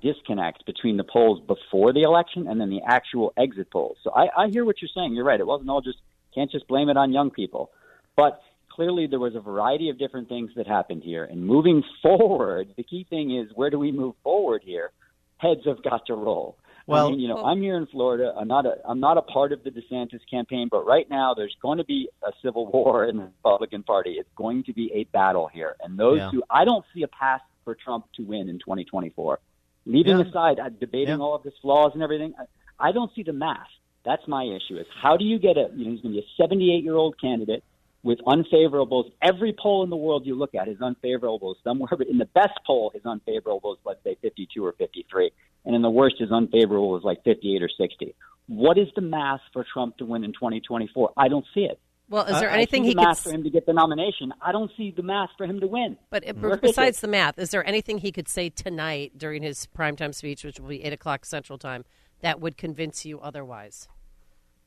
disconnect between the polls before the election and then the actual exit polls. So I, I hear what you're saying. You're right. It wasn't all just, can't just blame it on young people. But clearly there was a variety of different things that happened here. And moving [LAUGHS] forward, the key thing is where do we move forward here? Heads have got to roll. Well- I mean, you know, I'm here in Florida. I'm not a I'm not a part of the DeSantis campaign, but right now there's going to be a civil war in the Republican Party. It's going to be a battle here, and those Yeah. two, I don't see a path for Trump to win in 2024. Leaving Yeah. aside uh, debating all of his flaws and everything, I, I don't see the math. That's my issue. Is how do you get a you know he's going to be a 78 year old candidate with unfavorables. Every poll in the world you look at is unfavorable somewhere, but in the best poll, is unfavorable is let's say 52 or 53, and in the worst, is unfavorable is like 58 or 60. What is the math for Trump to win in 2024? I don't see it. Well, is there I- I anything see he the could math s- for him to get the nomination? I don't see the math for him to win. But besides the math, is there anything he could say tonight during his primetime speech, which will be eight o'clock Central Time, that would convince you otherwise?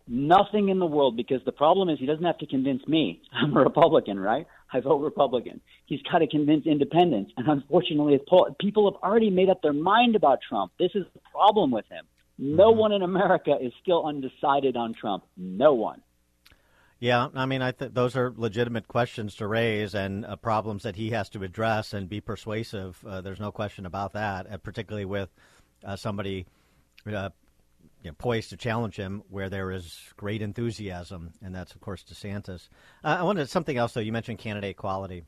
Nothing in the world because the problem is he doesn't have to convince me. [LAUGHS] I'm a Republican, right? I vote Republican. He's got to convince independents. And unfortunately, people have already made up their mind about Trump. This is the problem with him. No one in America is still undecided on Trump. No one. Yeah, I mean, I th- those are legitimate questions to raise and uh, problems that he has to address and be persuasive. Uh, there's no question about that, uh, particularly with uh, somebody uh, you know, poised to challenge him where there is great enthusiasm, and that's, of course, DeSantis. Uh, I wanted something else, though. You mentioned candidate quality,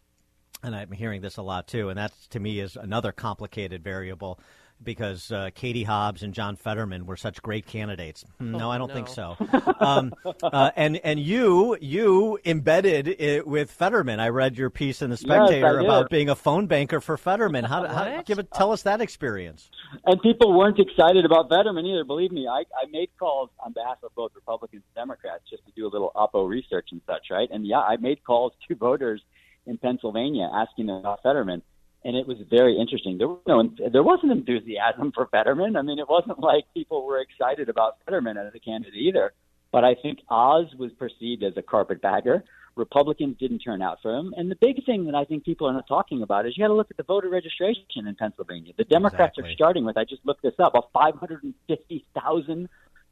and I'm hearing this a lot, too, and that, to me, is another complicated variable. Because uh, Katie Hobbs and John Fetterman were such great candidates. Hmm, No, Oh, I don't think so. [LAUGHS] um, uh, and and you you embedded it with Fetterman. I read your piece in the Spectator did. about being a phone banker for Fetterman. How, how give it? Tell us that experience. And people weren't excited about Fetterman either. Believe me, I, I made calls on behalf of both Republicans and Democrats just to do a little Oppo research and such, right? And yeah, I made calls to voters in Pennsylvania asking them about Fetterman, and it was very interesting. There was no, there wasn't enthusiasm for Fetterman. I mean, it wasn't [LAUGHS] like people were excited about Fetterman as a candidate either. But I think Oz was perceived as a carpetbagger. Republicans didn't turn out for him. And the big thing that I think people are not talking about is you got to look at the voter registration in Pennsylvania. The Democrats are starting with, I just looked this up, a 550,000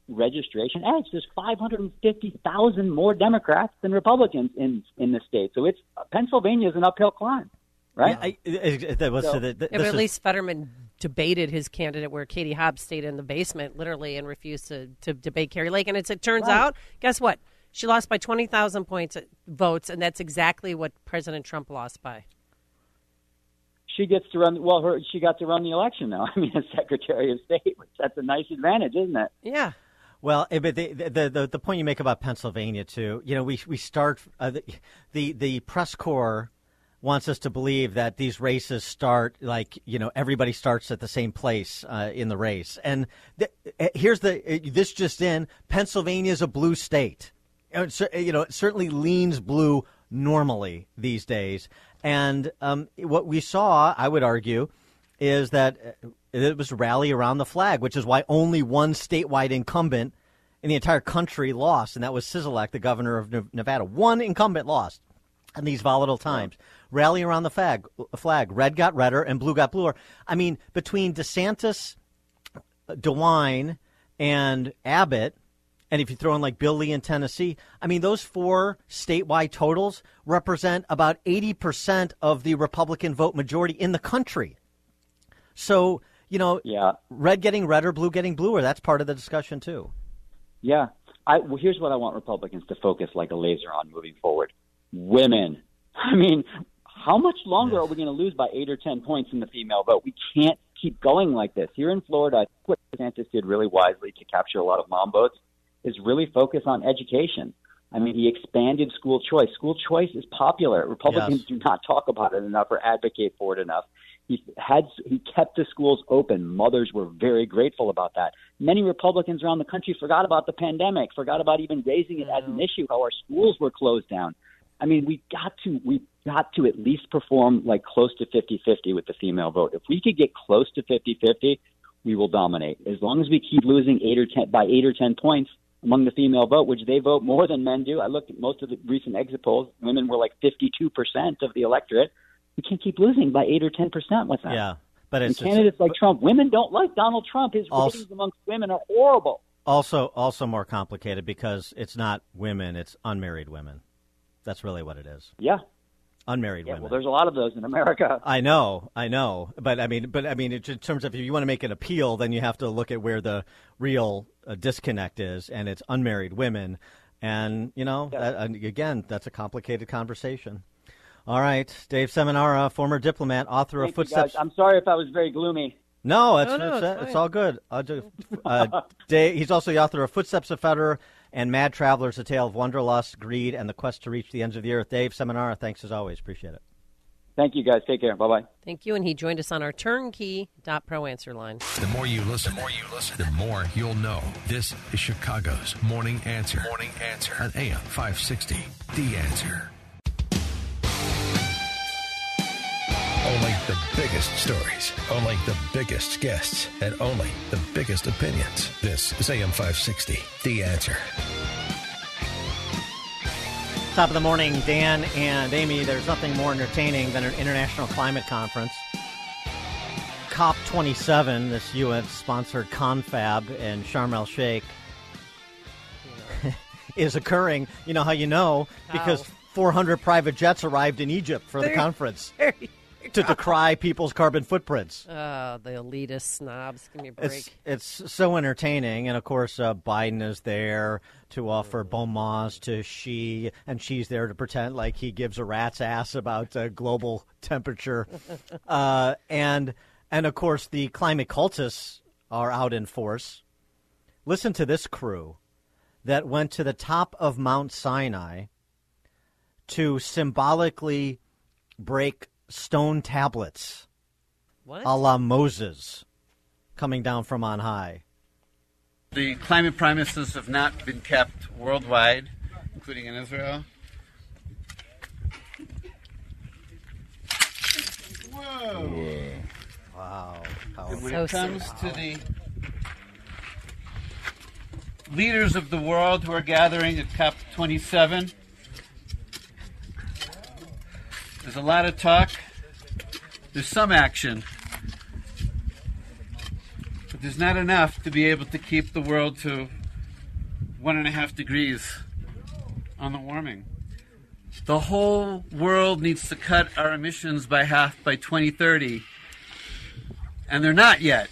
registration edge. There's 550,000 more Democrats than Republicans in in the state. So it's Pennsylvania is an uphill climb, right? I, I- that was- So- the- the- Yeah, but at is- least Fetterman debated his candidate where Katie Hobbs stayed in the basement literally and refused to, to debate Kari Lake. And it's, it turns Right. out, guess what? She lost by 20,000 points uh, votes, and that's exactly what President Trump lost by. she gets to run. Well, her she got to run the election now. [LAUGHS] I mean, as Secretary of State, which that's a nice advantage, isn't it? Yeah. Well, eh, but the, the the the point you make about Pennsylvania too, you know, we we start uh, the, the the press corps wants us to believe that these races start like you know everybody starts at the same place uh, in the race, and th- eh, here's the eh, this just in: Pennsylvania is a blue state. You know, it you know, it certainly leans blue normally these days, and um, what we saw, I would argue, is that uh, it was rally around the flag, which is why only one statewide incumbent in the entire country lost, and that was Sisolak, the governor of Nevada. One incumbent lost in these volatile times. Rally around the flag, flag. Red got redder and blue got bluer. I mean, between DeSantis, DeWine, and Abbott, and if you throw in like Bill Lee in Tennessee, I mean, those four statewide totals represent about 80% of the Republican vote majority in the country. So, you know, yeah. red getting redder, blue getting bluer, that's part of the discussion, too. Yeah. I, well, here's what I want Republicans to focus like a laser on moving forward: women. I mean, how much longer are we going to lose by eight or ten points in the female vote? We can't keep going like this. Here in Florida, I think what DeSantis did really wisely to capture a lot of mom votes is really focus on education. I mean, he expanded school choice. School choice is popular. Republicans Yes. do not talk about it enough or advocate for it enough. He had he kept the schools open. Mothers were very grateful about that. Many Republicans around the country forgot about the pandemic, forgot about even raising it as an issue. How our schools were closed down. I mean, we got to we got to at least perform like close to 50-50 with the female vote. If we could get close to 50-50, we will dominate. As long as we keep losing eight or ten by eight or ten points among the female vote, which they vote more than men do. I looked at most of the recent exit polls; women were like fifty-two percent of the electorate. We can't keep losing by eight or ten percent with that. Yeah, but and it's, it's candidates like Trump, women don't like Donald Trump. His Also- ratings amongst women are horrible. also also more complicated because it's not women; it's unmarried women. That's really what it is. Yeah, unmarried yeah. women. Well, there's a lot of those in America. [LAUGHS] I know, I know, but I mean, but I mean, in terms of if you want to make an appeal, then you have to look at where the real uh, disconnect is, and it's unmarried women, and you know, that, and again, that's a complicated conversation. All right, Dave Seminara, former diplomat, author Thank of you, Footsteps. I'm sorry if I was very gloomy. No, it's No, no, it's, it's it's all good. Just, [LAUGHS] uh, Dave, he's also the author of Footsteps of Federer and Mad Travelers: A Tale of Wanderlust, Greed, and the Quest to Reach the Ends of the Earth. Dave Seminara, thanks as always. Appreciate it. Thank you, guys. Take care. Bye bye. Thank you. And he joined us on our turnkey.pro answer line. The more you listen, the more you listen, the more you'll know. This is Chicago's Morning Answer. Morning Answer on AM 560. The Answer. The biggest stories, only the biggest guests, and only the biggest opinions. This is AM 560. The Answer. Top of the morning, Dan and Amy. There's nothing more entertaining than an international climate conference. COP27, this UN sponsored confab in Sharm el Sheikh, [LAUGHS] is occurring. You know how you know? Because How? 400 private jets arrived in Egypt for the conference [LAUGHS] there you to decry people's carbon footprints. Oh, the elitist snobs. Give me a break. It's it's so entertaining, and of course uh, Biden is there to offer bon mots to Xi, and she's there to pretend like he gives a rat's ass about uh, global [LAUGHS] temperature, [LAUGHS] uh, and and of course the climate cultists are out in force. Listen to this crew that went to the top of Mount Sinai to symbolically break stone tablets What? a la Moses coming down from on high. The climate promises have not been kept worldwide, including in Israel. Whoa. Wow. And when So it comes sad. to the leaders of the world who are gathering at COP27, there's a lot of talk. There's some action. But there's not enough to be able to keep the world to one and a half degrees on the warming. The whole world needs to cut our emissions by half by 2030 and they're not yet.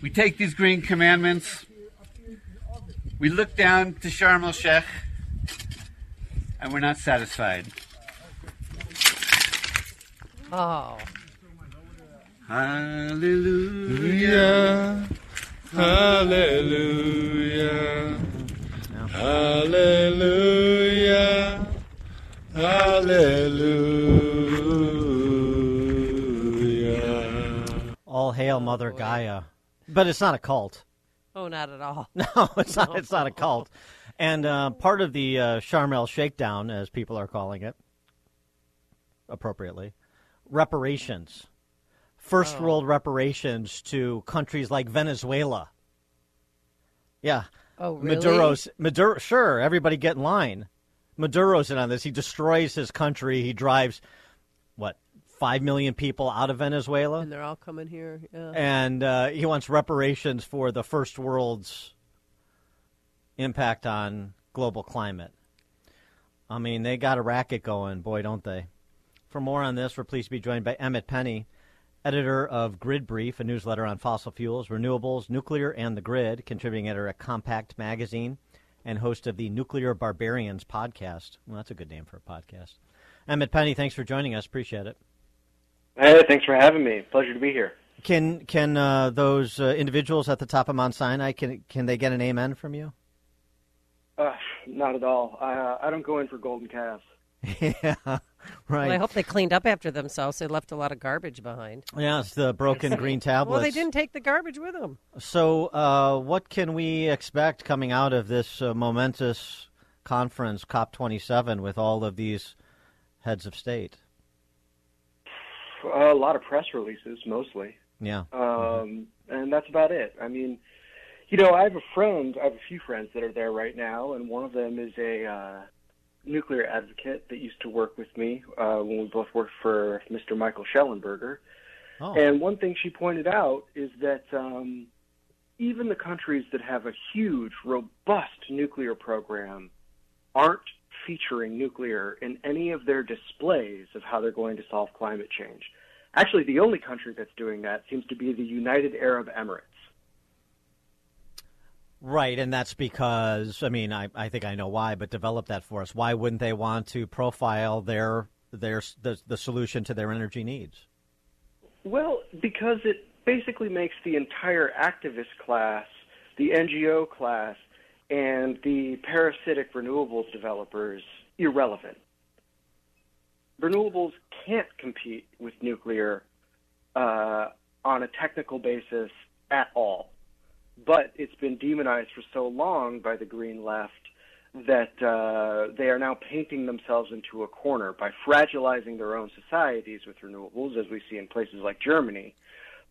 We take these green commandments, we look down to Sharm el Sheikh, and we're not satisfied. Oh. Hallelujah. Hallelujah. Hallelujah. Hallelujah. All hail Mother Gaia. But it's not a cult. Oh, not at all. [LAUGHS] No, it's not. It's not a cult. And uh, part of the uh, Sharm el Shakedown, as people are calling it, appropriately, reparations, first Oh. world reparations to countries like Venezuela. Yeah. Oh, really? Maduro's Maduro. Sure, everybody get in line. Maduro's in on this. He destroys his country. He drives what five million people out of Venezuela And they're all coming here. Yeah. and uh, he wants reparations for the first world's impact on global climate. I mean, they got a racket going, boy, don't they? For more on this, we're pleased to be joined by Emmett Penny, editor of Grid Brief, a newsletter on fossil fuels, renewables, nuclear, and the grid, contributing editor at Compact Magazine, and host of the Nuclear Barbarians podcast. Well, that's a good name for a podcast. Emmett Penny, thanks for joining us. Appreciate it. Hey, thanks for having me. Pleasure to be here. Can can uh, those uh, individuals at the top of Mount Sinai can can they get an amen from you? Uh, not at all. I, uh, I don't go in for golden calves. yeah, [LAUGHS] [LAUGHS] right. Well, I hope they cleaned up after themselves. They left a lot of garbage behind. Yeah, it's the broken green tablets. [LAUGHS] Well, they didn't take the garbage with them. So, uh, what can we expect coming out of this uh, momentous conference, COP27, with all of these heads of state? a lot of press releases, mostly. Yeah. Um, and that's about it. I mean, you know, I have a friend, I have a few friends that are there right now, and one of them is a uh, nuclear advocate that used to work with me uh, when we both worked for Mr. Michael Shellenberger. Oh. And one thing she pointed out is that um, even the countries that have a huge, robust nuclear program aren't featuring nuclear in any of their displays of how they're going to solve climate change. Actually, the only country that's doing that seems to be the United Arab Emirates. Right, and that's because I mean I, I think I know why, but develop that for us. Why wouldn't they want to profile their their the, the solution to their energy needs? Well, because it basically makes the entire activist class, the NGO class, and the parasitic renewables developers irrelevant. Renewables can't compete with nuclear uh, on a technical basis at all. But it's been demonized for so long by the green left that uh, they are now painting themselves into a corner by fragilizing their own societies with renewables, as we see in places like Germany,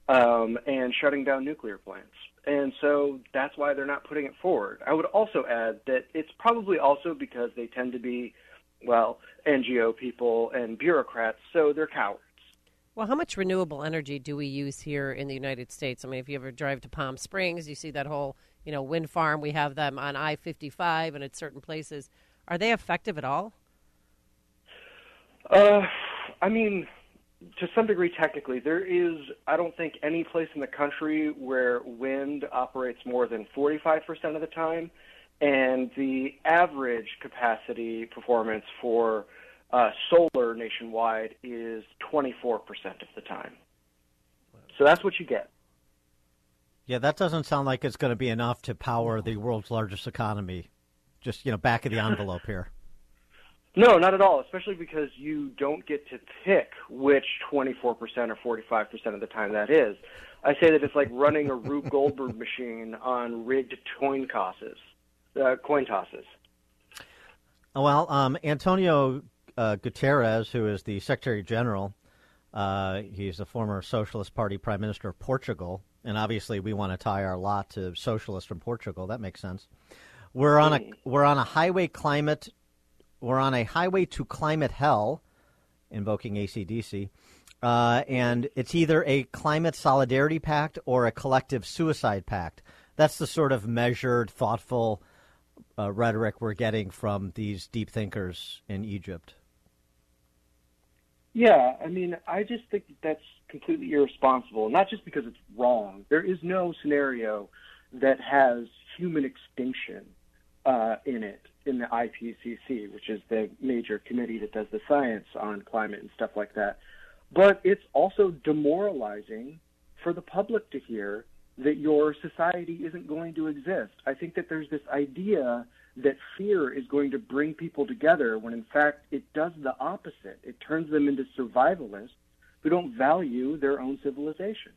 um, and shutting down nuclear plants. And so that's why they're not putting it forward. I would also add that it's probably also because they tend to be, well, NGO people and bureaucrats, so they're cowards. Well, how much renewable energy do we use here in the United States? I mean, if you ever drive to Palm Springs, you see that whole, you know, wind farm. We have them on I-55 and at certain places. Are they effective at all? Uh, I mean, to some degree, technically, there is, I don't think, any place in the country where wind operates more than 45% of the time. And the average capacity performance for uh, solar nationwide is 24% of the time. So that's what you get. Yeah, that doesn't sound like it's going to be enough to power the world's largest economy. Just, you know, back of the envelope here. [LAUGHS] No, not at all, especially because you don't get to pick which 24% or 45% of the time that is. I say that it's like running a Rube [LAUGHS] Goldberg machine on rigged coin tosses. Uh, coin tosses. Well, um, Antonio uh, Guterres, who is the Secretary General, uh, he's a former Socialist Party Prime Minister of Portugal, and obviously we want to tie our lot to socialists from Portugal. That makes sense. We're on a we're on a highway climate we're on a highway to climate hell, invoking AC/DC, uh, and it's either a climate solidarity pact or a collective suicide pact. That's the sort of measured, thoughtful uh, rhetoric we're getting from these deep thinkers in Egypt. Yeah, I mean, I just think that that's completely irresponsible, not just because it's wrong. There is no scenario that has human extinction uh, in it in the IPCC, which is the major committee that does the science on climate and stuff like that. But it's also demoralizing for the public to hear that your society isn't going to exist. I think that there's this idea that fear is going to bring people together when in fact it does the opposite. It turns them into survivalists who don't value their own civilization.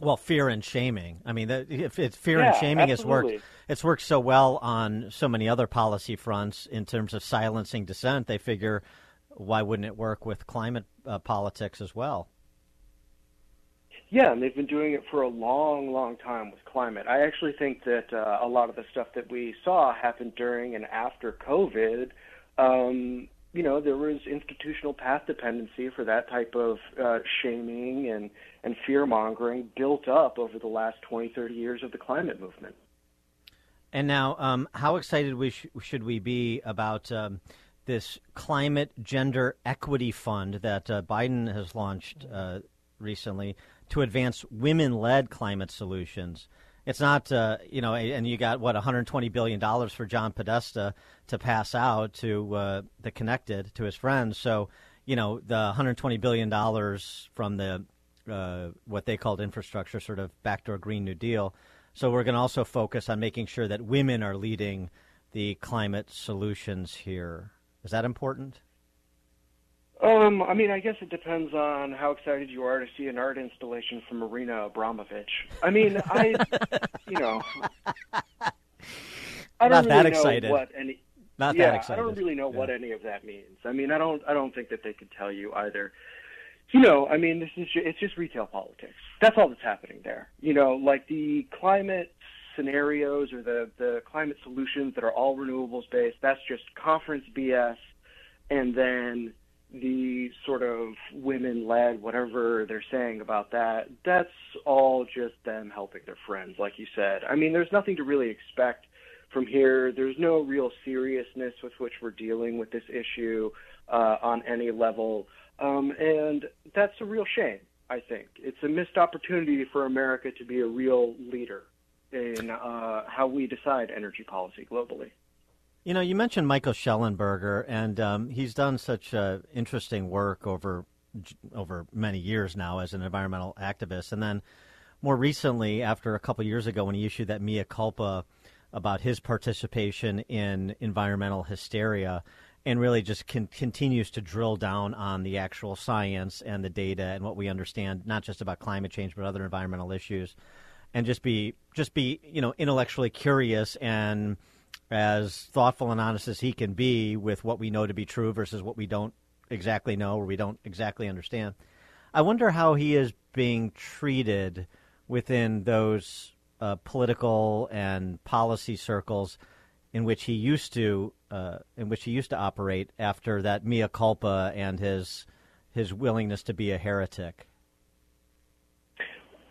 Well, fear and shaming. I mean, that, if it's fear Yeah, and shaming has worked. It's worked so well on so many other policy fronts in terms of silencing dissent. They figure, why wouldn't it work with climate uh, politics as well? Yeah, and they've been doing it for a long, long time with climate. I actually think that uh, a lot of the stuff that we saw happened during and after COVID. Um, you know, there was institutional path dependency for that type of uh, shaming and, and fear mongering built up over the last 20, 30 years of the climate movement. And now, um, how excited we sh- should we be about um, this climate gender equity fund that uh, Biden has launched uh, recently to advance women-led climate solutions? It's not, uh, you know, and you got what 120 billion dollars for John Podesta to pass out to uh, the connected to his friends. So, you know, the 120 billion dollars from the uh, what they called infrastructure, sort of backdoor Green New Deal. So we're going to also focus on making sure that women are leading the climate solutions here. Is that important? Um, I mean, I guess it depends on how excited you are to see an art installation from Marina Abramović. I mean, I, [LAUGHS] you know, I don't Not that really excited. know what any. Not that yeah, I don't really know what any of that means. I mean, I don't. I don't think that they could tell you either. You know, I mean, this is ju- it's just retail politics. That's all that's happening there. You know, like the climate scenarios or the the climate solutions that are all renewables based. That's just conference BS, and then the sort of women led whatever they're saying about that. That's all just them helping their friends, like you said. I mean, there's nothing to really expect from here. There's no real seriousness with which we're dealing with this issue uh, on any level. Um, and that's a real shame, I think. It's a missed opportunity for America to be a real leader in uh, how we decide energy policy globally. You know, you mentioned Michael Shellenberger, and um, he's done such uh, interesting work over over many years now as an environmental activist, and then more recently, after a couple years ago, when he issued that mea culpa about his participation in environmental hysteria, and really just con- continues to drill down on the actual science and the data and what we understand, not just about climate change but other environmental issues, and just be just be you know intellectually curious and as thoughtful and honest as he can be with what we know to be true versus what we don't exactly know or we don't exactly understand. I wonder how he is being treated within those uh, political and policy circles in which he used to uh, in which he used to operate after that mea culpa and his his willingness to be a heretic.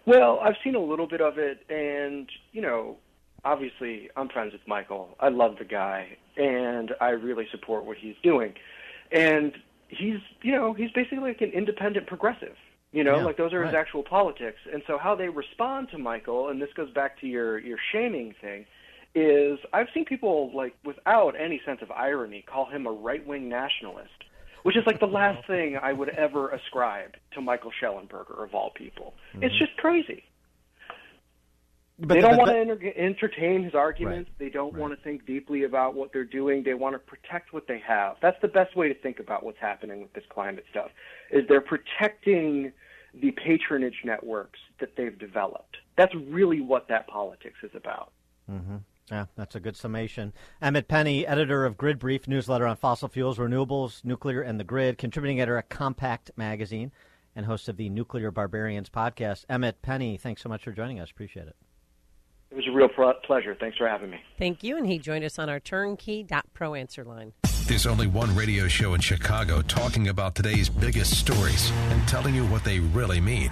Well, I've seen a little bit of it, and you know, obviously, I'm friends with Michael. I love the guy, and I really support what he's doing. And he's, you know, he's basically like an independent progressive. You know, Yeah, like those are his actual politics. And so, how they respond to Michael, and this goes back to your your shaming thing, is I've seen people like without any sense of irony call him a right wing nationalist, which is like the last [LAUGHS] thing I would ever ascribe to Michael Shellenberger of all people. It's mm-hmm. just crazy But they don't want to enter- entertain his arguments. They don't want to think deeply about what they're doing. They want to protect what they have. That's the best way to think about what's happening with this climate stuff. Is they're protecting the patronage networks that they've developed. That's really what that politics is about. Mm-hmm. Yeah, that's a good summation. Emmett Penny, editor of Grid Brief, newsletter on fossil fuels, renewables, nuclear, and the grid, contributing editor at Compact Magazine, and host of the Nuclear Barbarians podcast. Emmett Penny, thanks so much for joining us. Appreciate it. It was a real pl- pleasure. Thanks for having me. Thank you. And he joined us on our turnkey.pro answer line. There's only one radio show in Chicago talking about today's biggest stories and telling you what they really mean.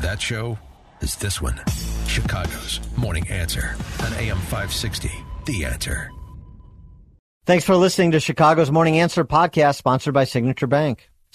That show is this one Chicago's Morning Answer on AM 560. The Answer. Thanks for listening to Chicago's Morning Answer podcast, sponsored by Signature Bank.